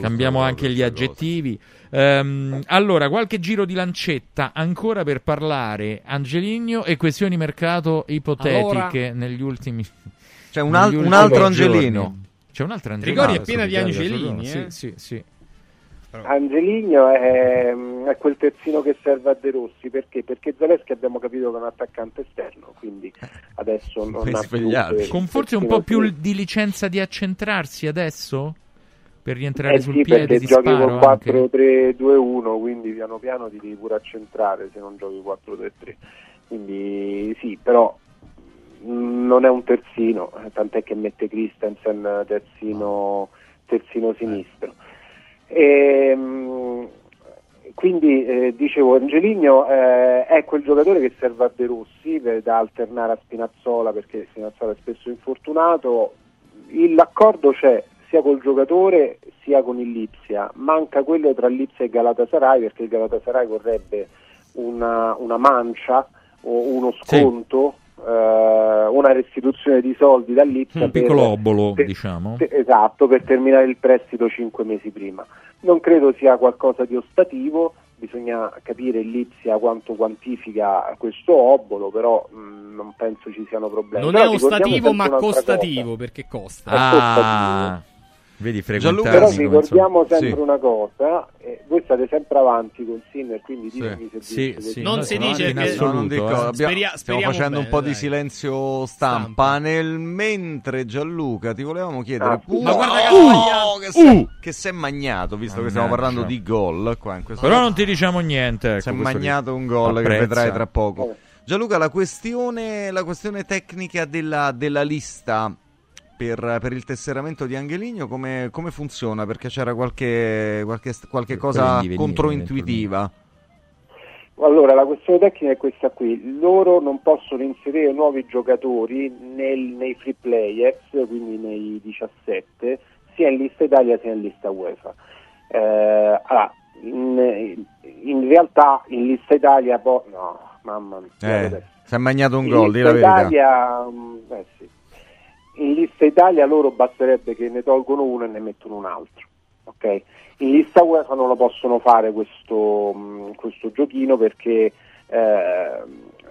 Cambiamo anche gli aggettivi. Ehm, allora, qualche giro di lancetta ancora per parlare Angeligno e questioni mercato ipotetiche Allora- negli ultimi C'è un, negli al- un altro giorni. Angelino. C'è un altro Angelino. Rigori è piena di Angelini, Sì, eh? sì, sì. Angeligno è, è quel terzino che serve a De Rossi perché? Perché Zaleschi abbiamo capito che è un attaccante esterno, quindi adesso non ha più Con forse un po' più di licenza di accentrarsi adesso? Per rientrare Eh sul sì, piede di giochi con anche. 4-3-2-1, quindi piano piano ti devi pure accentrare se non giochi 4-3-3. Quindi sì, però non è un terzino, eh, tant'è che mette Christensen terzino, terzino sinistro. Ehm, quindi eh, dicevo, Angeligno eh, è quel giocatore che serve a De Rossi per- da alternare a Spinazzola perché Spinazzola è spesso infortunato. Il- l'accordo c'è sia col giocatore sia con il Lipsia, manca quello tra Lipsia e Galatasaray perché il Galatasaray vorrebbe una, una mancia o uno sconto, eh, una restituzione di soldi dal Lipsia Un per- piccolo obolo, per- diciamo. per- esatto, per terminare il prestito cinque mesi prima. Non credo sia qualcosa di ostativo, bisogna capire Lipsia quanto quantifica questo obolo, però mh, non penso ci siano problemi. Non Però è ostativo, ma costativo, cosa. perché costa. Ah, vedi, Gianluca, Però ricordiamo sempre Sì. una cosa, eh, voi state sempre avanti con Sinner, quindi ditemi se Sì, sì, che- Non no, si no, dice in che- assoluto, No, non dico, eh. abbiamo- Speria- stiamo facendo un bene, po' di dai. silenzio stampa. Nel mentre Gianluca ti volevamo chiedere Ah, pure- Ma guarda che Oh, che si- che si è magnato visto che stiamo Mannaggia. parlando di gol qua in questo Però non ti diciamo niente. Ecco, si è magnato un gol che vedrai tra poco. Gianluca, la questione, la questione tecnica della, della lista per, per il tesseramento di Angeligno come, come funziona? Perché c'era qualche, qualche, qualche cosa venire, controintuitiva. Allora, la questione tecnica è questa qui, loro non possono inserire nuovi giocatori nel- nei free players, quindi nei 17, sia in lista Italia sia in lista UEFA. Eh, allora, in, in realtà in lista Italia, po- no, mamma mia, Eh, si è magnato un In gol, di la verità. Italia, mm, eh sì. In lista Italia loro basterebbe che ne tolgono uno e ne mettono un altro. ok? In lista UEFA non lo possono fare questo, mh, questo giochino perché eh,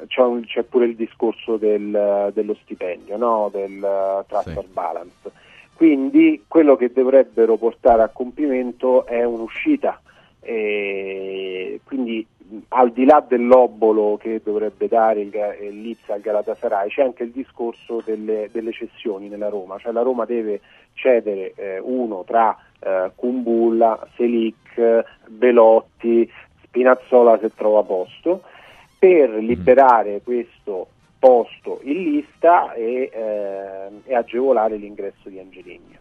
c'è, un- c'è pure il discorso del- dello stipendio, no? del eh, transfer balance. Quindi quello che dovrebbero portare a compimento è un'uscita. E quindi al di là dell'obolo che dovrebbe dare il, il Leeds al Galatasaray c'è anche il discorso delle, delle cessioni nella Roma, cioè la Roma deve cedere eh, uno tra eh, Kumbulla, Selic, Belotti, Spinazzola se trova posto per liberare questo posto in lista e, eh, e agevolare l'ingresso di Angeligno.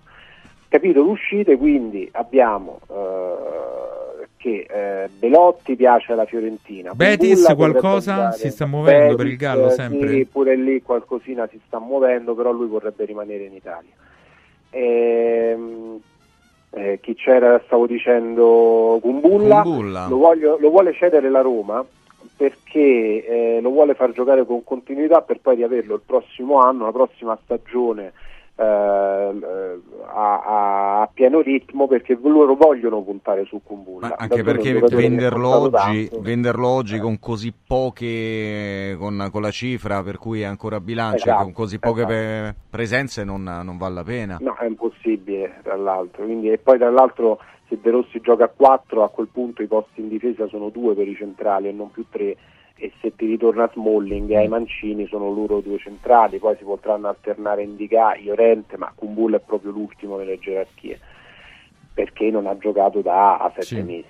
Capitolo uscite, quindi abbiamo eh, che eh, Belotti piace alla Fiorentina. Betis qualcosa si sta muovendo per il Betis, Gallo sempre? Sì, pure lì qualcosina si sta muovendo, però lui vorrebbe rimanere in Italia. Ehm, eh, chi c'era, stavo dicendo, Kumbulla, Kumbulla. Lo, voglio- lo vuole cedere la Roma perché eh, lo vuole far giocare con continuità per poi riaverlo il prossimo anno, la prossima stagione a, a- a pieno ritmo perché loro vogliono puntare su Kumbulla. Ma anche perché venderlo oggi, venderlo oggi con così poche, con, con la cifra per cui è ancora bilancio, Esatto, con così poche esatto. pe- presenze non, non vale la pena. No, è impossibile tra l'altro. Quindi, e poi tra l'altro se De Rossi gioca a 4 a quel punto i posti in difesa sono due per i centrali e non più tre e se ti ritorna Smalling e ai Mancini sono loro due centrali, poi si potranno alternare Indica, Iorente, ma Kumbulla è proprio l'ultimo nelle gerarchie perché non ha giocato da a sette Sì. mesi.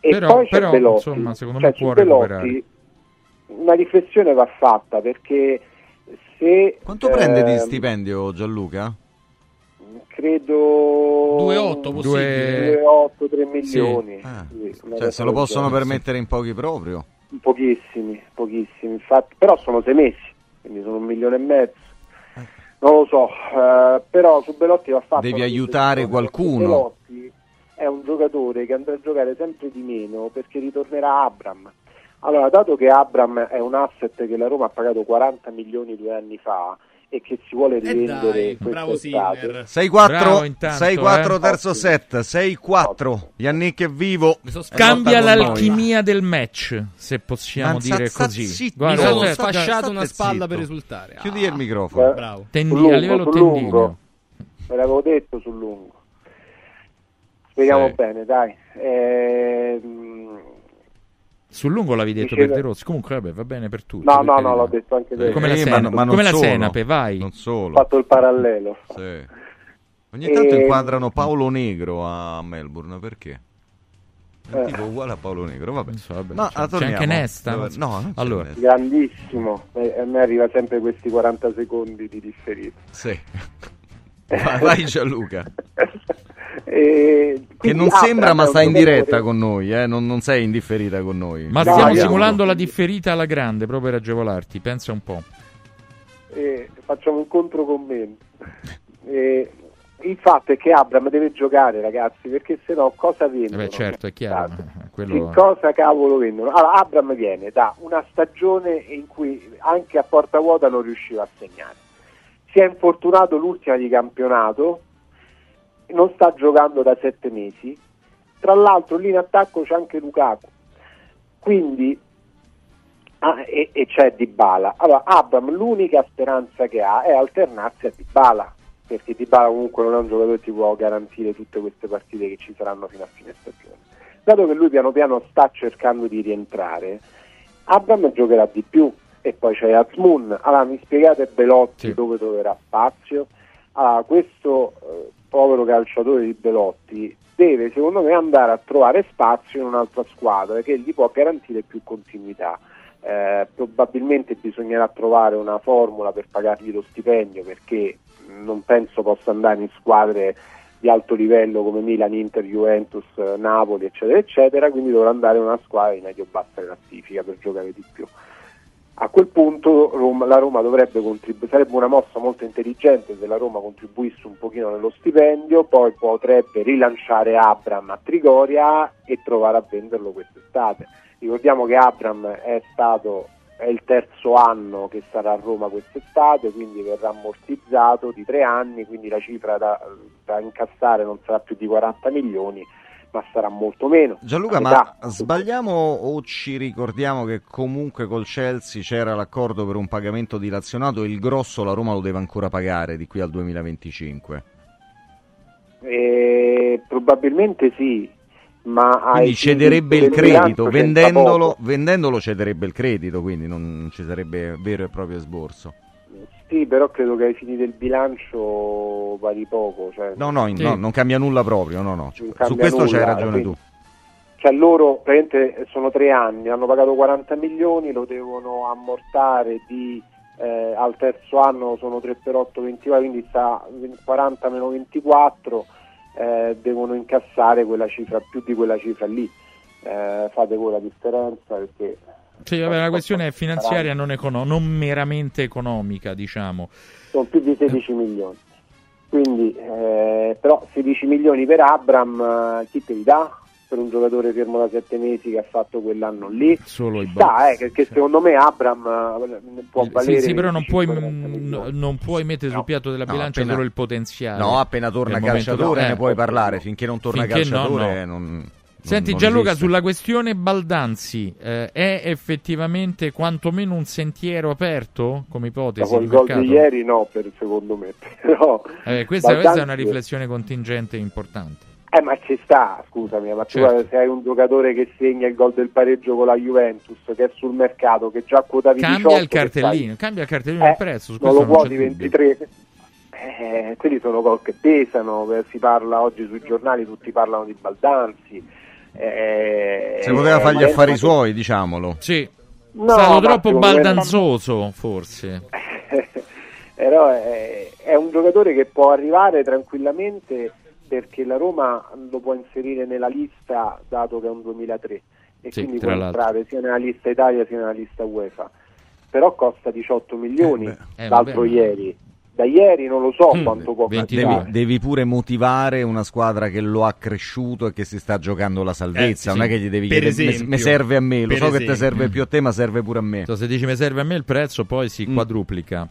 E Però- poi c'è però, Belotti. insomma, secondo Cioè, me su può Belotti recuperare. una riflessione va fatta perché se Quanto prende di ehm, stipendio Gianluca? credo 2,8 possibile. 2,8 3 milioni Ah. Sì, Cioè, se lo possono permettere in pochi proprio. Pochissimi pochissimi infatti però sono sei mesi quindi sono un milione e mezzo Non lo so, eh, però su Belotti va fatto Devi aiutare qualcuno. Belotti è un giocatore che andrà a giocare sempre di meno perché ritornerà Abram. Allora, dato che Abram è un asset che la Roma ha pagato 40 milioni due anni fa e che si vuole rivendere bravo Sinner. 6-4, Bravo intanto, 6-4 eh. terzo set, 6-4. Yannick è vivo. Cambia l'alchimia del match, se possiamo Ma dire così. zitto, Mi sono sfasciato state una spalla zitto. per risultare. Chiudi il microfono. Eh, Bravo. Tendi- lungo, a livello lungo. Ve l'avevo detto sul lungo. Spieghiamo Sì. bene, dai. Ehm, Sul lungo l'avevi detto Diceva- per De Rossi. Comunque, vabbè, va bene per tutti. No, per no, no, l'ho detto anche te. Come la, Eh, ma senape, no- ma come la senape, vai. Non Ho solo. fatto il parallelo. Sì. Ogni tanto E- inquadrano Paolo Negro a Melbourne, perché? È un Eh. tipo uguale a Paolo Negro, vabbè. So, vabbè, Ma c'è- c'è torniamo. anche Nesta? No, c'è Allora. Nesta. Grandissimo. E a me arriva sempre questi 40 secondi di differito. Sì. Vai, vai Gianluca. E Che non sembra, ma sta in diretta con noi, eh? non, non sei indifferita con noi. Ma No, stiamo simulando la differita alla grande proprio per agevolarti. Pensa un po'. e facciamo un controcommento. E il fatto è che Abram deve giocare, ragazzi, perché sennò cosa vendono? Eh Beh, certo, è chiaro. Scusate. ma Quello... Che cosa cavolo vendono? Allora, Abram viene da una stagione in cui anche a porta vuota non riusciva a segnare. Si è infortunato l'ultima di campionato, non sta giocando da sette mesi. Tra l'altro lì in attacco c'è anche Lukaku. Quindi ah, e, e c'è Dybala. Allora Abram l'unica speranza che ha è alternarsi a Dybala, perché Dybala comunque non è un giocatore che ti può garantire tutte queste partite che ci saranno fino a fine stagione. Dato che lui piano piano sta cercando di rientrare, Abram giocherà di più e poi c'è Azmoun. Allora mi spiegate Belotti Sì. dove troverà spazio? Allora, questo eh, povero calciatore di Belotti deve secondo me andare a trovare spazio in un'altra squadra che gli può garantire più continuità. Eh, probabilmente bisognerà trovare una formula per pagargli lo stipendio perché non penso possa andare in squadre di alto livello come Milan, Inter, Juventus, eh, Napoli, eccetera, eccetera, quindi dovrà andare in una squadra di medio-bassa classifica per giocare di più. A quel punto Roma- la Roma dovrebbe contribuire, sarebbe una mossa molto intelligente se la Roma contribuisse un pochino nello stipendio, poi potrebbe rilanciare Abram a Trigoria e provare a venderlo quest'estate. Ricordiamo che Abram è stato è il terzo anno che sarà a Roma quest'estate, quindi verrà ammortizzato di tre anni, quindi la cifra da, da incassare non sarà più di 40 milioni, ma sarà molto meno. Gianluca, ma sbagliamo o ci ricordiamo che comunque col Chelsea c'era l'accordo per un pagamento dilazionato e il grosso la Roma lo deve ancora pagare di qui al 2025? Eh, probabilmente sì, ma Quindi cederebbe il credito, vendendolo, vendendolo cederebbe il credito, quindi non ci sarebbe vero e proprio esborso. Sì, però credo che ai fini del bilancio vari poco. Cioè, No, no, in- no, non cambia nulla proprio, no, no. Su questo c'hai nulla, ragione quindi- tu. Cioè loro praticamente sono tre anni, hanno pagato 40 milioni, lo devono ammortare di eh, al terzo anno sono 3 per 8, 24, quindi sta 40 meno 24, eh, devono incassare quella cifra, più di quella cifra lì. Eh, fate voi la differenza perché Sì, vabbè, la questione è finanziaria, non, econo- non meramente economica, diciamo. sono più di 16 milioni. Quindi, eh, però 16 milioni per Abram, eh, chi te li dà? Per un giocatore fermo da 7 mesi che ha fatto quell'anno lì? Solo i Sta, box. eh, perché secondo me Abram eh, può valere Sì, sì, però non puoi, 25-30 milioni. non puoi mettere sul piatto della No, bilancia appena- solo il potenziale. No, appena torna calciatore ne eh. puoi parlare, finché non torna Finché no, calciatore no. non- Senti non Gianluca, esiste. sulla questione Baldanzi, eh, è effettivamente quantomeno un sentiero aperto come ipotesi Dopo di il gol mercato? di ieri no, per, secondo me. Però, Eh, questa, questa è una riflessione contingente importante. Eh, ma ci sta, scusami, ma tu Certo. se hai un giocatore che segna il gol del pareggio con la Juventus, che è sul mercato, che già quotavi Cambia 18, il cartellino, cambia il cartellino Eh, del prezzo, su non lo dubbio. 23. Eh, quelli sono gol che pesano, eh, si parla oggi sui giornali, tutti parlano di Baldanzi. Eh, Se poteva eh, fare gli affari suoi, diciamolo. Sì. No, Stato troppo baldanzoso, forse. però è, è un giocatore che può arrivare tranquillamente perché la Roma lo può inserire nella lista dato che è un 2003 e Sì, quindi può l'altro. entrare sia nella lista Italia sia nella lista UEFA però costa 18 milioni Eh, l'altro vabbè, ma- ieri da ieri non lo so Mm. quanto può Devi, cambiare. devi pure motivare una squadra che lo ha cresciuto e che si sta giocando la salvezza. Eh, sì, non è che gli devi Per chiedere, "Me- esempio. me serve a me, lo so che ti esempio. serve più a te, ma serve pure a me. Se dici mi serve a me il prezzo, poi si Mm. quadruplica.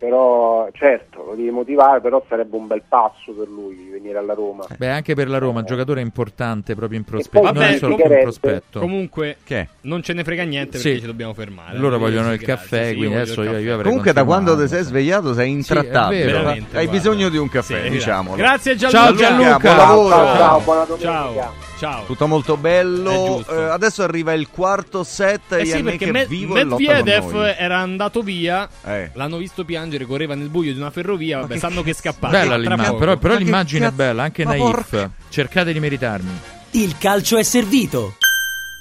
Eh, sì, però certo, lo devi motivare, però sarebbe un bel passo per lui venire alla Roma. Beh, anche per la Roma, un giocatore importante proprio in prospetto. Non è Vabbè, solo comunque- in prospetto. Comunque, Che? non ce ne frega niente Sì. perché ci dobbiamo fermare. Loro Eh, vogliono il caffè, sì, quindi adesso io, caffè. io avrei Comunque, da quando ti sei svegliato sei intrattabile. Sì. Hai Veramente, bisogno di un caffè, Sì, diciamolo. Grazie Ciao, Gianluca. Gianluca. Buon lavoro. Ciao, ciao, buona domenica. Ciao. Ciao. Tutto molto È bello. Eh, adesso arriva il quarto set. Eh sì, perché è Me- vivo e lotta con Medvedev era andato via, Eh. l'hanno visto piangere, correva nel buio di una ferrovia, vabbè, sanno che scappare. Bella Tra l'immagine, però, però l'immagine è bella, anche ma naif. porca- Cercate di meritarmi. Il calcio è servito.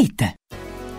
Ahorita.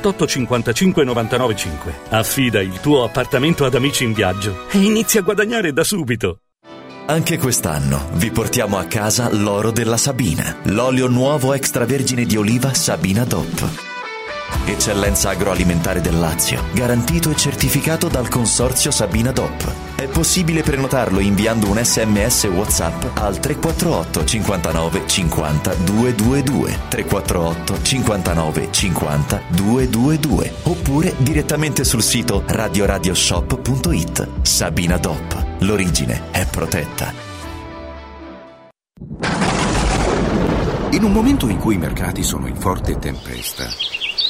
55 99 5. Affida il tuo appartamento ad Amici in Viaggio e inizia a guadagnare da subito. Anche quest'anno vi portiamo a casa l'oro della Sabina, l'olio nuovo extravergine di oliva Sabina DOP. Eccellenza agroalimentare del Lazio, garantito e certificato dal consorzio Sabina DOP. È possibile prenotarlo inviando un sms WhatsApp al 348 59 50 222 348 59 50 222 oppure direttamente sul sito radioradioshop.it. Sabina DOP. L'origine è protetta. In un momento in cui i mercati sono in forte tempesta,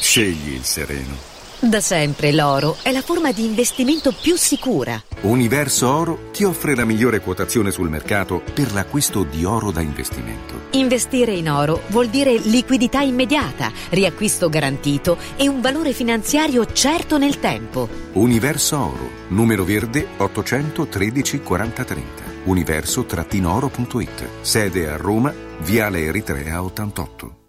scegli il sereno. Da sempre l'oro è la forma di investimento più sicura. Universo Oro ti offre la migliore quotazione sul mercato per l'acquisto di oro da investimento. Investire in oro vuol dire liquidità immediata, riacquisto garantito e un valore finanziario certo nel tempo. Universo Oro, numero verde 813 4030. Universo-oro.it. Sede a Roma, Viale Eritrea 88.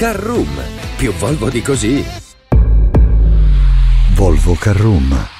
Carroom, più Volvo di così. Volvo Carroom.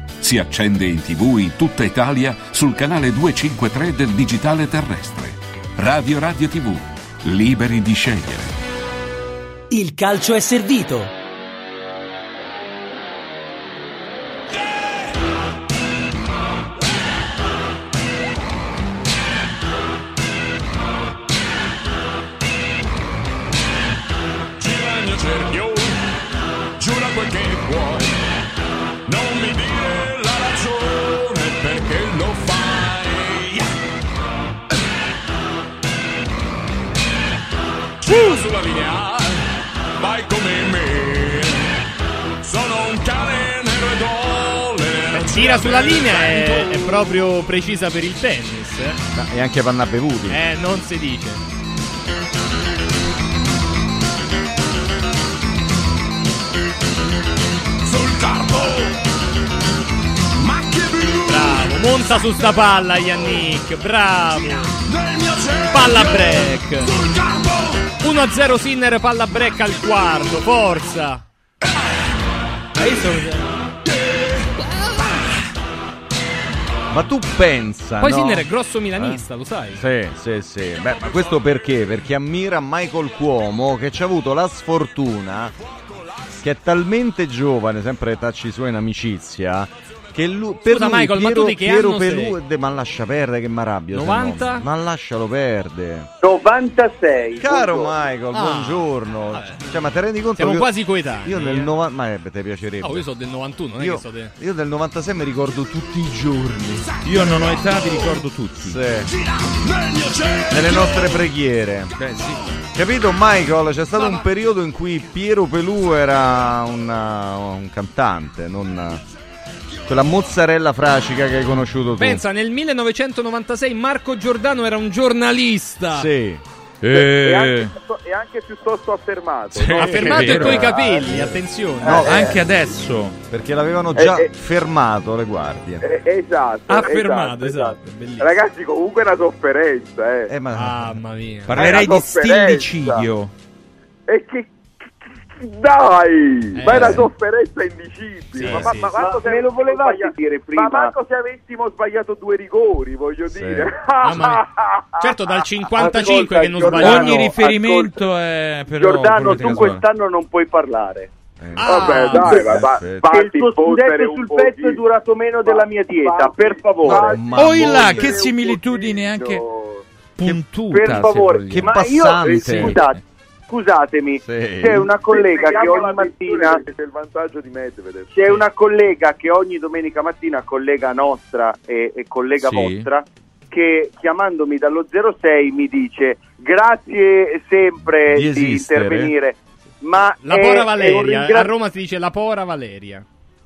si accende in tv in tutta Italia sul canale 253 del digitale terrestre. Radio Radio TV, liberi di scegliere. Il calcio è servito. Tira sulla linea è, è proprio precisa per il tennis. eh. E anche panna bevuti. Eh, non si dice. Sul carpo. Bravo, monta su sta palla Yannick, bravo. Palla break. 1-0 Sinner, palla break al quarto, forza. Hai visto? Ma tu pensa. Poi no? Sinner è grosso milanista, lo sai? Sì, sì, sì. Beh, ma questo perché? Perché ammira Michael Cuomo che ci ha avuto la sfortuna che è talmente giovane, sempre tacci suoi in amicizia, che lui, per Scusa, lui Michael, ma Piero, tu di che Piero anno sei? Pelù- de- ma lascia perdere che mi arrabbio. se no. 90? Ma lascialo perdere. 96. Caro buongiorno. Michael, Ah, buongiorno. Cioè, ma te rendi conto Siamo quasi coetanei. Io nel eh. 90 ma eh, te piacerebbe. Oh, io sono del 91, non è Io- che so de... Io del 96 mi ricordo tutti i giorni. Io non ho età, vi ricordo tutti. Sì. Nelle nostre preghiere. Capito Michael? C'è stato un periodo in cui Piero Pelù era una- un cantante, non quella mozzarella fracica che hai conosciuto tu. Pensa, nel 1996 Marco Giordano era un giornalista. Sì. E, anche, e anche piuttosto affermato. Sì, no? Affermato e vero. coi capelli, attenzione. No, Eh, anche adesso. Perché l'avevano già Eh, eh. fermato le guardie. Eh, esatto. Affermato, esatto, esatto, Ragazzi, comunque è una sofferenza, eh. Eh, ma... Mamma mia. Parlerei di stillicidio. E che... Dai! Eh. Ma è una sofferenza indicibile. Sì, ma, ma, sì, ma sì. Ma se me lo avessimo volevate sbagliato- dire prima? Ma manco se avessimo sbagliato due rigori, voglio dire. Mamma mia. Certo, dal 55 Ascolta, che non Giordano, sbagliamo. Ogni riferimento è però Giordano, tu quest'anno non puoi parlare. Ah, Vabbè, dai, va, va, fatti il tuo scudetto sul pezzo è durato meno della mia dieta, per favore. Ma Oh, là, che similitudine anche puntuta. per favore, che ma dire. io passante. eh, scusate, scusatemi, Sì. c'è una collega che ogni mattina C'è il vantaggio di Medvedev. c'è una collega che ogni domenica mattina, collega nostra e, e collega Sì. vostra, che chiamandomi dallo 06 mi dice grazie sempre Di di, esistere." intervenire. Ma La è- un Valeria. ringra- A Roma si dice la povera Valeria.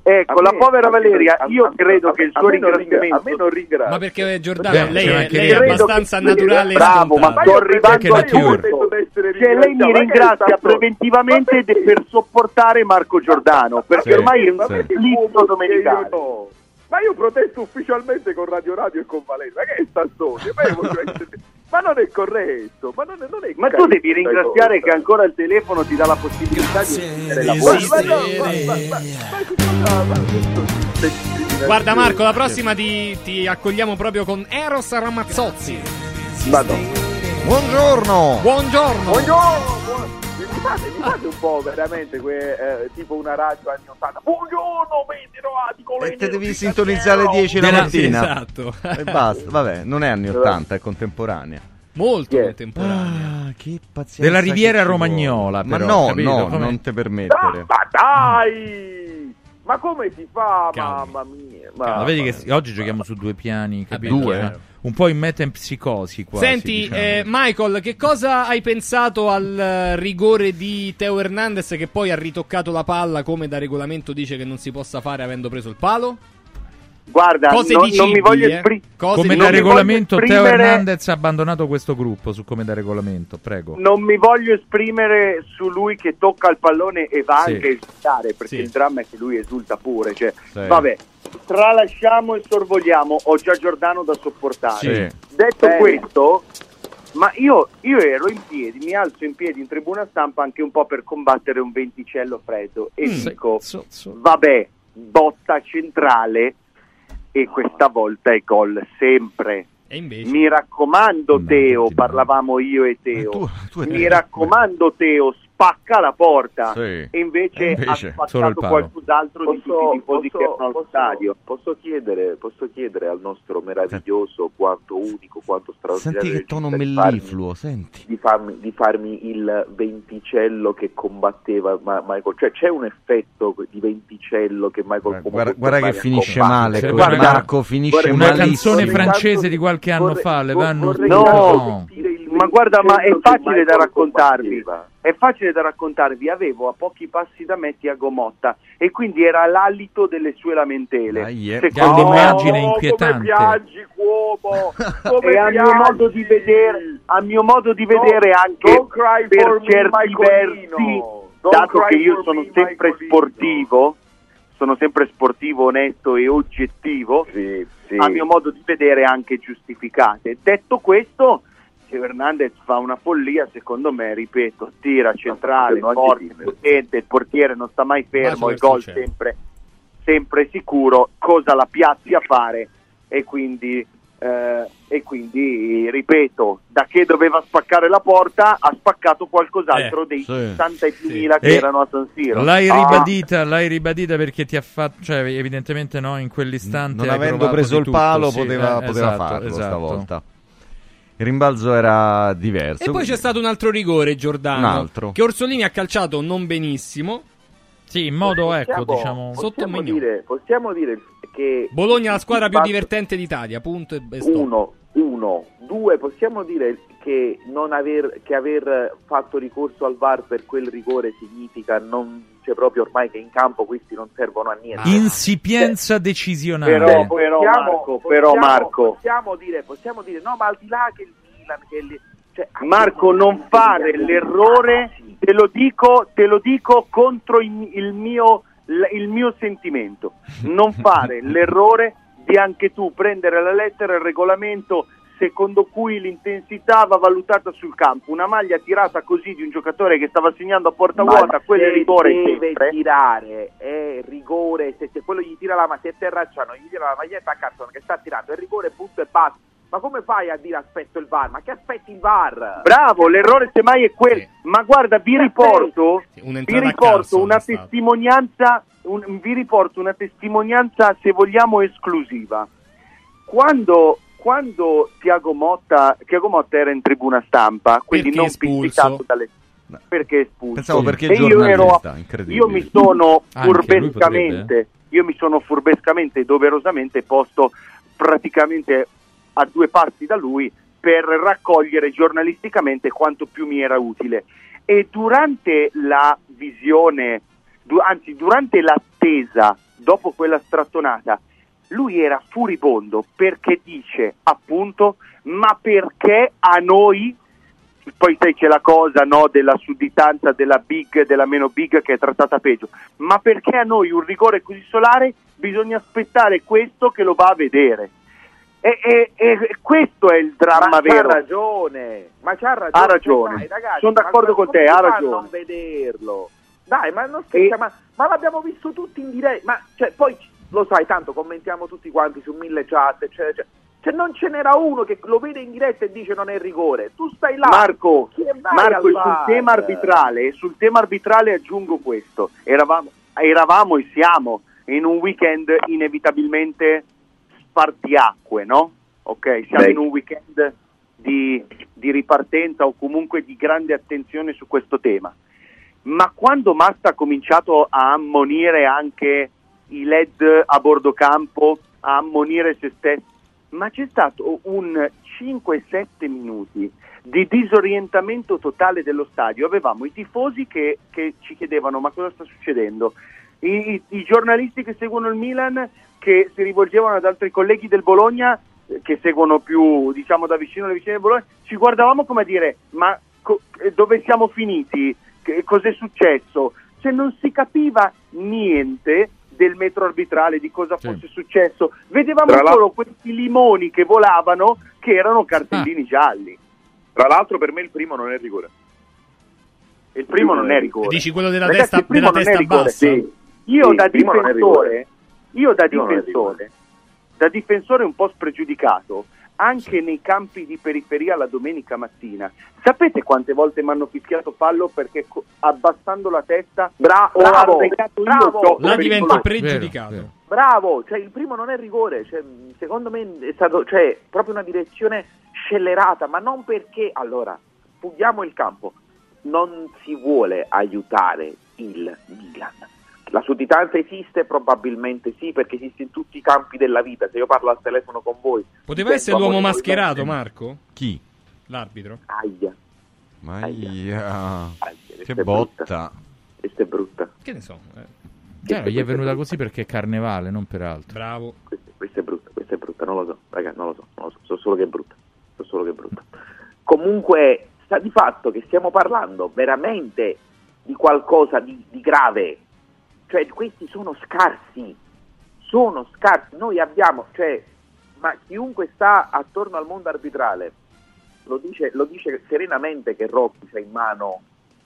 Ecco, A la povera a Valeria, a- io a- credo a- che il a suo me non ringra- ringraziamento... A me non ringrazia. Ma perché Giordano, lei, è, abbastanza naturale e Bravo, ma sto arrivando punto che lei mi ringrazia preventivamente per sopportare Marco Giordano, perché ormai è un sì. slitto domenicale. Ma io protesto ufficialmente con Radio Radio e con Valeria. Che è sta storia? Ma, non è corretto. Ma non è, non è Ma tu devi ringraziare cosa. che ancora il telefono ti dà la possibilità di essere la voce. ma no, ma, Guarda Marco, la prossima ti, ti accogliamo proprio con Eros Ramazzozzi. Madonna. Buongiorno. Buongiorno. Buongiorno, buon- mi fate, mi fate un po' veramente que- eh, tipo una radio anni 80. Buongiorno, vedi trovati con le E te devi sintonizzare alle 10 la mattina. Esatto. E basta, vabbè, non è anni 80, è contemporanea. Molto contemporanea. Ah, che pazienza Della riviera romagnola, Ma però, no, capito? no, Come- non te permettere. Ma dai! Ma come si fa? Calmi. Mamma mia. Ma mamma vedi che oggi giochiamo su due piani, capito? due? Un po' in metempsicosi quasi. Senti, diciamo. eh, Michael, che cosa hai pensato al eh, rigore di Teo Hernandez che poi ha ritoccato la palla come da regolamento dice che non si possa fare avendo preso il palo? Guarda, Cose non, non mi voglio eh. esprimere. Cose come da regolamento voglio Teo esprimere- Hernandez ha abbandonato questo gruppo su come da regolamento, prego. Non mi voglio esprimere su lui che tocca il pallone e va Sì. anche a esultare, perché Sì. il dramma è che lui esulta pure. Cioè, Sì. Vabbè, tralasciamo e sorvoliamo, ho già Giordano da sopportare. Sì. Detto Bene. questo, ma io, io ero in piedi, mi alzo in piedi in tribuna stampa anche un po' per combattere un venticello freddo e Mm. dico, So- so- vabbè, botta centrale e questa volta è gol sempre. E invece? Mi raccomando Teo, parlavamo io e Teo. Eh, tu- tu e Mi raccomando Teo, spacca la porta. Sì. E invece, invece, ha spaccato qualcos'altro di tutti i tifosi che erano allo posso- stadio. posso chiedere, posso chiedere al nostro meraviglioso, quanto unico, quanto straordinario Senti che tono regista di farmi- mellifluo, senti. di farmi, di farmi il venticello che combatteva Ma- Michael. Cioè c'è un effetto di venticello che Michael Guarda, guarda, che finisce male, Cioè, guarda, Marco finisce vorrei- Una malissimo. canzone francese di qualche anno vorrei- fa, le vor- vanno vorrei No. tanto sentire Ma guarda, ma è facile da raccontarvi. È facile da raccontarvi. Avevo a pochi passi da me Tiago Motta e quindi era l'alito delle sue lamentele. Dai, eh. Che è Secondo me- un'immagine Oh, inquietante. Come piangi, Cuomo! Come e a mio modo di vedere, a mio modo di Don't- vedere anche don't cry per certi versi, dato che io sono me, sempre Michaelino. sportivo, sono sempre sportivo, onesto e oggettivo, Sì, sì. a mio modo di vedere anche giustificate. Detto questo, se Hernandez fa una follia, secondo me, ripeto, tira centrale, forte, potente, il portiere non sta mai fermo, il gol cielo. sempre, sempre sicuro, cosa la piazzi a fare e quindi, eh, e quindi, ripeto, da che doveva spaccare la porta ha spaccato qualcos'altro Eh, dei sì. 60.000 che E erano a San Siro. L'hai Ah, ribadita, l'hai ribadita perché ti ha fatto, cioè evidentemente no, in quell'istante Non avendo preso il tutto, palo sì, poteva, eh, poteva esatto, farlo esatto. stavolta. Il rimbalzo era diverso. E poi c'è stato un altro rigore, Giordano. Un altro. Che Orsolini ha calciato non benissimo. Sì, in modo, ecco, Possiamo- diciamo... Sotto possiamo dire, possiamo dire che Bologna è la squadra più divertente d'Italia, punto e e stop. Uno, uno, due, possiamo dire che, non aver, che aver fatto ricorso al VAR per quel rigore significa non c'è proprio ormai che in campo questi non servono a niente. Insipienza decisionale. Però- però, Marco, però, possiamo- Marco. possiamo dire, possiamo dire no, ma al di là che il Milan che il- cioè, Marco, non fare l'errore, te lo dico, te lo dico contro il, il mio, il mio sentimento. Non fare l'errore di anche tu prendere la lettera il regolamento secondo cui l'intensità va valutata sul campo. Una maglia tirata così di un giocatore che stava segnando a porta Ma vuota, quello è se rigore deve sempre. tirare è rigore se, se quello gli tira la ma se è terracciano gli tira la maglietta a cartone che sta tirando è rigore punto e basta ma come fai a dire aspetto il VAR ma che aspetti il VAR Bravo, l'errore semmai è quello. Ma guarda, vi riporto, vi riporto una testimonianza, un- vi riporto una testimonianza, se vogliamo, esclusiva. Quando, quando Tiago, Motta, Tiago Motta era in tribuna stampa, quindi Perché non pizzicato dalle perché espulso. Pensavo perché E io, ero, io mi sono furbescamente, io mi sono furbescamente e doverosamente posto praticamente a due passi da lui per raccogliere giornalisticamente quanto più mi era utile. E durante la visione, du- anzi durante l'attesa, dopo quella strattonata, lui era furibondo perché dice appunto ma perché a noi poi sai c'è la cosa no, della sudditanza della big e della meno big che è trattata peggio. Ma perché a noi un rigore così solare? Bisogna aspettare questo che lo va a vedere. E, e- e questo è il dramma ma vero. ragione ma c'ha ragione. Ha ragione. Dai, ragazzi, Sono d'accordo con te, ha ragione. non vederlo? Dai ma non scherza ma, ma l'abbiamo visto tutti in diretta ma cioè, poi lo sai tanto commentiamo tutti quanti su mille chat eccetera eccetera cioè, non ce n'era uno che lo vede in diretta e dice non è rigore tu stai là Marco, Marco, sul tema arbitrale, sul tema arbitrale aggiungo questo. Eravamo, eravamo e siamo in un weekend inevitabilmente spartiacque, no? Ok, siamo Beh. in un weekend di, di ripartenza o comunque di grande attenzione su questo tema. Ma quando Massa ha cominciato a ammonire anche i LED a bordo campo, a ammonire se stesso, ma c'è stato un 5-7 minuti di disorientamento totale dello stadio. Avevamo i tifosi che, che ci chiedevano ma cosa sta succedendo, I, i- i giornalisti che seguono il Milan che si rivolgevano ad altri colleghi del Bologna eh, che seguono più diciamo da vicino le vicine del Bologna, ci guardavamo come a dire ma co- eh, dove siamo finiti? Che- cos'è successo? Cioè non si capiva niente del metro arbitrale, di cosa fosse successo. Vedevamo Tra solo questi limoni che volavano che erano cartellini Ah. gialli. Tra l'altro per me il primo non è rigore. Il primo non è rigore. Dici quello della Ragazzi, testa, della testa rigore. bassa? Sì. Io Sì, da difensore, io da difensore, da difensore un po' spregiudicato, anche nei campi di periferia la domenica mattina, sapete quante volte mi hanno fischiato fallo perché co- abbassando la testa bravo, bravo. troppo Là per il diventa gol. pregiudicato. Bravo, cioè il primo non è rigore, cioè, secondo me è stato cioè, proprio una direzione scellerata, ma non perché allora fughiamo il campo, non si vuole aiutare il Milan. La sudditanza esiste? Probabilmente sì, perché esiste in tutti i campi della vita. Se io parlo al telefono con voi, Poteva essere l'uomo mascherato, Marco? Chi? L'arbitro? Aia, Maia. questa Che è botta. questa è brutta. Che ne so. eh. Chiaro, gli è venuta così perché è carnevale, non per altro. Bravo. Questa, questa è brutta, questa è brutta, non lo so, raga, non lo so, non lo so, so solo che è brutta, so solo che è brutta. Comunque sta di fatto che stiamo parlando veramente di qualcosa di, di grave, cioè questi sono scarsi, sono scarsi, noi abbiamo, cioè, ma chiunque sta attorno al mondo arbitrale lo dice, lo dice serenamente che Rocchi c'ha in mano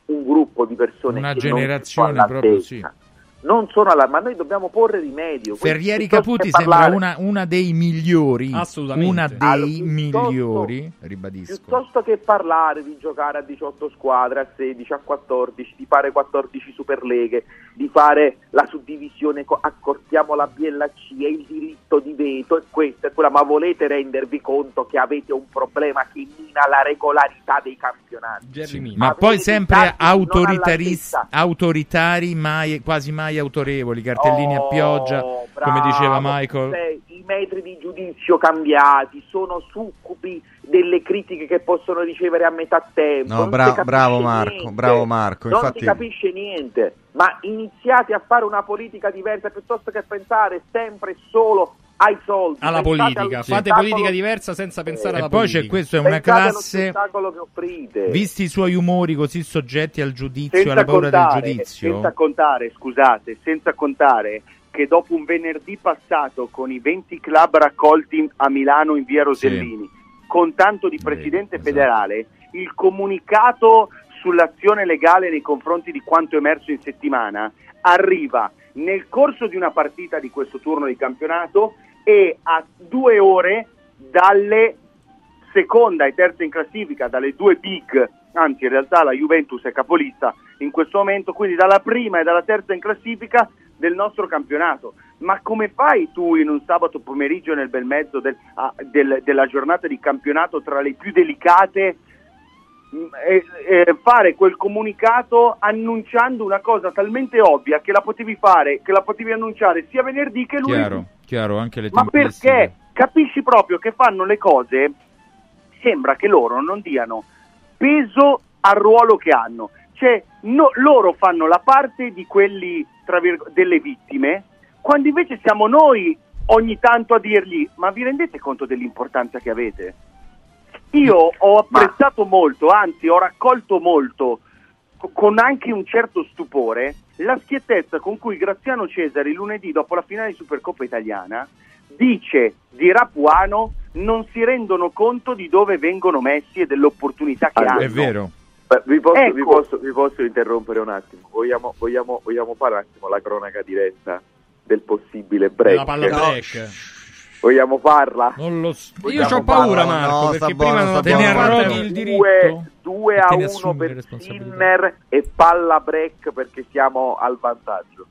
un gruppo di persone Una che non generazione sono proprio, all'altezza. Non sono alla, ma noi dobbiamo porre rimedio. Ferrieri Caputi sembra parlare- una, una dei migliori. Assolutamente. Una Allora, dei piuttosto- migliori, ribadisco. Piuttosto che parlare di giocare a 18 squadre, a 16, a 14, di fare 14 superleghe, di fare la suddivisione, co- accortiamo la B e la C e il diritto di veto e questa e quella, ma volete rendervi conto che avete un problema che mina la regolarità dei campionati? Sì, Ma poi sempre autoritaris- autoritari, mai, quasi mai autorevoli, cartellini a pioggia, Oh, come diceva bravo. Michael. Cioè, I metri di giudizio cambiati sono succubi delle critiche che possono ricevere a metà tempo. No, bra- bravo Marco, niente. bravo Marco, Non infatti- si capisce niente, ma iniziate a fare una politica diversa piuttosto che pensare sempre solo ai soldi. Alla politica. allo Fate politica diversa senza pensare E alla poi politica. c'è questo, è una classe, spettacolo che offrite. visti i suoi umori così soggetti al giudizio, senza alla paura contare, del giudizio. senza contare, scusate, senza contare che dopo un venerdì passato con i 20 club raccolti a Milano in via Rosellini, con tanto di presidente esatto. federale, il comunicato sull'azione legale nei confronti di quanto emerso in settimana arriva nel corso di una partita di questo turno di campionato e a due ore dalle seconda e terza in classifica, dalle due big, anzi in realtà la Juventus è capolista in questo momento, quindi dalla prima e dalla terza in classifica del nostro campionato. Ma come fai tu in un sabato pomeriggio nel bel mezzo del- ah, del- della giornata di campionato tra le più delicate mh, e- e fare quel comunicato annunciando una cosa talmente ovvia che la potevi fare, che la potevi annunciare sia venerdì che lunedì? Chiaro, chiaro, anche le Ma perché? Capisci proprio che fanno le cose, sembra che loro non diano peso al ruolo che hanno. Cioè, no- loro fanno la parte di quelli, tra virgo- delle vittime, quando invece siamo noi ogni tanto a dirgli, ma vi rendete conto dell'importanza che avete? Io ho apprezzato molto, anzi ho raccolto molto, co- con anche un certo stupore, la schiettezza con cui Graziano Cesari lunedì dopo la finale di Supercoppa italiana dice di Rapuano non si rendono conto di dove vengono messi e dell'opportunità che hanno. È vero. Beh, vi, posso, Ecco. vi posso- vi posso interrompere un attimo? Vogliamo, vogliamo- vogliamo fare un attimo la cronaca diretta del possibile break? La palla break. Vogliamo farla? Non lo Io ho paura, Marco, perché prima non Te ne arroghi il diritto? 2, 2 a E te ne 1 assumi le per. Sinner e palla break perché siamo al vantaggio.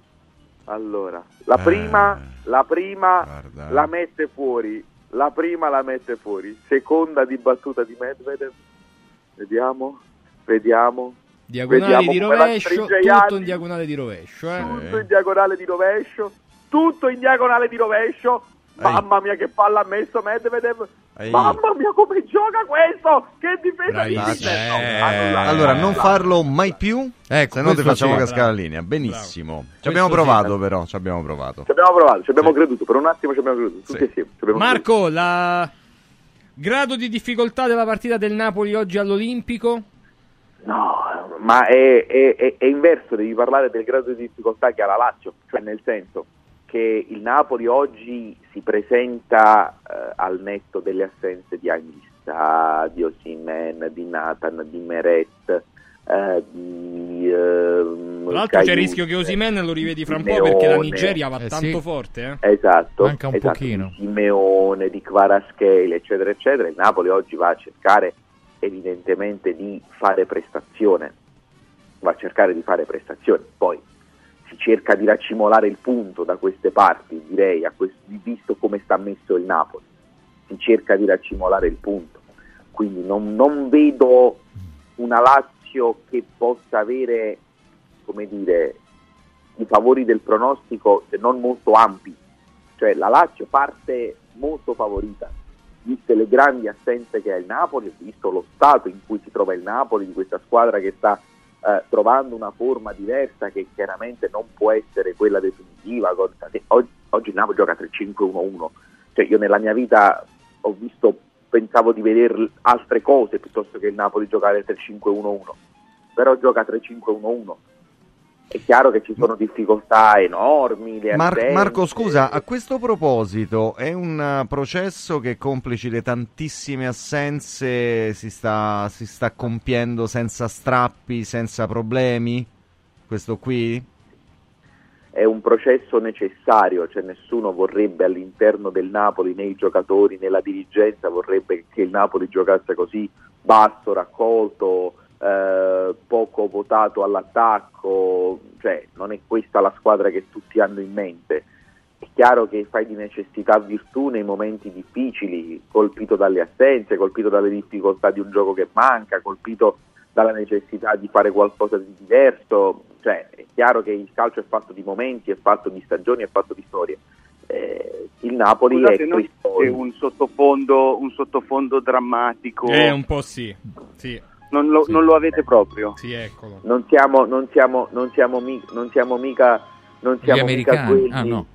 Allora, la Eh, prima, la, prima guarda. la mette fuori La prima la mette fuori, seconda di battuta di Medvedev. Vediamo, vediamo. Diagonale Vediamo di rovescio, tutto in diagonale di rovescio. Eh. tutto in diagonale di rovescio, tutto in diagonale di rovescio. Mamma mia che palla ha messo Medvedev. Ehi. Mamma mia come gioca questo! Che difesa di! Eh, allora, non farlo mai più, Ecco, se no ti facciamo sì. cascare la Bravo. linea. Benissimo. Ci Questo abbiamo sì. provato, però. Ci abbiamo provato. Ci abbiamo provato, ci abbiamo creduto, per un attimo ci abbiamo creduto, tutti ci abbiamo Marco, la grado di difficoltà della partita del Napoli oggi all'Olimpico? No, ma è, è- è- è inverso, devi parlare del grado di difficoltà che ha la Lazio, cioè nel senso che il Napoli oggi si presenta eh, al netto delle assenze di Anghissa, di Osimen, di Nathan, di Meret, eh, di ehm, Tra l'altro c'è il rischio che Osimen lo rivedi fra un po' perché la Nigeria va Eh, tanto sì. forte. Eh. Esatto, Manca un esatto, pochino. di Simeone, di Kvaratskhelia, eccetera, eccetera. Il Napoli oggi va a cercare evidentemente di fare prestazione, va a cercare di fare prestazione. Poi si cerca di raccimolare il punto da queste parti, direi, a quest- visto come sta messo il Napoli. Si cerca di raccimolare il punto. Quindi non, non vedo una Lazio che possa avere, come dire, i favori del pronostico se non molto ampi. Cioè la Lazio parte molto favorita, viste le grandi assenze che ha il Napoli, visto lo stato in cui si trova il Napoli, di questa squadra che sta eh, trovando una forma diversa che chiaramente non può essere quella definitiva. oggi il Napoli gioca 3-5-1-1, cioè io nella mia vita ho visto, pensavo di vedere altre cose piuttosto che il Napoli giocare 3-5-1-1, però gioca 3-5-1-1. È chiaro che ci sono difficoltà enormi. le Mar-. Marco, scusa, a questo proposito, è un eh, processo che complici le tantissime assenze si sta, si sta compiendo senza strappi, senza problemi? Questo qui? è un processo necessario, cioè nessuno vorrebbe all'interno del Napoli, né i giocatori né la dirigenza vorrebbe che il Napoli giocasse così basso, raccolto, eh, poco votato all'attacco, cioè non è questa la squadra che tutti hanno in mente. È chiaro che fai di necessità virtù nei momenti difficili, colpito dalle assenze, colpito dalle difficoltà di un gioco che manca, colpito dalla necessità di fare qualcosa di diverso, cioè è chiaro che il calcio è fatto di momenti, è fatto di stagioni, è fatto di storie. Eh, il Napoli Scusate, è questo. c'è un sottofondo, un sottofondo drammatico. Eh, un po' sì. sì. Non lo, non lo avete proprio. Sì, eccolo. Non siamo, non siamo, non siamo, mi- non siamo mica, non siamo mica americani? quelli. Ah, no.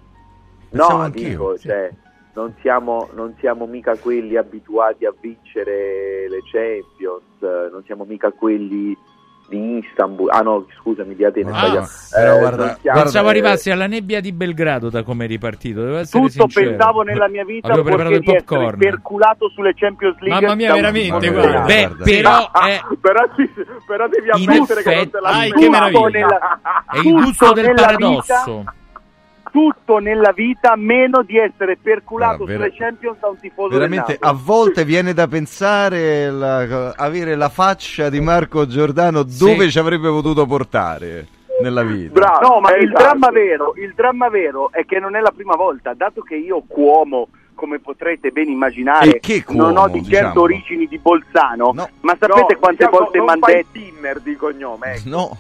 No, Pensavo dico, cioè, non siamo, non siamo mica quelli abituati a vincere le Champions, non siamo mica quelli di Istanbul. Ah no, scusami, di Atene. Ah, però Eh, guarda, siamo- pensavo eh, arrivassi alla nebbia di Belgrado da come è ripartito. Devo essere Tutto sincero. pensavo nella mia vita Avevo preparato il popcorn. perculato sulle Champions League. Mamma mia, veramente, da un- guarda. Beh, però è, però, ci- però devi ammettere che non te la tutto che meraviglia. nella- è il gusto del paradosso. vita- tutto nella vita meno di essere perculato Guarda, vera- sulle Champions da un tifoso Veramente a volte viene da pensare la- avere la faccia di Marco Giordano dove ci avrebbe potuto portare nella vita. Bravo, No, ma il esatto. dramma vero, il dramma vero è che non è la prima volta, dato che io Cuomo, come potrete ben immaginare, Cuomo, non ho di certo diciamo? origini di Bolzano, No. ma sapete No, quante diciamo, volte mi hanno detto Timmer di cognome. ecco. No,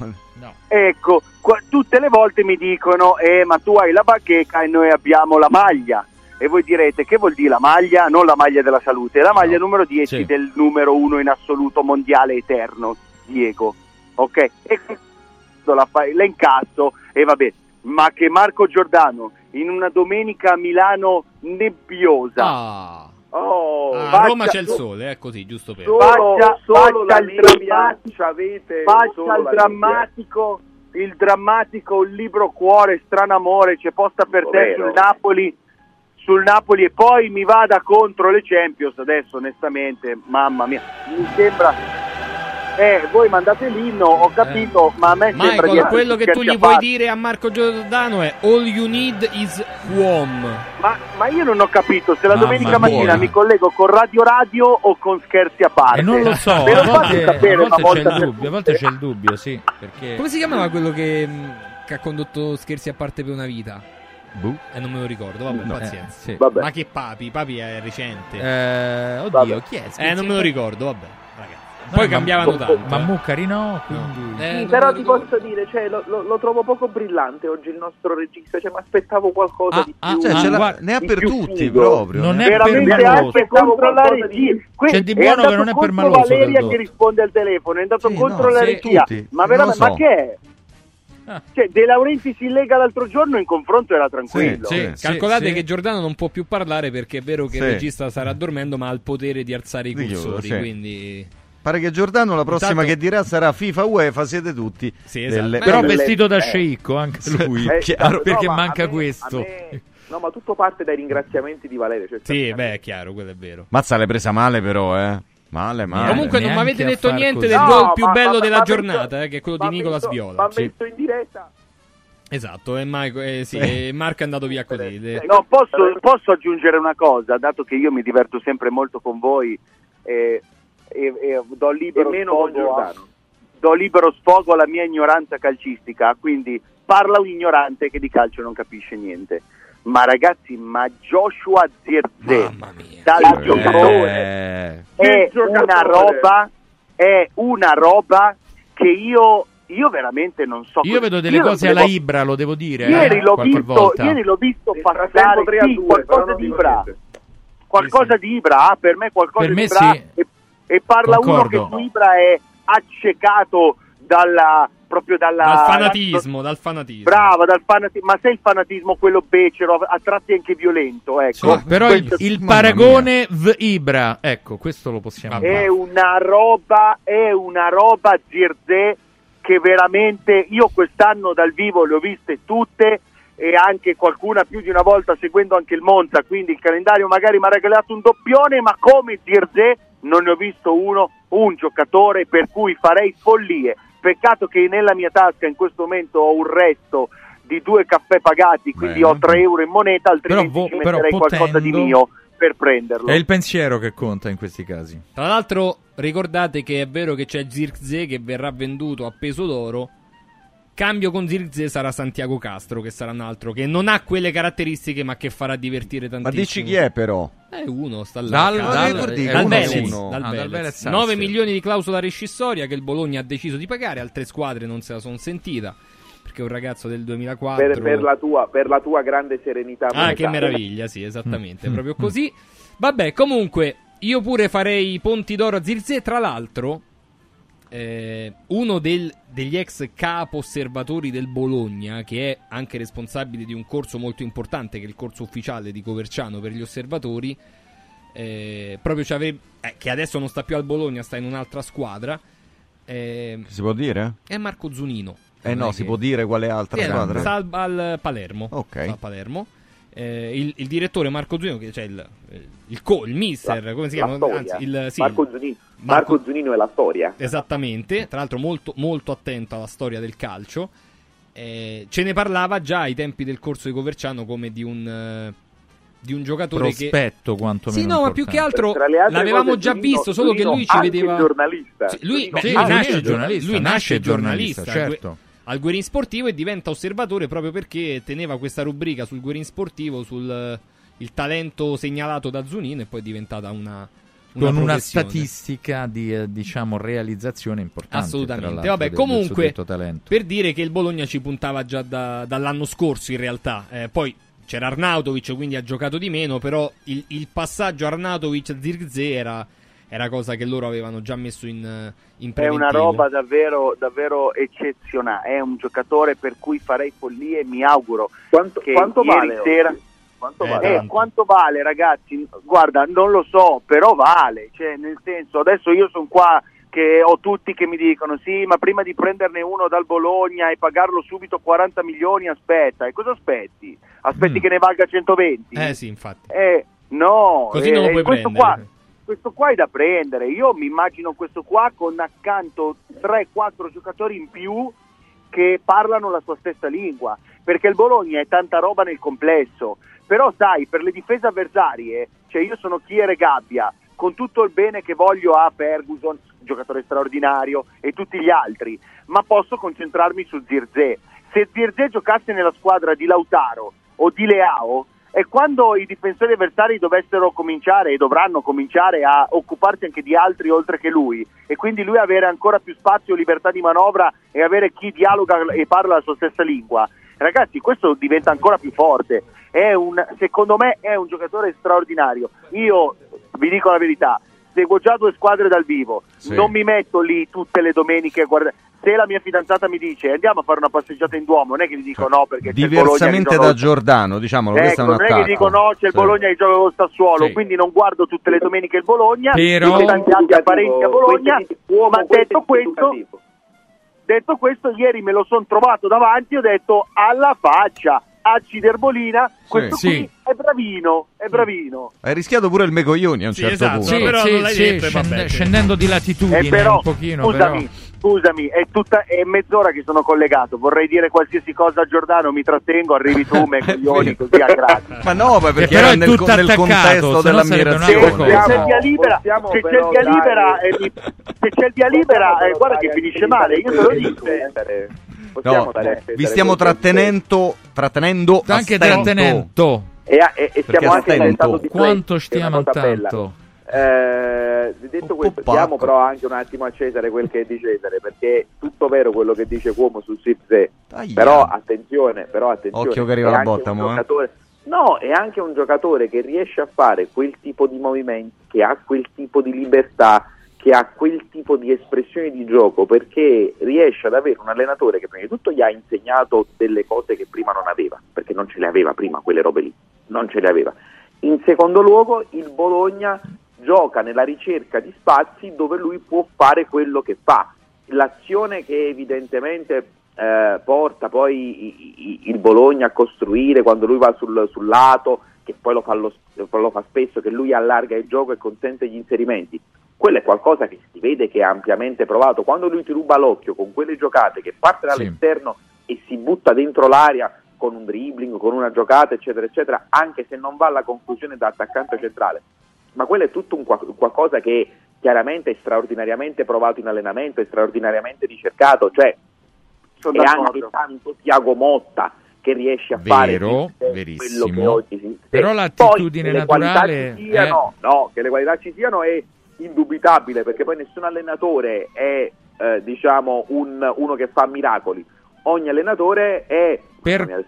Ecco, qua- tutte le volte mi dicono, eh, ma tu hai la bacheca e noi abbiamo la maglia. E voi direte, che vuol dire la maglia? Non la maglia della salute, la maglia numero 10 Sì. del numero 1 in assoluto mondiale eterno, Diego. Ok? E questo la, fai, la incasso e vabbè. Ma che Marco Giordano in una domenica a Milano nebbiosa. Ah. Oh, Ah, a faccia- Roma c'è il sole, eh, così, giusto per... Solo, Faccia- solo faccia il drammatico- c'avete faccia solo il drammatico il drammatico il libro cuore strano amore c'è posta per te sul Napoli sul Napoli e poi mi vada contro le Champions adesso onestamente mamma mia. Mi sembra eh voi mandate l'inno ho capito ma a me sembra di Michael, quello che tu scherzi gli vuoi dire a Marco Giordano è All you need is Quom. ma, ma io non ho capito se la Mamma domenica mattina mi collego con Radio Radio o con scherzi a parte E non lo so, a volte, sapere a una volte c'è volta il per dubbio, a volte c'è il dubbio, sì, perché Come si chiamava quello che, che ha condotto Scherzi a parte per una vita? Boh. Eh, non me lo ricordo, vabbè, No, pazienza. eh, sì. Vabbè. Ma che Papi? Papi è recente. Eh, oddio, Vabbè. chi è? Eh, non me lo ricordo, vabbè. Poi ma- cambiavano tanto. Ma eh. Muccari no, quindi... Eh, Sì, non però ti posso dire, cioè, lo, lo- lo trovo poco brillante oggi il nostro regista, cioè, mi aspettavo qualcosa Ah, di ah, più. Cioè, Ah, ce l'ha- guarda, ne ha di per tutti figo. proprio. Non è Veramente per anche Maloso. controllare C'è sì, que- di è buono che non è per Maloso Valeria che risponde al telefono, è andato Sì, contro no, la regia. tutti. Ma veramente, ma che è? Ah. Cioè, De Laurenti si lega l'altro giorno in confronto era tranquillo. Sì, Sì, calcolate sì. che Giordano non può più parlare perché è vero che Sì. il regista starà dormendo, ma ha il potere di alzare i Di cursori. sì. Quindi, Pare che Giordano la prossima Intanto- che dirà sarà FIFA UEFA, siete tutti. Sì, esatto. delle- Però Belle- vestito da eh. sceicco anche lui. Eh, Chiaro. no, Perché manca me- questo. me- no, ma tutto parte dai ringraziamenti di Valerio. Cioè, sì, beh, è chiaro, quello è vero. Mazza l'hai presa male però, eh. Male, male. Comunque, non mi avete detto niente così. del No, gol più ma- bello ma- della ma giornata, eh, che è quello di Nicolas messo- Viola. Ma Sì. messo in diretta. Esatto, e, Marco, eh, sì, e Marco è andato via così. No, posso, posso aggiungere una cosa, dato che io mi diverto sempre molto con voi e, e- e do libero E sfogo a- do libero sfogo alla mia ignoranza calcistica, quindi parla un ignorante che di calcio non capisce niente. Ma ragazzi, ma Joshua Zirze dal Eh, giocatore Che è giocatore! una roba è una roba che io io veramente non so Io vedo delle io cose devo- alla Ibra, lo devo dire. Ieri eh, l'ho, visto, volta. ieri l'ho visto passare frattempo 3 a sì, 2, qualcosa di Ibra. Qualcosa di Ibra, ah, per me qualcosa Per di me Ibra sì. e, e parla Concordo. uno che su Ibra è accecato dalla proprio dalla Dal fanatismo, dal fanatismo. Brava, dal fanatismo, ma sei il fanatismo quello becero, a tratti anche violento, ecco. Sì, però il, Questo- il paragone v Ibra, ecco, questo lo possiamo è fare. una roba, è una roba Zirze che veramente io quest'anno dal vivo le ho viste tutte e anche qualcuna più di una volta seguendo anche il Monza, quindi il calendario magari mi ha regalato un doppione, ma come Zirze non ne ho visto uno, un giocatore per cui farei follie. Peccato che nella mia tasca in questo momento ho un resto di due caffè pagati, quindi Bene. ho 3 euro in moneta, altrimenti Però vo- ci però metterei qualcosa di potendo- mio per prenderlo. È il pensiero che conta in questi casi. Tra l'altro, ricordate che è vero che c'è Zirkzee che verrà venduto a peso d'oro. Cambio con Zirkzee sarà Santiago Castro, che sarà un altro che non ha quelle caratteristiche, ma che farà divertire Ma tantissimo. dici chi è però? È uno, sta là. Dal- dal- uno. dal Ah, dal Velez. Velez 9 Sarsfield. milioni di clausola rescissoria che il Bologna ha deciso di pagare, altre squadre non se la sono sentita. Perché è un ragazzo del 2004. Per, per la tua, per la tua grande serenità. Ah, che meraviglia, sì, esattamente, Mm, è proprio mm, così. Vabbè, comunque, io pure farei i ponti d'oro a Zirze. Tra l'altro, eh, uno del- degli ex capo osservatori del Bologna, che è anche responsabile di un corso molto importante, che è il corso ufficiale di Coverciano per gli osservatori, eh, proprio eh, che adesso non sta più al Bologna, sta in un'altra squadra, eh, Si può dire? è Marco Zunino. Eh no, si che- può dire quale altra squadra? sta al, al Palermo. Ok. Sta a Palermo. Eh, il, il direttore Marco Zunino, che c'è il, il, co, il mister, La- come si chiama? Anzi, il, sì, Marco, Zunino, Marco- Marco Zunino è la storia. Esattamente, tra l'altro molto, molto attento alla storia del calcio. Eh, ce ne parlava già ai tempi del corso di Coverciano come di un, eh, di un giocatore che... Prospetto quantomeno. Sì, no, ma più che altro l'avevamo cose, già Zunino- visto, solo che Zunino lui ci vedeva... giornalista. Sì, lui, beh, Sì, lui nasce giornalista, lui nasce nasce giornalista, giornalista, certo. Al Guerin Sportivo e diventa osservatore proprio perché teneva questa rubrica sul Guerin Sportivo sul eh, il talento segnalato da Zunino e poi è diventata una, una Con una statistica di eh, diciamo realizzazione importante. Assolutamente. Vabbè, del- comunque, per dire che il Bologna ci puntava già da- dall'anno scorso, in realtà. Eh, poi c'era Arnautovic, quindi ha giocato di meno. Però il, il passaggio Arnautovic-Zirkzee era, era cosa che loro avevano già messo in, eh, in È preventivo. una roba davvero, davvero eccezionale. È un giocatore per cui farei follie e mi auguro Quanto, che quanto ieri vale? sera. oggi? Quanto Eh, vale? Eh, quanto vale, ragazzi? Guarda, non lo so, però vale. Cioè, nel senso, adesso io sono qua che ho tutti che mi dicono: sì, ma prima di prenderne uno dal Bologna e pagarlo subito 40 milioni, aspetta. E cosa aspetti? Aspetti Mm. che ne valga 120? Eh sì, infatti. Eh, no, Così eh, non lo puoi questo prendere. qua, questo qua è da prendere. Io mi immagino questo qua con accanto 3-4 giocatori in più che parlano la sua stessa lingua, perché il Bologna è tanta roba nel complesso. Però sai, per le difese avversarie, cioè io sono Chiere Gabbia, con tutto il bene che voglio a Ferguson, giocatore straordinario, e tutti gli altri, ma posso concentrarmi su Zirze. Se Zirze giocasse nella squadra di Lautaro, o di Leao è quando i difensori avversari dovessero cominciare e dovranno cominciare a occuparsi anche di altri oltre che lui e quindi lui avere ancora più spazio, libertà di manovra e avere chi dialoga e parla la sua stessa lingua. Ragazzi, questo diventa ancora più forte. È un, secondo me è un giocatore straordinario. Io vi dico la verità, seguo già due squadre dal vivo, Sì. non mi metto lì tutte le domeniche a guardare. Se la mia fidanzata mi dice andiamo a fare una passeggiata in Duomo, non è che gli dico no perché c'è il Bologna Diversamente da Giordano, diciamolo, Ecco, non è che attacco. dico no, c'è il Sì. Bologna che gioca con Sassuolo, Sì. quindi non guardo tutte le domeniche il Bologna, Però- tanti altri parenti a Bologna, ma detto questo, detto questo, ieri me lo sono trovato davanti e ho detto alla faccia, a Ciderbolina, questo Sì. qui è bravino, è bravino. Hai rischiato pure il Mecoglioni a un Sì, certo esatto, punto. Sì, però sì, non l'hai sì, detto scende- sì. scendendo di latitudine Eh, però, un pochino, scusami, scusami, è, tutta, è mezz'ora che sono collegato, vorrei dire qualsiasi cosa a Giordano, mi trattengo, arrivi tu, me coglioni, così a gratis. Ma no, ma perché era nel, tutto nel contesto se dell'ammirazione. un'altra Se c'è il cosa. via libera, se c'è il via libera, eh, mi- se c'è il via libera, eh, guarda che finisce male, io te lo dico. No, vi stiamo trattenendo, trattenendo Anche trattenendo. E, e- e stiamo anche attento. diventando di play, Quanto stiamo tanto? Eh, detto questo, diamo però anche un attimo a Cesare quel che è di Cesare, perché è tutto vero quello che dice Cuomo su Sipse, però attenzione, però attenzione. Occhio che arriva la botta, mo, eh. giocatore- No, è anche un giocatore che riesce a fare quel tipo di movimenti, che ha quel tipo di libertà, che ha quel tipo di espressione di gioco, perché riesce ad avere un allenatore che prima di tutto gli ha insegnato delle cose che prima non aveva, perché non ce le aveva prima quelle robe lì, non ce le aveva. In secondo luogo, il Bologna gioca nella ricerca di spazi dove lui può fare quello che fa. L'azione che evidentemente eh, porta poi il Bologna a costruire quando lui va sul, sul lato, che poi lo fa, lo, lo fa spesso, che lui allarga il gioco e consente gli inserimenti. Quello è qualcosa che si vede che è ampiamente provato. Quando lui ti ruba l'occhio con quelle giocate che parte dall'esterno e si butta dentro l'aria con un dribbling, con una giocata, eccetera, eccetera, anche se non va alla conclusione da attaccante centrale. Ma quello è tutto un qual- qualcosa che chiaramente è straordinariamente provato in allenamento, è straordinariamente ricercato, cioè Sono è d'accordo. anche tanto Tiago Motta che riesce a fare Vero, quello verissimo. che oggi si Però Poi l'attitudine che le qualità naturale ci siano, no, che le qualità ci siano è indubitabile perché poi nessun allenatore è eh, diciamo un- uno che fa miracoli ogni allenatore è Per-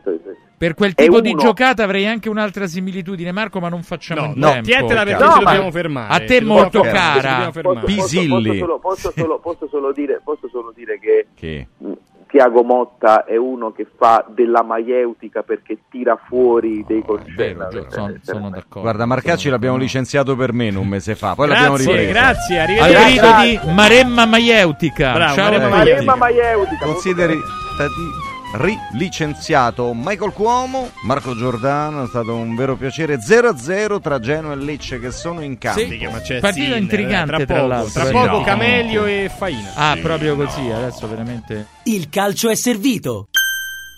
Per quel tipo di giocata avrei anche un'altra similitudine, Marco, ma non facciamo No, in no, tempo. tientela perché caro. ci dobbiamo fermare. A te molto cara. posso, posso, Pisilli. solo, posso solo- posso solo dire, posso solo dire che Che? Tiago Motta è uno che fa della maieutica perché tira fuori dei concetti sono, sono d'accordo. Guarda, Marcacci l'abbiamo licenziato per meno un mese fa, poi Grazie, l'abbiamo ripreso. grazie, Al arrivederci. grido di Maremma Maieutica. Bravo, Ciao Maremma. Maremma maieutica Consideri stati rilicenziato Michael Cuomo, Marco Giordano, è stato un vero piacere 0-0 tra Genoa e Lecce che sono in campo. Sì, ma c'è Partita Sinner, intrigante, tra tra poco, l'altro. Tra Sì, poco no. Camelio e Faina. Ah, proprio così, adesso veramente... Il calcio è servito.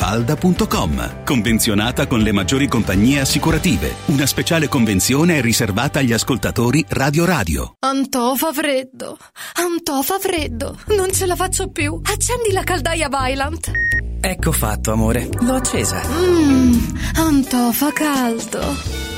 villamafalda.com. Convenzionata con le maggiori compagnie assicurative. Una speciale convenzione è riservata agli ascoltatori Radio Radio. Antò fa freddo, Antò fa freddo, non ce la faccio più. Accendi la caldaia Vylant. Ecco fatto, amore. L'ho accesa. Mmm, Antò fa caldo.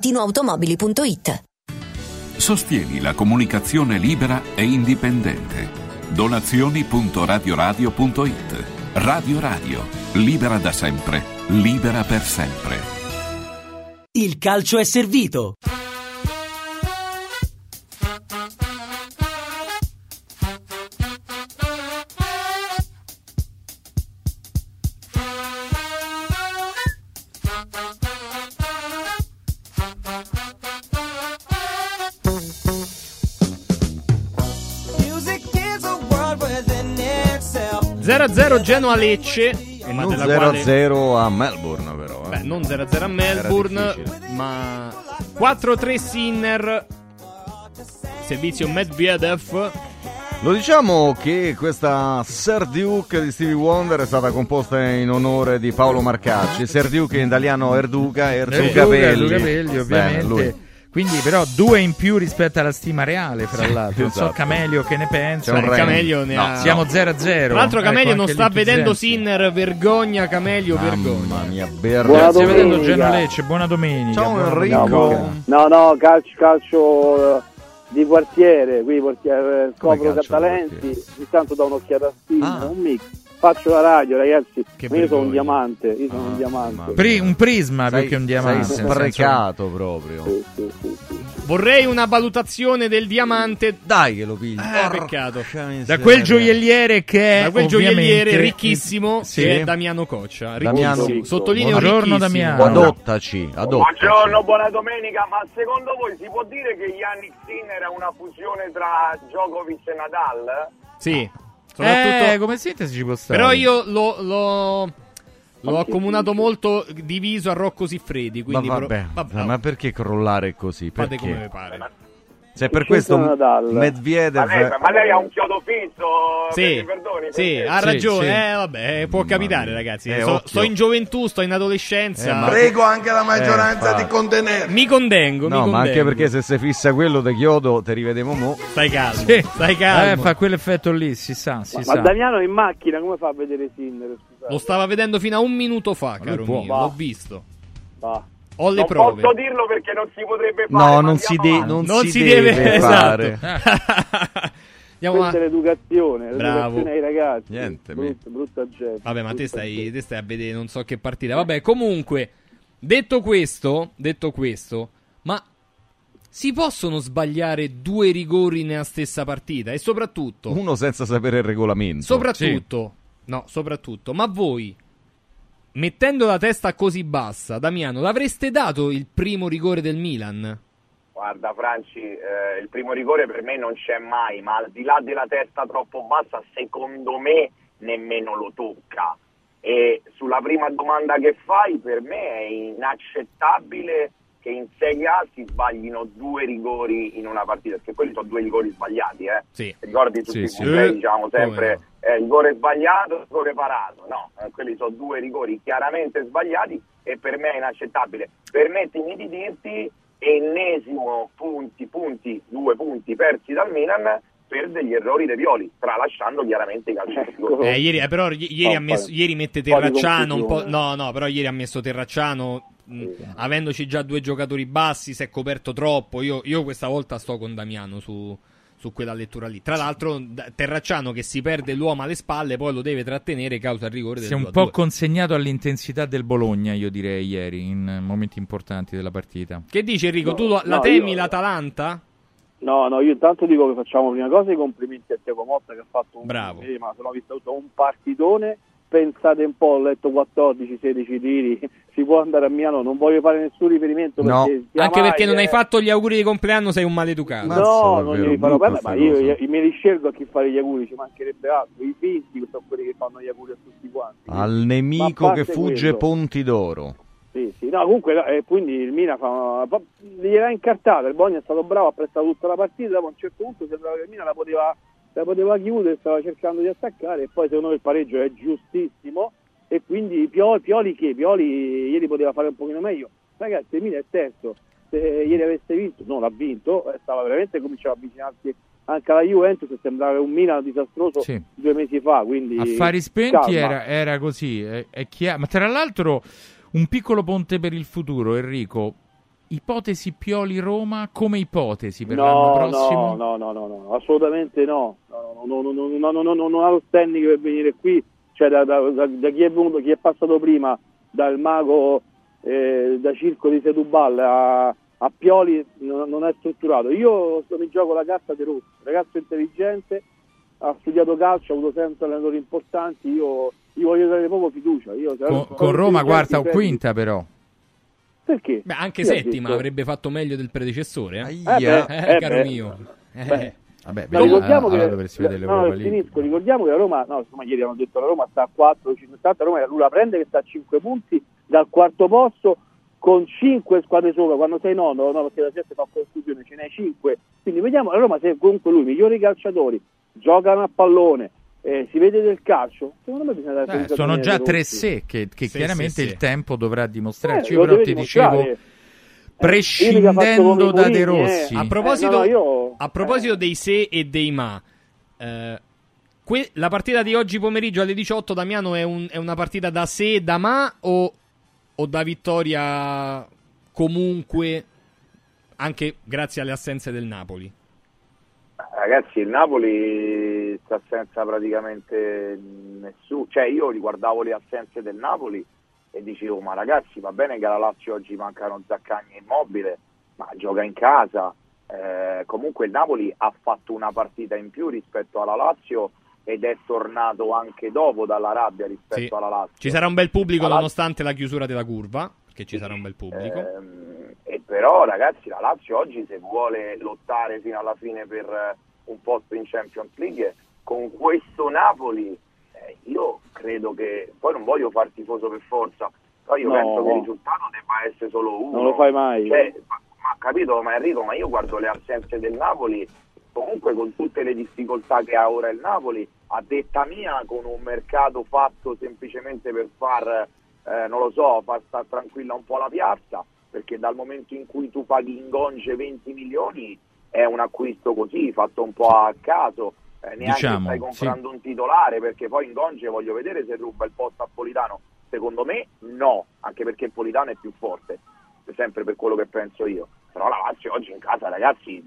valentinoautomobili.it Sostieni la comunicazione libera e indipendente. Donazioni.radioradio.it Radio Radio, libera da sempre, libera per sempre. Il calcio è servito. 0-0 Genoa Lecce. e Non della 0-0 quale- a Melbourne, però. eh. Beh, non 0-0 a Melbourne, ma 4-3 Sinner. Servizio Medvedev. Lo diciamo che questa Sir Duke di Stevie Wonder è stata composta in onore di Paolo Marcacci. Sir Duke in italiano Erduca, Erdu Erduca, Capelli. Erdu Capelli, ovviamente. Bene, lui. Quindi, però, due in più rispetto alla stima reale, fra Sì, l'altro. Non so esatto. Camelio che ne pensa. Range. Camelio ne No, ha- Siamo 0-0. Tra l'altro, Camelio Ecco, non sta vedendo. Sinner. Vergogna, Camelio, vergogna. Mamma mia, Buona Stai vedendo. Genoa Lecce, buona domenica. Ciao, buona Enrico. No, no, calcio, calcio eh, di quartiere, qui portiere, eh, scopro calcio di Catalenti, ogni tanto do un'occhiata a Steam, Ah. un mix. Faccio la radio, ragazzi. Che io sono un diamante, io sono un diamante. Pri- un prisma Sei- più che un diamante. Sei sprecato proprio. Sì, sì, sì, sì. Vorrei una valutazione del diamante. Dai che lo pigli. Eh, peccato. Da quel gioielliere che è Da quel gioielliere ricchissimo Sì. che è Damiano Coccia. Damiano- Ricchissimo. Sottolineo Buongiorno, ricchissimo. Damiano. Adottaci, adottaci. Buongiorno, buona domenica, ma secondo voi si può dire che Yannick Sinner è una fusione tra Djokovic e Nadal? Sì. Soprattutto... Eh, come sintesi ci può stare. Però io lo, lo- l'ho accomunato molto diviso a Rocco Siffredi. Ma Quindi vabbè, pro- ma perché crollare così? fate Perché? come vi pare. Se per Che questo? Medvedev Ma lei, ma lei ha un chiodo fisso, Sì, mi perdoni? sì, perché- ha ragione. sì. Eh, vabbè, può capitare, ragazzi. Eh, So- sto in gioventù, sto in adolescenza. Eh, ma- Prego anche la maggioranza Eh, di contenere. Mi condengo, No, mi ma anche perché se si fissa quello di Chiodo, ti rivedemo mo. Stai calmo, Sì. stai calmo. Eh, fa quell'effetto lì, si sa, si Ma sa. Damiano in macchina come fa a vedere Sinner? Scusate. Lo stava vedendo fino a un minuto fa, caro mio. Va. L'ho visto. Va. Ho le non prove. posso dirlo perché non si potrebbe fare. No, non si, andiamo de- non Non si si deve, deve- fare. Andiamo Questa è avanti. l'educazione, Bravo. l'educazione ai ragazzi. Niente, brutta, brutta gente. Vabbè, ma te stai, te stai a vedere non so che partita. Vabbè, comunque, detto questo, detto questo, ma si possono sbagliare due rigori nella stessa partita? E soprattutto, Uno senza sapere il regolamento. soprattutto, no, soprattutto, ma voi, mettendo la testa così bassa, Damiano, l'avreste dato il primo rigore del Milan? Guarda, Franci, eh, il primo rigore per me non c'è mai, ma al di là della testa troppo bassa, secondo me nemmeno lo tocca. E sulla prima domanda che fai, per me è inaccettabile che in Serie A si sbaglino due rigori in una partita, perché quelli sono due rigori sbagliati, eh? Sì. Ricordi tutti Sì, i sì. Eh, diciamo come sempre eh, rigore sbagliato, rigore parato. No, eh, quelli sono due rigori chiaramente sbagliati e per me è inaccettabile. Permettimi di dirti ennesimo punti, punti, due punti persi dal Milan per degli errori dei Violi, tralasciando chiaramente i calci di rigore. Eh, ieri, eh, però ieri, Oh, ha messo- ieri mette Terracciano un po'. No, no, però ieri ha messo Terracciano. Avendoci già due giocatori bassi, si è coperto troppo. Io, io questa volta sto con Damiano su, su quella lettura lì. Tra l'altro, Terracciano che si perde l'uomo alle spalle, poi lo deve trattenere causa il rigore del Si è un 2 a po' 2. consegnato all'intensità del Bologna, io direi, ieri, in momenti importanti della partita. Che dici Enrico? No, tu la no, temi io- l'Atalanta? No, no, io intanto dico che facciamo prima cosa i complimenti a Tiago Motta che ha fatto un, Bravo. eh, ma se l'ho visto tutto, un partitone. Pensate un po', ho letto 14-16 tiri, si può andare a Milano, non voglio fare nessun riferimento No, perché anche perché non eh, hai fatto gli auguri di compleanno, sei un maleducato. No, non glieli farò brutta bene, ma io, cosa. io me li scelgo a chi fare gli auguri, ci mancherebbe altro. I finti sono quelli che fanno gli auguri a tutti quanti. Al Ma nemico che fugge quello- ponti d'oro. Sì, sì, no, comunque no, eh, quindi il Mina fa, fa- gliel'ha incartata, il Bologna è stato bravo, ha prestato tutta la partita, dopo a un certo punto sembrava che il Mina la poteva, la poteva chiudere, stava cercando di attaccare e poi secondo me il pareggio è giustissimo e quindi Pioli, Pioli che? Pioli ieri poteva fare un pochino meglio, ragazzi il Mina è terzo, se ieri avesse vinto, non l'ha vinto, eh, stava veramente cominciando a avvicinarsi anche alla Juventus sembrava un Milan disastroso Sì. due mesi fa, quindi Affari spenti era, era così, è, è chiaro. Ma tra l'altro, un piccolo ponte per il futuro, Enrico. Ipotesi Pioli-Roma come ipotesi per no, l'anno prossimo? No, no, no, no, no assolutamente no. Non ha lo standing per venire qui. Cioè, da, da, da, da chi, è venuto, chi è passato prima, dal mago eh, da Circo di Setubal a, a Pioli, non è strutturato. Io mi gioco la carta di Rossi, ragazzo intelligente, ha studiato calcio, ha avuto sempre allenatori importanti. Io gli voglio dare proprio fiducia. Io, con, con Roma, quarta o quinta, però. Perché? Beh, anche Chi settima avrebbe fatto meglio del predecessore. Eh, Aia. Eh, Eh, caro beh. mio. Eh. Beh. Vabbè, Ma ricordiamo allora che vedere no, no, finisco, ricordiamo che la Roma, no, insomma, ieri hanno detto la Roma sta a 4, 5, la Roma lui la prende che sta a 5 punti dal quarto posto con 5 squadre sopra, quando sei nono, no, perché la gente fa confusione, ce n'è 5. Quindi vediamo la Roma se comunque lui, migliori calciatori, giocano a pallone, eh, si vede del calcio, secondo me bisogna dare a sono già tre se che, che Sì, chiaramente sì, sì. il tempo dovrà dimostrarci. Eh, Io però ti dimostrare. dicevo, Eh, prescindendo da De Rossi, eh. A proposito, Eh, no, io- a proposito dei se e dei ma, eh, que- la partita di oggi pomeriggio alle 18, Damiano, è, un- è una partita da se e da ma o, o da vittoria comunque anche grazie alle assenze del Napoli? Ragazzi, il Napoli sta senza praticamente nessuno, cioè io riguardavo le assenze del Napoli e dicevo ma ragazzi va bene che alla Lazio oggi mancano Zaccagni e Immobile, ma gioca in casa. Eh, comunque il Napoli ha fatto una partita in più rispetto alla Lazio ed è tornato anche dopo dalla rabbia rispetto Sì. alla Lazio. Ci sarà un bel pubblico La nonostante la chiusura della curva, perché ci sarà un bel pubblico. Ehm, e però ragazzi la Lazio oggi se vuole lottare fino alla fine per eh, un posto in Champions League con questo Napoli eh, io credo che poi non voglio far tifoso per forza però io No. penso che il risultato debba essere solo uno Non lo fai mai. Cioè, ma, ma capito ma Enrico ma io guardo le assenze del Napoli comunque con tutte le difficoltà che ha ora il Napoli a detta mia con un mercato fatto semplicemente per far eh, non lo so, far stare tranquilla un po' la piazza, perché dal momento in cui tu paghi in Gonge 20 milioni è un acquisto così, fatto un po' a caso, eh, neanche Diciamo, stai sì. comprando un titolare, perché poi in Gonge voglio vedere se ruba il posto a Politano. Secondo me no, anche perché Politano è più forte, sempre per quello che penso io. Però la Lazio oggi in casa, ragazzi,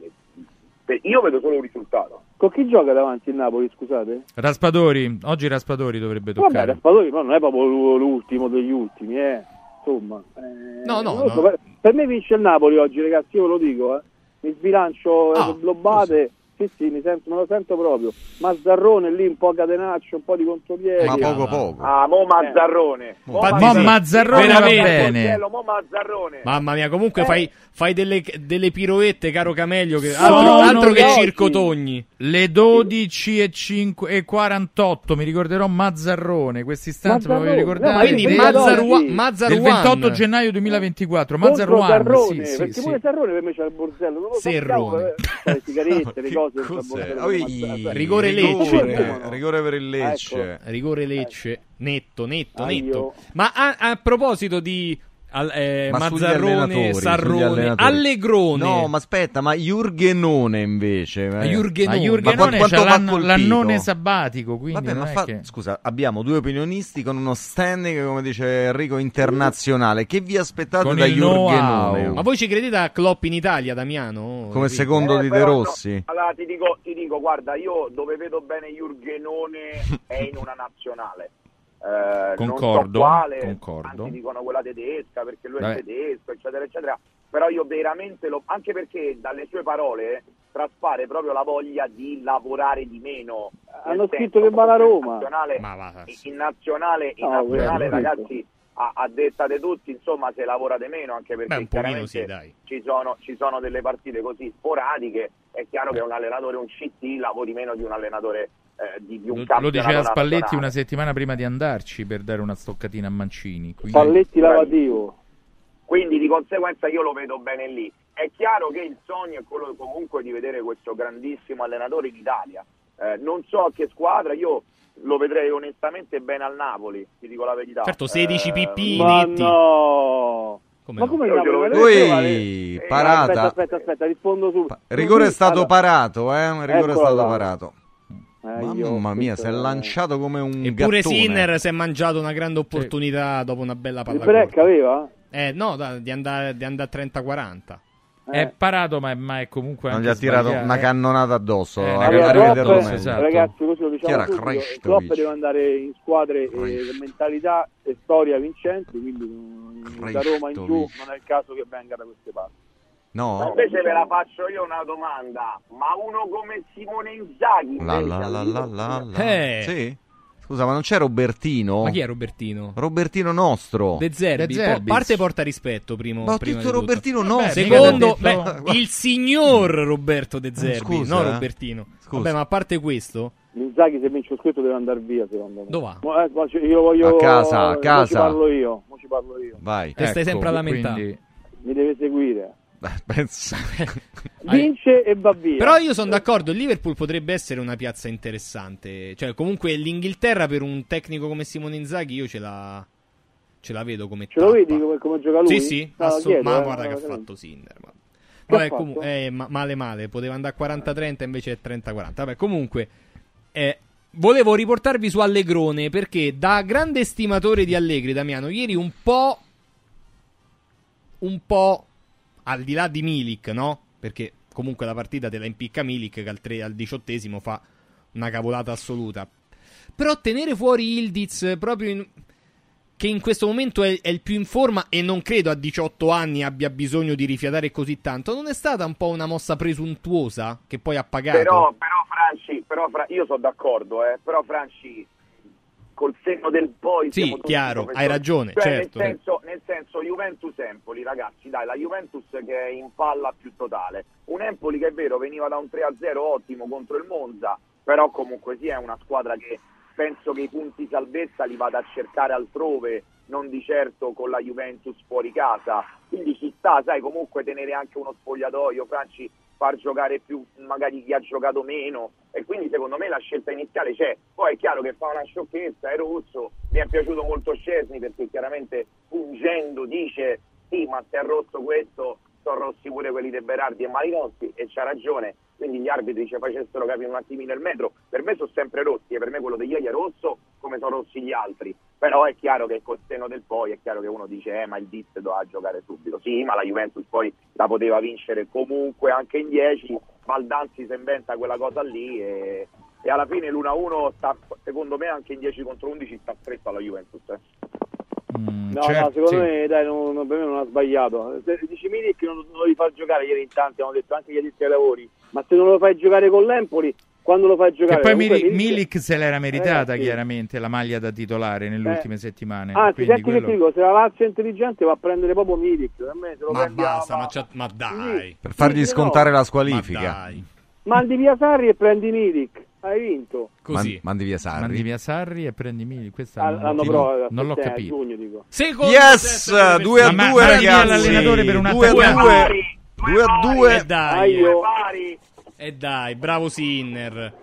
per- io vedo solo un risultato. Con chi gioca davanti il Napoli, scusate? Raspadori, oggi Raspadori dovrebbe Vabbè, toccare. Raspadori però non è proprio l'u- l'ultimo degli ultimi, eh. Insomma, eh, No, no, so, no. Per, per me vince il Napoli oggi, ragazzi, io ve lo dico, eh. Mi sbilancio Ah, globate. Sì, sì, mi sento, me lo sento proprio. Mazzarrone lì, un po' catenaccio, un po' di contropiedi. Ma poco poco. Ah, mo Mazzarrone. Mo Infatti Mo sì, Mazzarrone va veramente. bene. Portiello, mo Mazzarrone. Mamma mia, comunque fai, fai delle, delle piroette, caro Camelio, che altro, altro che le- circotogni. Le 12 e, 5 e 48 mi ricorderò Mazzarrone. Questo istante me lo voglio Mazzarrone, ricordare. Quindi del- Mazzarua- del Mazzaruan. 28 gennaio 2024. Contro Mazzaruan, Sarrone, sì, sì, perché sì. pure Sarrone per me c'è il borsello. Non lo so, Serrone. cavolo, eh, le sigarette, le cose. Cos'è? borsello, Oi, rigore rigore, Lecce. rigore per il Lecce. Rigore Lecce, netto, netto, Ah, netto. Ma a, a proposito di al- eh, Ma Mazzarrone, Sarrone. Allegrone. No, ma aspetta, ma Jurgenone invece. Ma eh. Jurgenone. Ma Jurgenone Ma l'anno- colpito? l'annone sabbatico. Quindi Vabbè, non ma è fa- che- scusa, abbiamo due opinionisti con uno standing, come dice Enrico, internazionale. Che vi aspettate Con da Jurgenone? Ma voi ci credete a Klopp in Italia, Damiano? Come Enrico? secondo di De però no. Rossi? Allora ti dico, ti dico, guarda, io dove vedo bene Jurgenone è in una nazionale. Eh, non so Concordo, quale, concordo. tanti dicono quella tedesca perché lui Vabbè. è tedesco, eccetera, eccetera. Però io veramente lo, anche perché dalle sue parole eh, traspare proprio la voglia di lavorare di meno. Hanno scritto che va comunque Roma. In nazionale, Ma va, in nazionale, in No, nazionale, ragazzi, a, a detta di tutti, insomma, se lavora di meno, anche perché Beh, sì, dai. ci sono, ci sono delle partite così sporadiche, è chiaro che un allenatore, un CT, lavori meno di un allenatore eh, di, di un Lo, lo diceva Spalletti nazionale. una settimana prima di andarci per dare una stoccatina a Mancini. Quindi... Spalletti lavativo. Quindi di conseguenza io lo vedo bene lì. È chiaro che il sogno è quello comunque di vedere questo grandissimo allenatore in Italia. Eh, non so a che squadra, io lo vedrei onestamente bene al Napoli, ti dico la verità. Certo, 16 Eh, PP Ma no! Come ma no? come no? glielo Ma vedo- deve Ui, trovare- parata. Aspetta, aspetta, aspetta, rispondo su. Rigore è stato allora, parato, eh? Rigore è stato là. parato. Eh, Mamma mia, si è lanciato come un Eppure gattone. Sinner si è mangiato una grande opportunità dopo una bella Il palla break corta. aveva? Eh, no, da- di andare di andare a 30-40. Eh. È parato, ma è, ma è comunque. Non gli ha tirato sbagliato, una eh. cannonata addosso. Eh, a- Allora, a Klopp, meglio. esatto. Ragazzi, così lo diciamo? Klopp deve andare in squadre e mentalità e storia vincenti, quindi mm, da Roma in giù non è il caso che venga da queste parti. No? invece ve la faccio io una domanda, ma uno come Simone Inzaghi La la la la la la. Eh. Sì? Scusa, ma non c'è Robertino? Ma chi è Robertino? Robertino nostro. De Zerbi. De Zerbi. Po- parte porta rispetto, primo, Ma ho prima detto. Robertino nostro. Secondo, beh, il signor Roberto De Zerbi, Scusa, no eh. Robertino. Scusa. Vabbè, ma a parte questo, Inzaghi se vince lo scritto deve andare via, secondo me. Dove va? Eh, io voglio A casa, a mo casa. ci parlo io, mo ci parlo io. Vai. Te stai sempre a Ecco, lamentare. quindi- Mi deve seguire. Pensa. Vince e va via. Però io sono d'accordo, il Liverpool potrebbe essere una piazza interessante. Cioè, comunque l'Inghilterra per un tecnico come Simone Inzaghi io ce la, ce la vedo come Ce lo vedi come, come gioca lui? Sì, sì, No, assolut- chiedo, ma eh, guarda che ha fatto Sinner. ma- Vabbè, fatto? comu- eh, ma- male male, poteva andare a 40-30 invece è 30-40. Vabbè, comunque, eh, volevo riportarvi su Allegrone perché da grande stimatore di Allegri, Damiano, ieri un po', un po' al di là di Milik, no? Perché comunque la partita te la impicca Milik che al, tre- al diciottesimo fa una cavolata assoluta. Però tenere fuori Ildiz proprio in... che in questo momento è, è il più in forma e non credo a 18 anni abbia bisogno di rifiatare così tanto, non è stata un po' una mossa presuntuosa che poi ha pagato? Però, però Franci, però, io sono d'accordo, eh, però Franci, col senno del poi... Sì, chiaro, hai ragione, Cioè, certo. Nel senso, nel senso Juventus-Empoli, ragazzi, dai, la Juventus che è in palla più totale. Un Empoli che è vero, veniva da un 3-0 ottimo contro il Monza, però comunque sì, è una squadra che penso che i punti salvezza li vada a cercare altrove, non di certo con la Juventus fuori casa. Quindi ci sta, sai, comunque tenere anche uno spogliatoio, Franci, far giocare più magari chi ha giocato meno e quindi secondo me la scelta iniziale c'è. Poi è chiaro che fa una sciocchezza, è rosso, mi è piaciuto molto Scesni perché chiaramente fungendo dice sì ma se è rosso questo sono rossi pure quelli di Berardi e Malinozzi e c'ha ragione, quindi gli arbitri ci facessero capire un attimino il metro, per me sono sempre rossi e per me quello di ieri è rosso come sono rossi gli altri, però è chiaro che col seno del poi è chiaro che uno dice eh ma il Diz doveva giocare subito, sì ma la Juventus poi la poteva vincere comunque anche in 10, Baldanzi si inventa quella cosa lì e, e alla fine l'1-1 sta, secondo me anche in 10 contro 11 sta stretto alla Juventus. eh. No, certo, no, secondo sì. me dai, non, non- per me non ha sbagliato. Se dici Milik non, non lo fai giocare ieri in tanti, hanno detto anche gli addetti ai lavori, ma se non lo fai giocare con l'Empoli, quando lo fai giocare... Che poi Milik, Milik- se l'era meritata Eh, sì. chiaramente la maglia da titolare nelle Eh. ultime settimane. Anzi, quindi senti che quello- ti dico, se la Lazio è intelligente va a prendere proprio Milik, per me se lo Ma basta, ma, c'ha- ma dai. Per fargli Sì, scontare no. la squalifica. Ma dai. Mandi via Sarri e prendi Milik, hai vinto. Così. Man- mandi via Sarri. Mandi via Sarri e prendi Mili. Questa Ah, non, ti- provato, non l'ho a capito. giugno dico. Secondo Yes, set, 2 a Ma- 2 ma- mandi via ragazzi. l'allenatore per un 2 a attacco. 2. 2 a 2. E dai, Aio. e dai, bravo Sinner.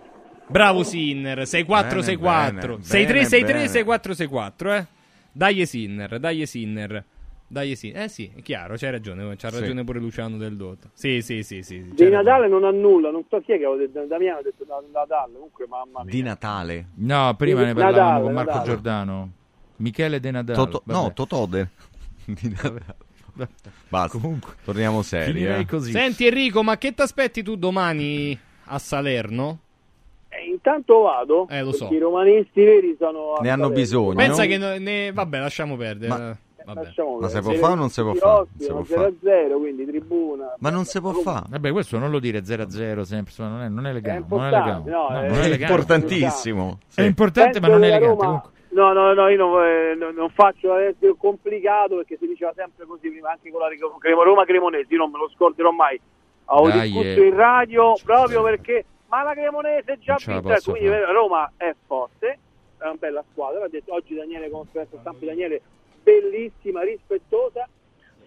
Bravo Sinner, 6-4, Bene, 6-4. bene, 6-3, bene, 6-3, bene. 6-4, 6-4, eh. Dai Sinner, dai Sinner. Dai Sinner. Eh sì, è chiaro, c'hai ragione, c'ha Sì. ragione pure Luciano del Dotto. Sì, sì, sì, sì. Di c'hai ragione. Natale non ha nulla, non so chi è che aveva detto, Damiano ha detto da- Natale, comunque mamma mia. Di Natale. No, prima Sì, ne parlavamo Nadal, con Marco Nadal. Giordano. Michele De Nadal. Toto- no, Totode. Di Natale. Basta. Comunque, Torniamo seri. eh. così. Senti Enrico, ma che ti aspetti tu domani a Salerno? Eh, intanto vado, Eh, lo so. i romanisti veri sono... a Ne hanno Salerno. bisogno. Pensa che no- ne... Vabbè, lasciamo perdere. Ma-. Lasciamo Ma si perdere. può fare o non si può fare? ospiti, Si può sono 0-0, quindi tribuna. Ma non si può fare. Vabbè, questo non lo dire 0-0 sempre, insomma, non è, non è legale. È non è importante, legale. no, No, è- non È legale. importantissimo. È Sì. importante, ma Penso non è elegante. Roma- Comunque, No, no, no, io non, eh, non- faccio adesso complicato perché si diceva sempre così prima anche con la Remo- Cremo- Roma Cremonese, io non me lo scorderò mai. Ho Dai, discusso eh. in radio proprio perché ma la Cremonese è già vinta, quindi fare. Roma è forte, è una bella squadra, ha detto oggi Daniele conferenza stampa di Daniele bellissima, rispettosa.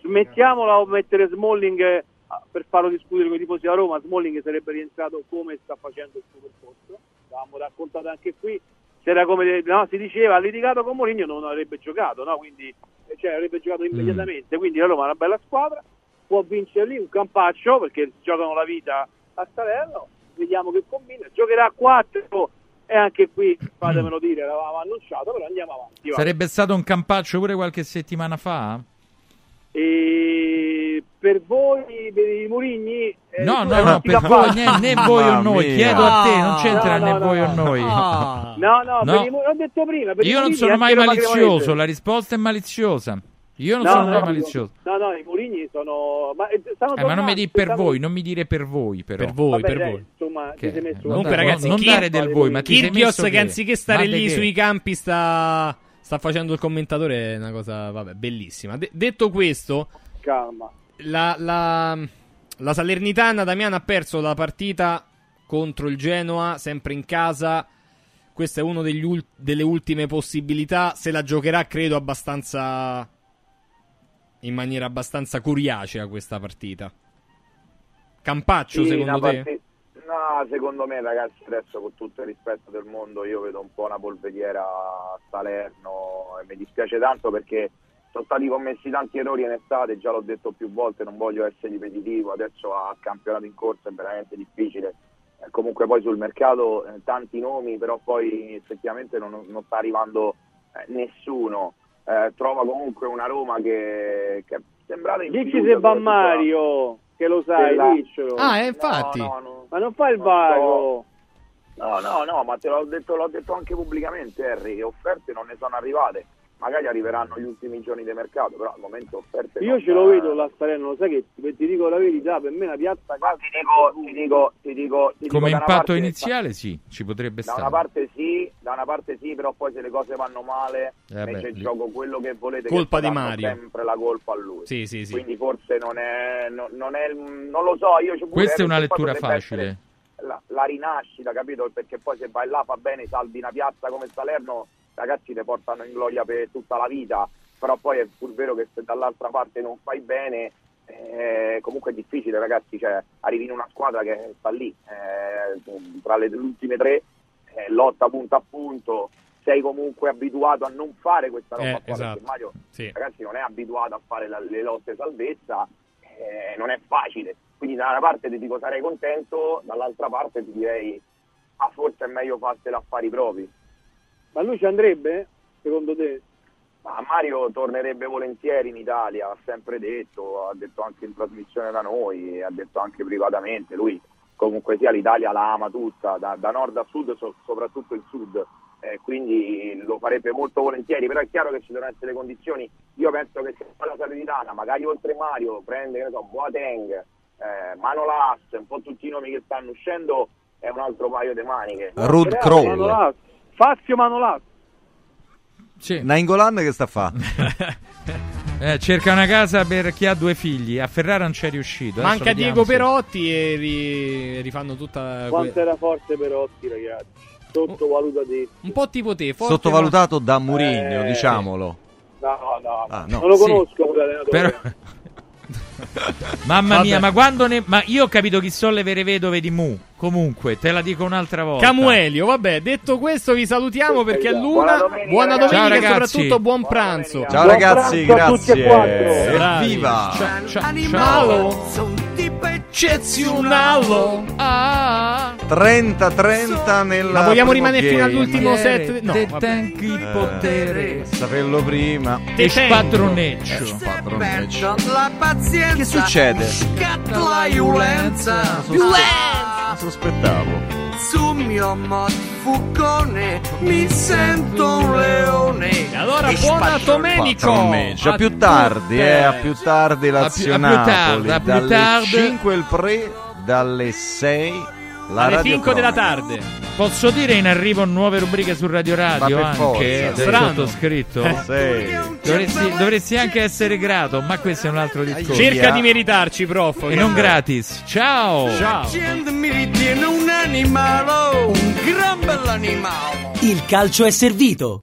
Smettiamola a mettere Smalling eh, per farlo discutere con i tifosi della Roma, Smalling sarebbe rientrato come sta facendo il suo percorso. L'avevamo raccontato anche qui, c'era come no, si diceva ha litigato con Mourinho non avrebbe giocato, no? Quindi cioè, avrebbe giocato immediatamente. Quindi la Roma è una bella squadra, può vincere lì un campaccio perché giocano la vita a Salerno. Vediamo che combina, giocherà a 4 e anche qui fatemelo dire, l'avevamo annunciato, però andiamo avanti. va. sarebbe stato un campaccio pure qualche settimana fa? E per voi, per i Murigni, eh, No, no, no, per voi, né, né voi o noi. mia. Chiedo a te, non c'entra No, né no, voi no. o noi. Ah. No, no, No. per i l'ho detto prima. per i Io non sono mai malizioso, la risposta è maliziosa. Io non No, sono no, mai no, malizioso. No, no, i Murigni sono... Ma, eh, stanno Eh, ma non mi di per voi, non mi dire per voi, però. Per voi, Vabbè, per dai, voi. Insomma, Che- ti sei messo... non Comunque, dare- ragazzi, non chi- dare del voi, ma ti sei messo che che- anziché stare ma lì che? sui campi sta, sta facendo il commentatore è una cosa, vabbè, bellissima. De- detto questo, Calma. la, la, la Salernitana, Damiano, ha perso la partita contro il Genoa, sempre in casa. Questa è una delle ultime possibilità. Se la giocherà, credo, abbastanza... In maniera abbastanza curiacea questa partita. Campaccio, Sì, secondo te? parti- No, secondo me ragazzi adesso con tutto il rispetto del mondo io vedo un po' una polveriera a Salerno e mi dispiace tanto perché sono stati commessi tanti errori in estate, già l'ho detto più volte, non voglio essere ripetitivo, adesso a campionato in corso è veramente difficile. Eh, comunque poi sul mercato eh, tanti nomi, però poi effettivamente non, non sta arrivando eh, nessuno. Eh, trova comunque una Roma che, che è sembrata in Dici se va Mario, che lo sai, diccelo. Ah, eh, infatti. No, no, no. Ma non fa il vago. No, no, no, ma te l'ho detto, l'ho detto anche pubblicamente, Harry, che offerte non ne sono arrivate. Magari arriveranno gli ultimi giorni di mercato, però al momento offerte Io non- ce lo vedo la Salerno, lo sai che ti, ti dico la verità, per me la piazza calcio ti dico, ti dico, ti dico, ti dico Come da una impatto parte- iniziale sì, ci potrebbe Da una stare. parte sì, da una parte sì, però poi se le cose vanno male, Eh mette beh, gioco quello che volete. Colpa che di Mario. sempre la colpa a lui. Sì, sì, sì. Quindi forse non è, no- non è, non lo so, io ci Questa è una lettura facile. La, la rinascita, capito? Perché poi se vai là fa bene, salvi una piazza come Salerno, ragazzi te portano in gloria per tutta la vita, però poi è pur vero che se dall'altra parte non fai bene, eh, comunque è difficile ragazzi, cioè, arrivi in una squadra che sta lì, eh, tra le, ultime tre, eh, lotta punto a punto, sei comunque abituato a non fare questa roba Eh, qua, esatto. perché Mario Sì. ragazzi non è abituato a fare la- le lotte salvezza, eh, non è facile, quindi da una parte ti dico sarei contento, dall'altra parte ti direi ah, forse è meglio farsela affari propri. Ma lui ci andrebbe, secondo te? Ma Mario tornerebbe volentieri in Italia, ha sempre detto, ha detto anche in trasmissione da noi, ha detto anche privatamente, lui comunque sia l'Italia la ama tutta, da, da nord a sud, so- soprattutto il sud, eh, quindi lo farebbe molto volentieri, però è chiaro che ci devono essere le condizioni, io penso che se fa la Salernitana, magari oltre Mario, prende, che ne so, Boateng, eh, Manolas, un po' tutti i nomi che stanno uscendo, è un altro paio di maniche. Rud Kroll. Fazio Manolas. Nainggolan che sta a fa? Eh, cerca una casa per chi ha due figli. A Ferrara non c'è riuscito. Adesso Manca vediamo Diego se- Perotti e ri- rifanno tutta. Quanto que- era forte Perotti, ragazzi. Sottovalutatissimo. Un po' tipo te, forte, Sottovalutato da Murigno, Eh. diciamolo. No, no, Ah, no. non lo Sì. conosco quell'allenatore. Però- Mamma Vabbè. mia, ma quando ne. Ma io ho capito chi sono le vere vedove di Mu. Comunque, te la dico un'altra volta. Camuelio, vabbè, detto questo vi salutiamo perché è Buona l'una. domenica, Buona domenica e ragazzi. soprattutto buon pranzo. Ciao ragazzi, grazie. Evviva! Ciao, ciao, Animalo. ciao. Eccezionale. Ah. 30-30 nella Ma vogliamo rimanere fino game. all'ultimo set? No, Te tanchi il Eh, potere. Saperlo prima. E spadroneccio. Padroneccio. la pazienza Che succede? scatta la violenza Non sospettavo. Sul mio mod fuccone mi sento un leone E allora E buona. Padroneccio. A più tardi, eh, a più tardi Lazio a più tardi, a più dalle tardi. 5 il pre, dalle 6 la Alle radio 5 della tarde. Posso dire in arrivo nuove rubriche su Radio Radio anche Strano. sottoscritto? Sì. Dovresti, dovresti anche essere grato, ma questo è un altro discorso. Cerca di meritarci, prof. E non gratis. Ciao! Ciao. Il calcio è servito.